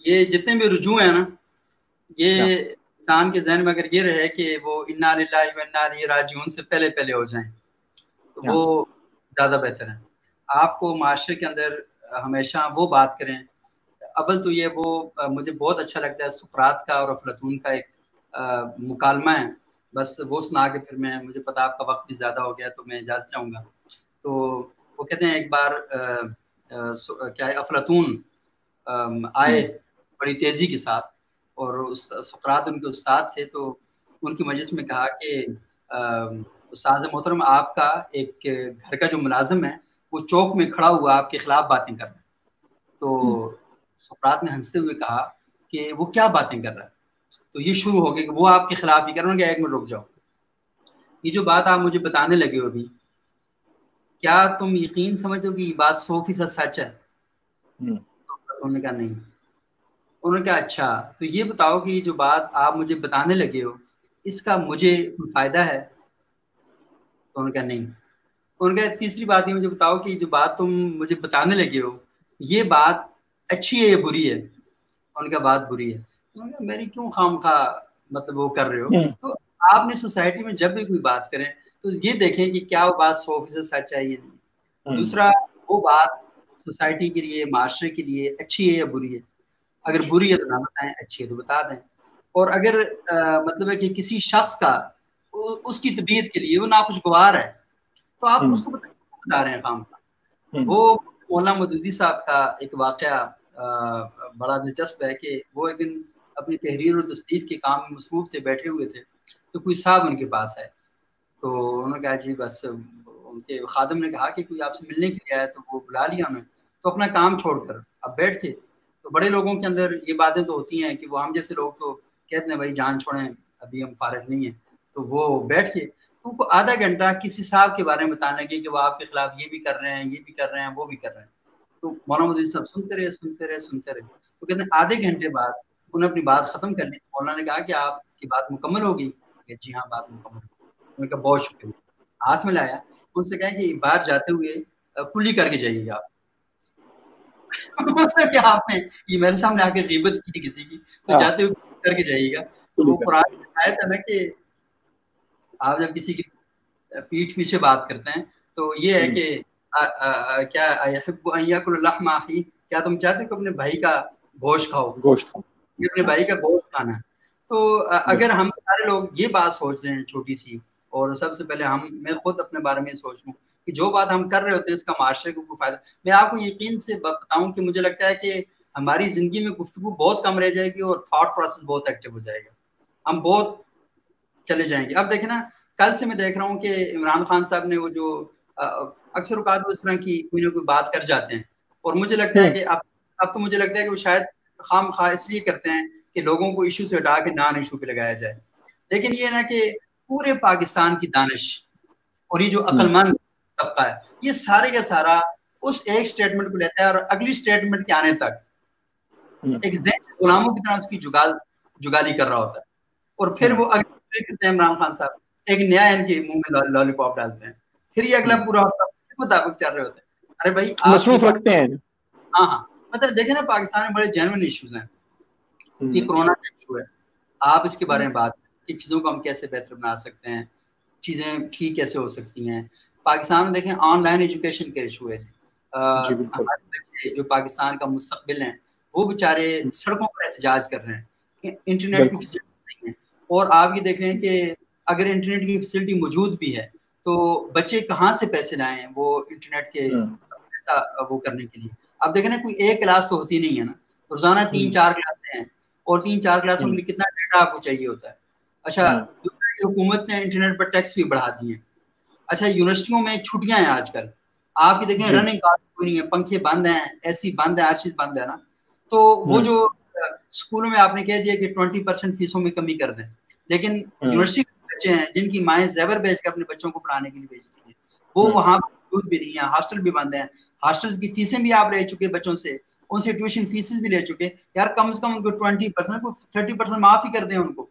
یہ جتنے بھی رجوع ہیں نا یہ انسان کے ذہن میں اگر یہ رہے کہ وہ انا للہ و انا راجعون سے پہلے پہلے ہو جائیں تو وہ زیادہ بہتر ہے آپ کو معاشرے کے اندر ہمیشہ وہ بات کریں اول تو یہ وہ مجھے بہت اچھا لگتا ہے سکرات کا اور افلاطون کا ایک مکالمہ ہے۔ بس وہ سنا کے پھر میں مجھے پتا آپ کا وقت بھی زیادہ ہو گیا تو میں اجازت چاہوں گا۔ تو وہ کہتے ہیں ایک بار کیا ہے افلاطون آئے بڑی تیزی کے ساتھ اور سکرات ان کے استاد تھے تو ان کی مجلس میں کہا کہ استاد محترم آپ کا ایک گھر کا جو ملازم ہے وہ چوک میں کھڑا ہوا آپ کے خلاف باتیں کر رہا ہے۔ تو سکرات نے ہنستے ہوئے کہا کہ وہ کیا باتیں کر رہا ہے؟ تو یہ شروع ہو گیا کہ وہ آپ کے خلاف ہی کر رہا ہے۔ ایک منٹ رک جاؤ۔ یہ جو بات آپ مجھے بتانے لگے ہو ابھی کیا تم یقین سمجھو کہ یہ بات سو فیصد سچ ہے؟ انہوں نے کہا نہیں۔ انہوں نے کہا اچھا تو یہ بتاؤ کہ جو بات آپ مجھے بتانے لگے ہو اس کا مجھے فائدہ ہے؟ تو انہوں نے کہا نہیں۔ انہوں نے کہا تیسری بات یہ مجھے بتاؤ کہ جو بات تم مجھے بتانے لگے ہو یہ بات اچھی ہے یا بری ہے؟ انہوں نے کہا بات بری ہے۔ انہوں نے کہا میری کیوں خام خواہ مطلب وہ کر رہے ہو؟ تو آپ نے سوسائٹی میں جب بھی کوئی بات کریں تو یہ دیکھیں کہ کیا وہ بات سو فیصد سچ ہے یا نہیں۔ دوسرا وہ بات سوسائٹی کے لیے معاشرے کے لیے اچھی ہے یا بری ہے؟ اگر بری ہے تو نہ بتائیں اچھی ہے تو بتا دیں۔ اور اگر مطلب ہے کہ کسی شخص کا اس کی طبیعت کے لیے وہ ناخوشگوار ہے تو آپ اس کو بتا رہے ہیں کام کا وہ مولانا مدودی صاحب کا ایک واقعہ بڑا دلچسپ ہے کہ وہ ایک دن اپنی تحریر اور تصنیف کے کام میں مصروف سے بیٹھے ہوئے تھے تو کوئی صاحب ان کے پاس ہے تو انہوں نے کہا جی بس ان کے خادم نے کہا کہ کوئی آپ سے ملنے کے لیے آیا تو وہ بلا لیا انہیں تو اپنا کام چھوڑ کر اب بیٹھ کے تو بڑے لوگوں کے اندر یہ باتیں تو ہوتی ہیں کہ وہ ہم جیسے لوگ تو کہتے ہیں بھائی جان چھوڑیں، ابھی ہم فارغ نہیں ہیں۔ تو وہ بیٹھ کے تو کو آدھا گھنٹہ کسی صاحب کے بارے میں بتانے لگے کہ وہ آپ کے خلاف یہ بھی کر رہے ہیں، یہ بھی کر رہے ہیں، وہ بھی کر رہے ہیں۔ تو مولانا مدی صاحب سنتے رہے سنتے رہے سنتے رہے۔ تو کہتے ہیں آدھے گھنٹے بعد انہوں نے اپنی بات ختم کر لی۔ مولانا نے کہا کہ آپ کی بات مکمل ہوگی کہ جی ہاں بات مکمل انہوں نے کہا بہت شکریہ۔ ہاتھ میں لایا ان سے کہا کہ باہر جاتے ہوئے کلی کر کے جائیے گا آپ۔ کہ آپ نے یہ میرے سامنے آ کے غیبت کی کسی کی تو جاتے ہوئے کر کے جائیے گا تو وہ قرآن آیت ہے نا کہ آپ جب کسی کی پیٹھ پیچھے بات کرتے ہیں تو یہ ہے کہ کیا کیا تم چاہتے کہ اپنے بھائی کا گوشت کھاؤ گوشت کھاؤ اپنے بھائی کا گوشت کھانا ہے تو اگر ہم سارے لوگ یہ بات سوچ رہے ہیں چھوٹی سی اور سب سے پہلے ہم میں خود اپنے بارے میں سوچ لوں کہ جو بات ہم کر رہے ہوتے ہیں اس کا معاشرے کو کوئی فائدہ میں آپ کو یقین سے بتاؤں کہ مجھے لگتا ہے کہ ہماری زندگی میں گفتگو بہت کم رہ جائے گی اور تھاٹ پروسیس بہت ایکٹیو ہو جائے گا۔ ہم بہت چلے جائیں گے۔ اب دیکھیں نا کل سے میں دیکھ رہا ہوں کہ عمران خان صاحب نے وہ جو اکثر اوقات اس طرح کی کوئی نہ کوئی بات کر جاتے ہیں۔ اور مجھے لگتا ہے کہ اب اب تو مجھے لگتا ہے کہ وہ شاید خام خواہ اس لیے کرتے ہیں کہ لوگوں کو ایشو سے ہٹا کے نان ایشو پہ لگایا جائے۔ لیکن یہ نا کہ پورے پاکستان کی دانش اور یہ جو عقل مند طبقہ ہے۔ یہ سارے کا سارا اس ایک سٹیٹمنٹ کو لیتا ہے اور اگلی سٹیٹمنٹ کے آنے تک ایک ذہن غلاموں کی طرح اس کی جگال جگالی کر رہا ہوتا ہے۔ اور پھر وہ اگلی کرتے ہیں عمران خان صاحب ایک نیا ان کے منہ میں لالی پاپ ڈالتے ہیں۔ پھر یہ اگلا پورا ہفتہ مطابق چل رہے ہوتے ہیں۔ ارے بھائی مصروف رکھتے ہیں۔ ہاں ہاں۔ مطلب دیکھیں نا پاکستان میں بڑے جینوئن ایشوز ہیں۔ یہ کرونا کا ایشو ہے۔ آپ اس کے بارے میں بات کہ چیزوں کو ہم کیسے بہتر بنا سکتے ہیں چیزیں ٹھیک کیسے ہو سکتی ہیں۔ پاکستان میں دیکھیں آن لائن ایجوکیشن کا ایشو ہے۔ جی۔ ہمارے بچے جو پاکستان کا مستقبل ہیں وہ بیچارے سڑکوں پر احتجاج کر رہے ہیں انٹرنیٹ کی فیسلٹی نہیں ہے۔ اور آپ یہ دیکھ رہے ہیں کہ اگر انٹرنیٹ کی فیسلٹی موجود بھی ہے تو بچے کہاں سے پیسے لائیں وہ انٹرنیٹ کے ایسا وہ کرنے کے لیے۔ اب دیکھیں نا کوئی ایک کلاس تو ہوتی نہیں ہے نا۔ روزانہ تین چار کلاسیں ہیں اور تین چار کلاسوں میں کتنا ڈیٹا آپ کو چاہیے ہوتا ہے۔ اچھا حکومت نے انٹرنیٹ پر ٹیکس بھی بڑھا دیے ہیں۔ اچھا یونیورسٹیوں میں چھٹیاں ہیں آج کل۔ آپ کی دیکھیں رننگ کار کوئی نہیں ہے پنکھے بند ہیں اے سی بند ہے ہر چیز بند ہے نا۔ تو وہ جو اسکولوں میں آپ نے کہہ دیا کہ ٹوینٹی پرسینٹ فیسوں میں کمی کر دیں۔ لیکن یونیورسٹی کے بچے ہیں جن کی مائیں زیور بیچ کر اپنے بچوں کو پڑھانے کے لیے بھیجتی ہیں۔ وہ وہاں موجود بھی نہیں ہے ہاسٹل بھی بند ہیں۔ ہاسٹل کی فیسیں بھی آپ لے چکے بچوں سے ان سے ٹیوشن فیسز بھی لے چکے۔ یار کم از کم ان کو ٹوینٹی پرسینٹ کو تھرٹی پرسینٹ معاف ہی کر دیں ان کو۔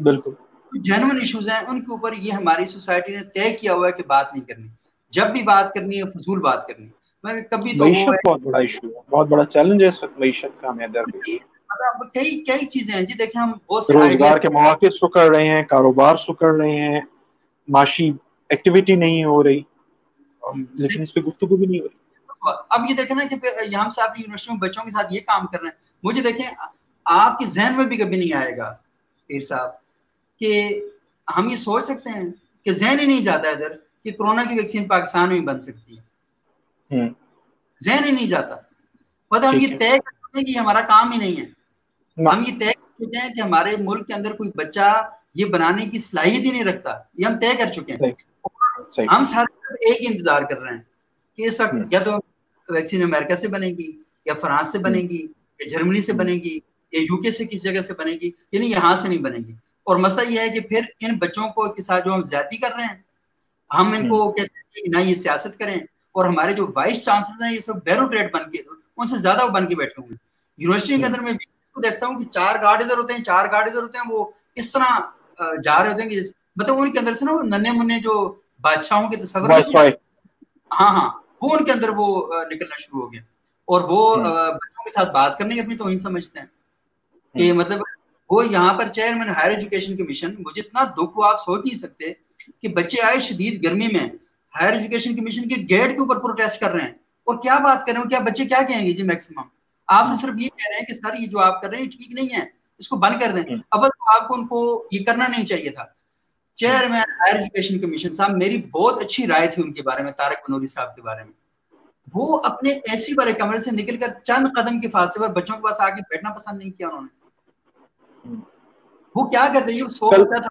بالکل۔ جینوئن ایشوز ہیں ان کے اوپر یہ ہماری سوسائٹی نے طے کیا ہوا ہے کہ بات نہیں کرنی۔ جب بھی بات کرنی ہے فضول بات کرنی۔ میں کبھی تو بہت بڑا ایشو ہے بہت بڑا چیلنج ہے اس وقت معیشت کا ہمیں در مطلب کئی کئی چیزیں ہیں۔ جی دیکھیں ہم بہت سے روزگار کے مواقع سکڑ رہے ہیں کاروبار سکڑ رہے ہیں۔ معاشی ایکٹیویٹی نہیں ہو رہی۔ لیکن اس پہ گفتگو بھی نہیں ہو رہی۔ اب یہ دیکھیں نا کہ یہاں سے آپ یونیورسٹی میں بچوں کے ساتھ یہ کام کر رہے ہیں۔ مجھے دیکھیں آپ کے ذہن میں بھی کبھی نہیں آئے گا۔ پیر صاحب کہ ہم یہ سوچ سکتے ہیں کہ ذہن ہی نہیں جاتا ادھر کہ کرونا کی ویکسین پاکستان میں بن سکتی ہے۔ ذہن ہی نہیں جاتا۔ مطلب ہم یہ طے کر چکے ہیں کہ ہمارا کام ہی نہیں ہے۔ ہم یہ طے کر چکے ہیں کہ ہمارے ملک کے اندر کوئی بچہ یہ بنانے کی صلاحیت ہی نہیں رکھتا۔ یہ ہم طے کر چکے ہیں۔ ہم سارے ایک انتظار کر رہے ہیں کہ اس وقت یا تو ویکسین امریکہ سے بنے گی یا فرانس سے بنے گی یا جرمنی سے بنے گی یا یو کے سے کس جگہ سے بنے گی یعنی یہاں سے نہیں بنے گی۔ اور مسئلہ یہ ہے کہ پھر ان بچوں کو کے ساتھ جو ہم زیادتی کر رہے ہیں ہم ان کو کہتے ہیں کہ نہ یہ سیاست کریں۔ اور ہمارے جو وائس چانسلر ہیں یہ سب بیروکریٹ بن کے ان سے زیادہ بن کے بیٹھے ہوئے یونیورسٹی کے اندر میں کو دیکھتا ہوں کہ چار گارڈ ادھر ہوتے ہیں چار گارڈ ادھر ہوتے ہیں وہ اس طرح جا رہے ہوتے ہیں کہ مطلب ان کے اندر سے نا ننے منے جو بادشاہوں کے تصور ہاں ہاں وہ ان کے اندر وہ نکلنا شروع ہو گیا۔ اور وہ بچوں کے ساتھ بات کرنے کی اپنی توہین سمجھتے ہیں۔ کہ مطلب وہ یہاں پر چیئرمین ہائر ایجوکیشن کمیشن مجھے اتنا دکھ ہوا آپ سوچ نہیں سکتے کہ بچے آئے شدید گرمی میں ہائر ایجوکیشن کمیشن کے گیٹ کے اوپر پروٹیسٹ کر رہے ہیں۔ اور کیا بات کر رہے ہیں؟ کیا بچے کیا کہیں گے؟ جی میکسیمم آپ سے صرف یہ کہہ رہے ہیں کہ سر یہ جو آپ کر رہے ہیں ٹھیک نہیں ہے۔ اس کو بند کر دیں۔ اب آپ کو ان کو یہ کرنا نہیں چاہیے تھا۔ چیئرمین ہائر ایجوکیشن کمیشن صاحب میری بہت اچھی رائے تھی ان کے بارے میں تارک بنوری صاحب کے بارے میں۔ وہ اپنے ایسی والے کمرے سے نکل کر چند قدم کے فاصلے پر بچوں کے پاس آگے بیٹھنا پسند نہیں کیا انہوں نے۔ وہ کیا کرتے ہیں؟ سو تھا۔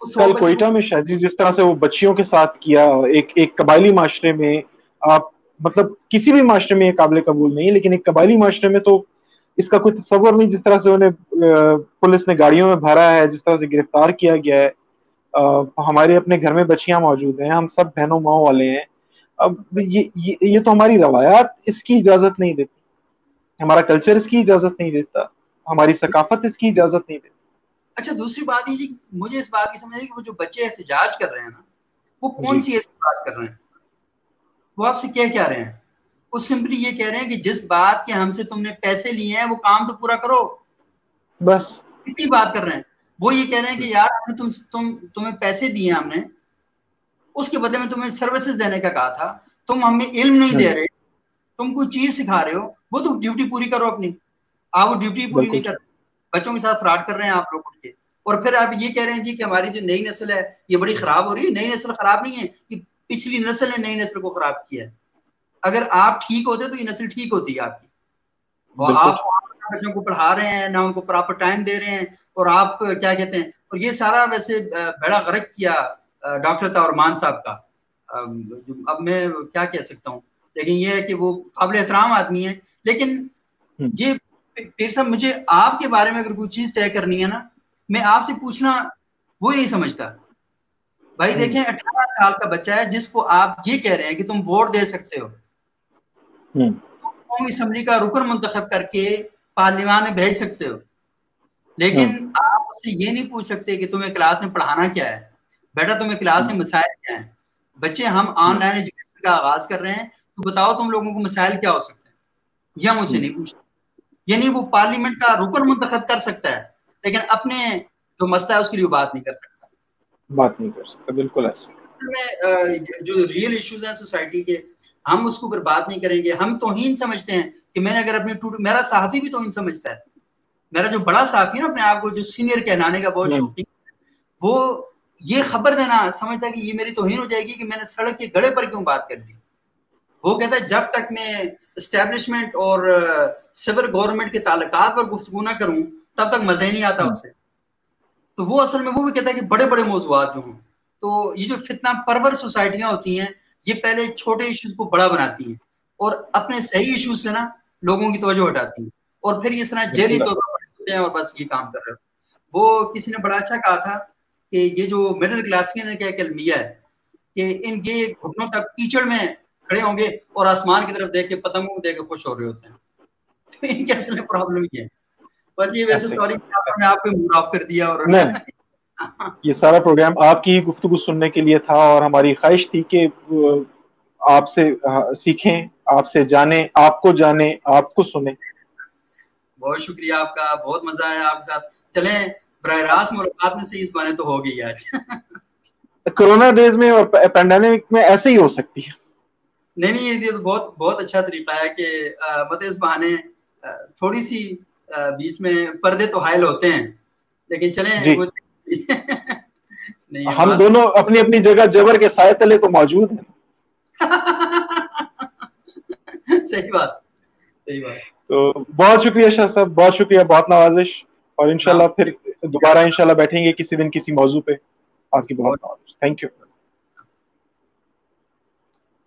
کل کوئٹہ میں شاید جی جس طرح سے وہ بچیوں کے ساتھ کیا ایک ایک قبائلی معاشرے میں آپ مطلب کسی بھی معاشرے میں یہ قابل قبول نہیں ہے لیکن ایک قبائلی معاشرے میں تو اس کا کوئی تصور نہیں جس طرح سے انہیں پولیس نے گاڑیوں میں بھرا ہے جس طرح سے گرفتار کیا گیا ہے۔ ہمارے اپنے گھر میں بچیاں موجود ہیں ہم سب بہنوں ماؤں والے ہیں۔ اب یہ یہ تو ہماری روایات اس کی اجازت نہیں دیتی۔ ہمارا کلچر اس کی اجازت نہیں دیتا۔ ہماری ثقافت اس کی اجازت نہیں دیتی۔ اچھا دوسری بات یہ مجھے اس بات کی سمجھ کہ وہ جو بچے احتجاج کر رہے ہیں نا وہ کون سی ایسی بات کر رہے ہیں؟ وہ آپ سے کیا کہہ رہے ہیں؟ وہ سمپلی یہ کہہ رہے ہیں کہ جس بات کے ہم سے تم نے پیسے لیے ہیں وہ کام تو پورا کرو۔ بس۔ اتنی بات کر رہے ہیں؟ وہ یہ کہہ رہے ہیں کہ یار تم تم تمہیں پیسے دیے ہم نے۔ اس کے بدلے میں تمہیں سروسز دینے کا کہا تھا۔ تم ہمیں علم نہیں دے رہے۔ تم کوئی چیز سکھا رہے ہو۔ وہ تو ڈیوٹی پوری کرو اپنی۔ آپ وہ ڈیوٹی پوری نہیں کر بچوں کے ساتھ فراڈ کر رہے ہیں آپ لوگ اٹھ کے۔ اور پھر آپ یہ کہہ رہے ہیں جی کہ ہماری جو نئی نسل ہے یہ بڑی خراب ہو رہی ہے نئی نسل خراب نہیں ہے یہ پچھلی نسل نے نئی نسل کو خراب کیا ہے۔ اگر آپ ٹھیک ہوتے تو یہ نسل ٹھیک ہوتی ہے آپ کی۔ آپ بچوں کو پڑھا رہے ہیں نہ ان کو پراپر ٹائم دے رہے ہیں۔ اور آپ کیا کہتے ہیں؟ اور یہ سارا ویسے بڑا غرق کیا ڈاکٹر تورمان صاحب کا۔ اب میں کیا کہہ سکتا ہوں؟ لیکن یہ ہے کہ وہ قابل احترام آدمی ہے لیکن یہ پیر صاحب مجھے آپ کے بارے میں اگر کوئی چیز طے کرنی ہے نا میں آپ سے پوچھنا وہی نہیں سمجھتا۔ بھائی دیکھیں اٹھارہ سال کا بچہ ہے جس کو آپ یہ کہہ رہے ہیں کہ تم ووٹ دے سکتے ہو۔ قومی اسمبلی کا رکن منتخب کر کے پارلیمان میں بھیج سکتے ہو۔ لیکن آپ اس سے یہ نہیں پوچھ سکتے کہ تمہیں کلاس میں پڑھانا کیا ہے۔ بیٹا تمہیں کلاس میں مسائل کیا ہیں؟ بچے ہم آن لائن ایجوکیشن کا آغاز کر رہے ہیں۔ تو بتاؤ تم لوگوں کو مسائل کیا ہو سکتے ہیں؟ یہ ہم اسے نہیں پوچھتے۔ یعنی وہ پارلیمنٹ کا رکن منتخب کر سکتا ہے لیکن اپنے جو مسئلہ ہے اس کے لیے بات نہیں کر سکتا۔ بات نہیں کر سکتا بالکل ایسا۔ جو ریئل ایشوز ہیں سوسائٹی کے ہم اس کے اوپر بات نہیں کریں گے۔ ہم توہین سمجھتے ہیں کہ میں نے اگر اپنی ٹوٹ میرا صحافی بھی توہین سمجھتا ہے۔ میرا جو بڑا صحافی ہے نا اپنے آپ کو جو سینئر کہلانے کا بہت شوق وہ یہ خبر دینا سمجھتا ہے کہ یہ میری توہین ہو جائے گی کہ میں نے سڑک کے گڑے پر کیوں بات کر لی۔ وہ کہتا ہے جب تک میں اسٹیبلشمنٹ اور سول گورنمنٹ کے تعلقات پر گفتگو نہ کروں تب تک مزہ ہی نہیں آتا اسے۔ تو وہ اصل میں وہ بھی کہتا ہے کہ بڑے بڑے موضوعات جو ہوں۔ تو یہ جو فتنہ پرور سوسائٹیاں ہوتی ہیں یہ پہلے چھوٹے ایشوز کو بڑا بناتی ہیں۔ اور اپنے صحیح ایشوز سے نا لوگوں کی توجہ ہٹاتی ہیں۔ اور پھر اس طرح جیلی طور پر ہوتے ہیں اور بس یہ کام کر رہے ہو وہ کسی نے بڑا اچھا کہا تھا کہ یہ جو مڈل کلاس کے نے کیا کلمیہ ہے کہ ان کے گھٹنوں تک کیچڑ میں کھڑے ہوں گے اور آسمان کی طرف دیکھ کے پتنگوں کو دیکھ کے خوش ہو رہے ہوتے ہیں۔ تو ان کے اصل پرابلم یہ ہے۔ بس یہ ویسے سوری میں آپ کو موڈ آف کر دیا اور یہ سارا پروگرام آپ کی گفتگو سننے کے لیے تھا اور ہماری خواہش تھی کہ آپ سے سیکھیں آپ سے جانیں آپ کو جانیں آپ کو سنیں۔ بہت شکریہ آپ کا بہت مزہ آیا آپ کے ساتھ۔ چلیں براہ راست ملاقات میں سے اس بانے تو ہو گئی آج۔ کرونا ڈیز میں اور پینڈیمک میں ایسے ہی ہو سکتی ہے۔ نہیں نہیں یہ تو بہت بہت اچھا طریقہ ہے کہ مطلب اس بہانے تھوڑی سی بیچ میں پردے تو حائل ہوتے ہیں لیکن چلیں جی. ہم دونوں اپنی اپنی جگہ جبر کے سائے تلے تو موجود ہیں۔ صحیح بات صحیح بات۔ تو بہت شکریہ شاہ صاحب بہت شکریہ بہت نوازش۔ اور انشاءاللہ ہاں۔ پھر دوبارہ انشاءاللہ بیٹھیں گے کسی دن کسی موضوع پہ۔ آپ کی بہت تھینک یو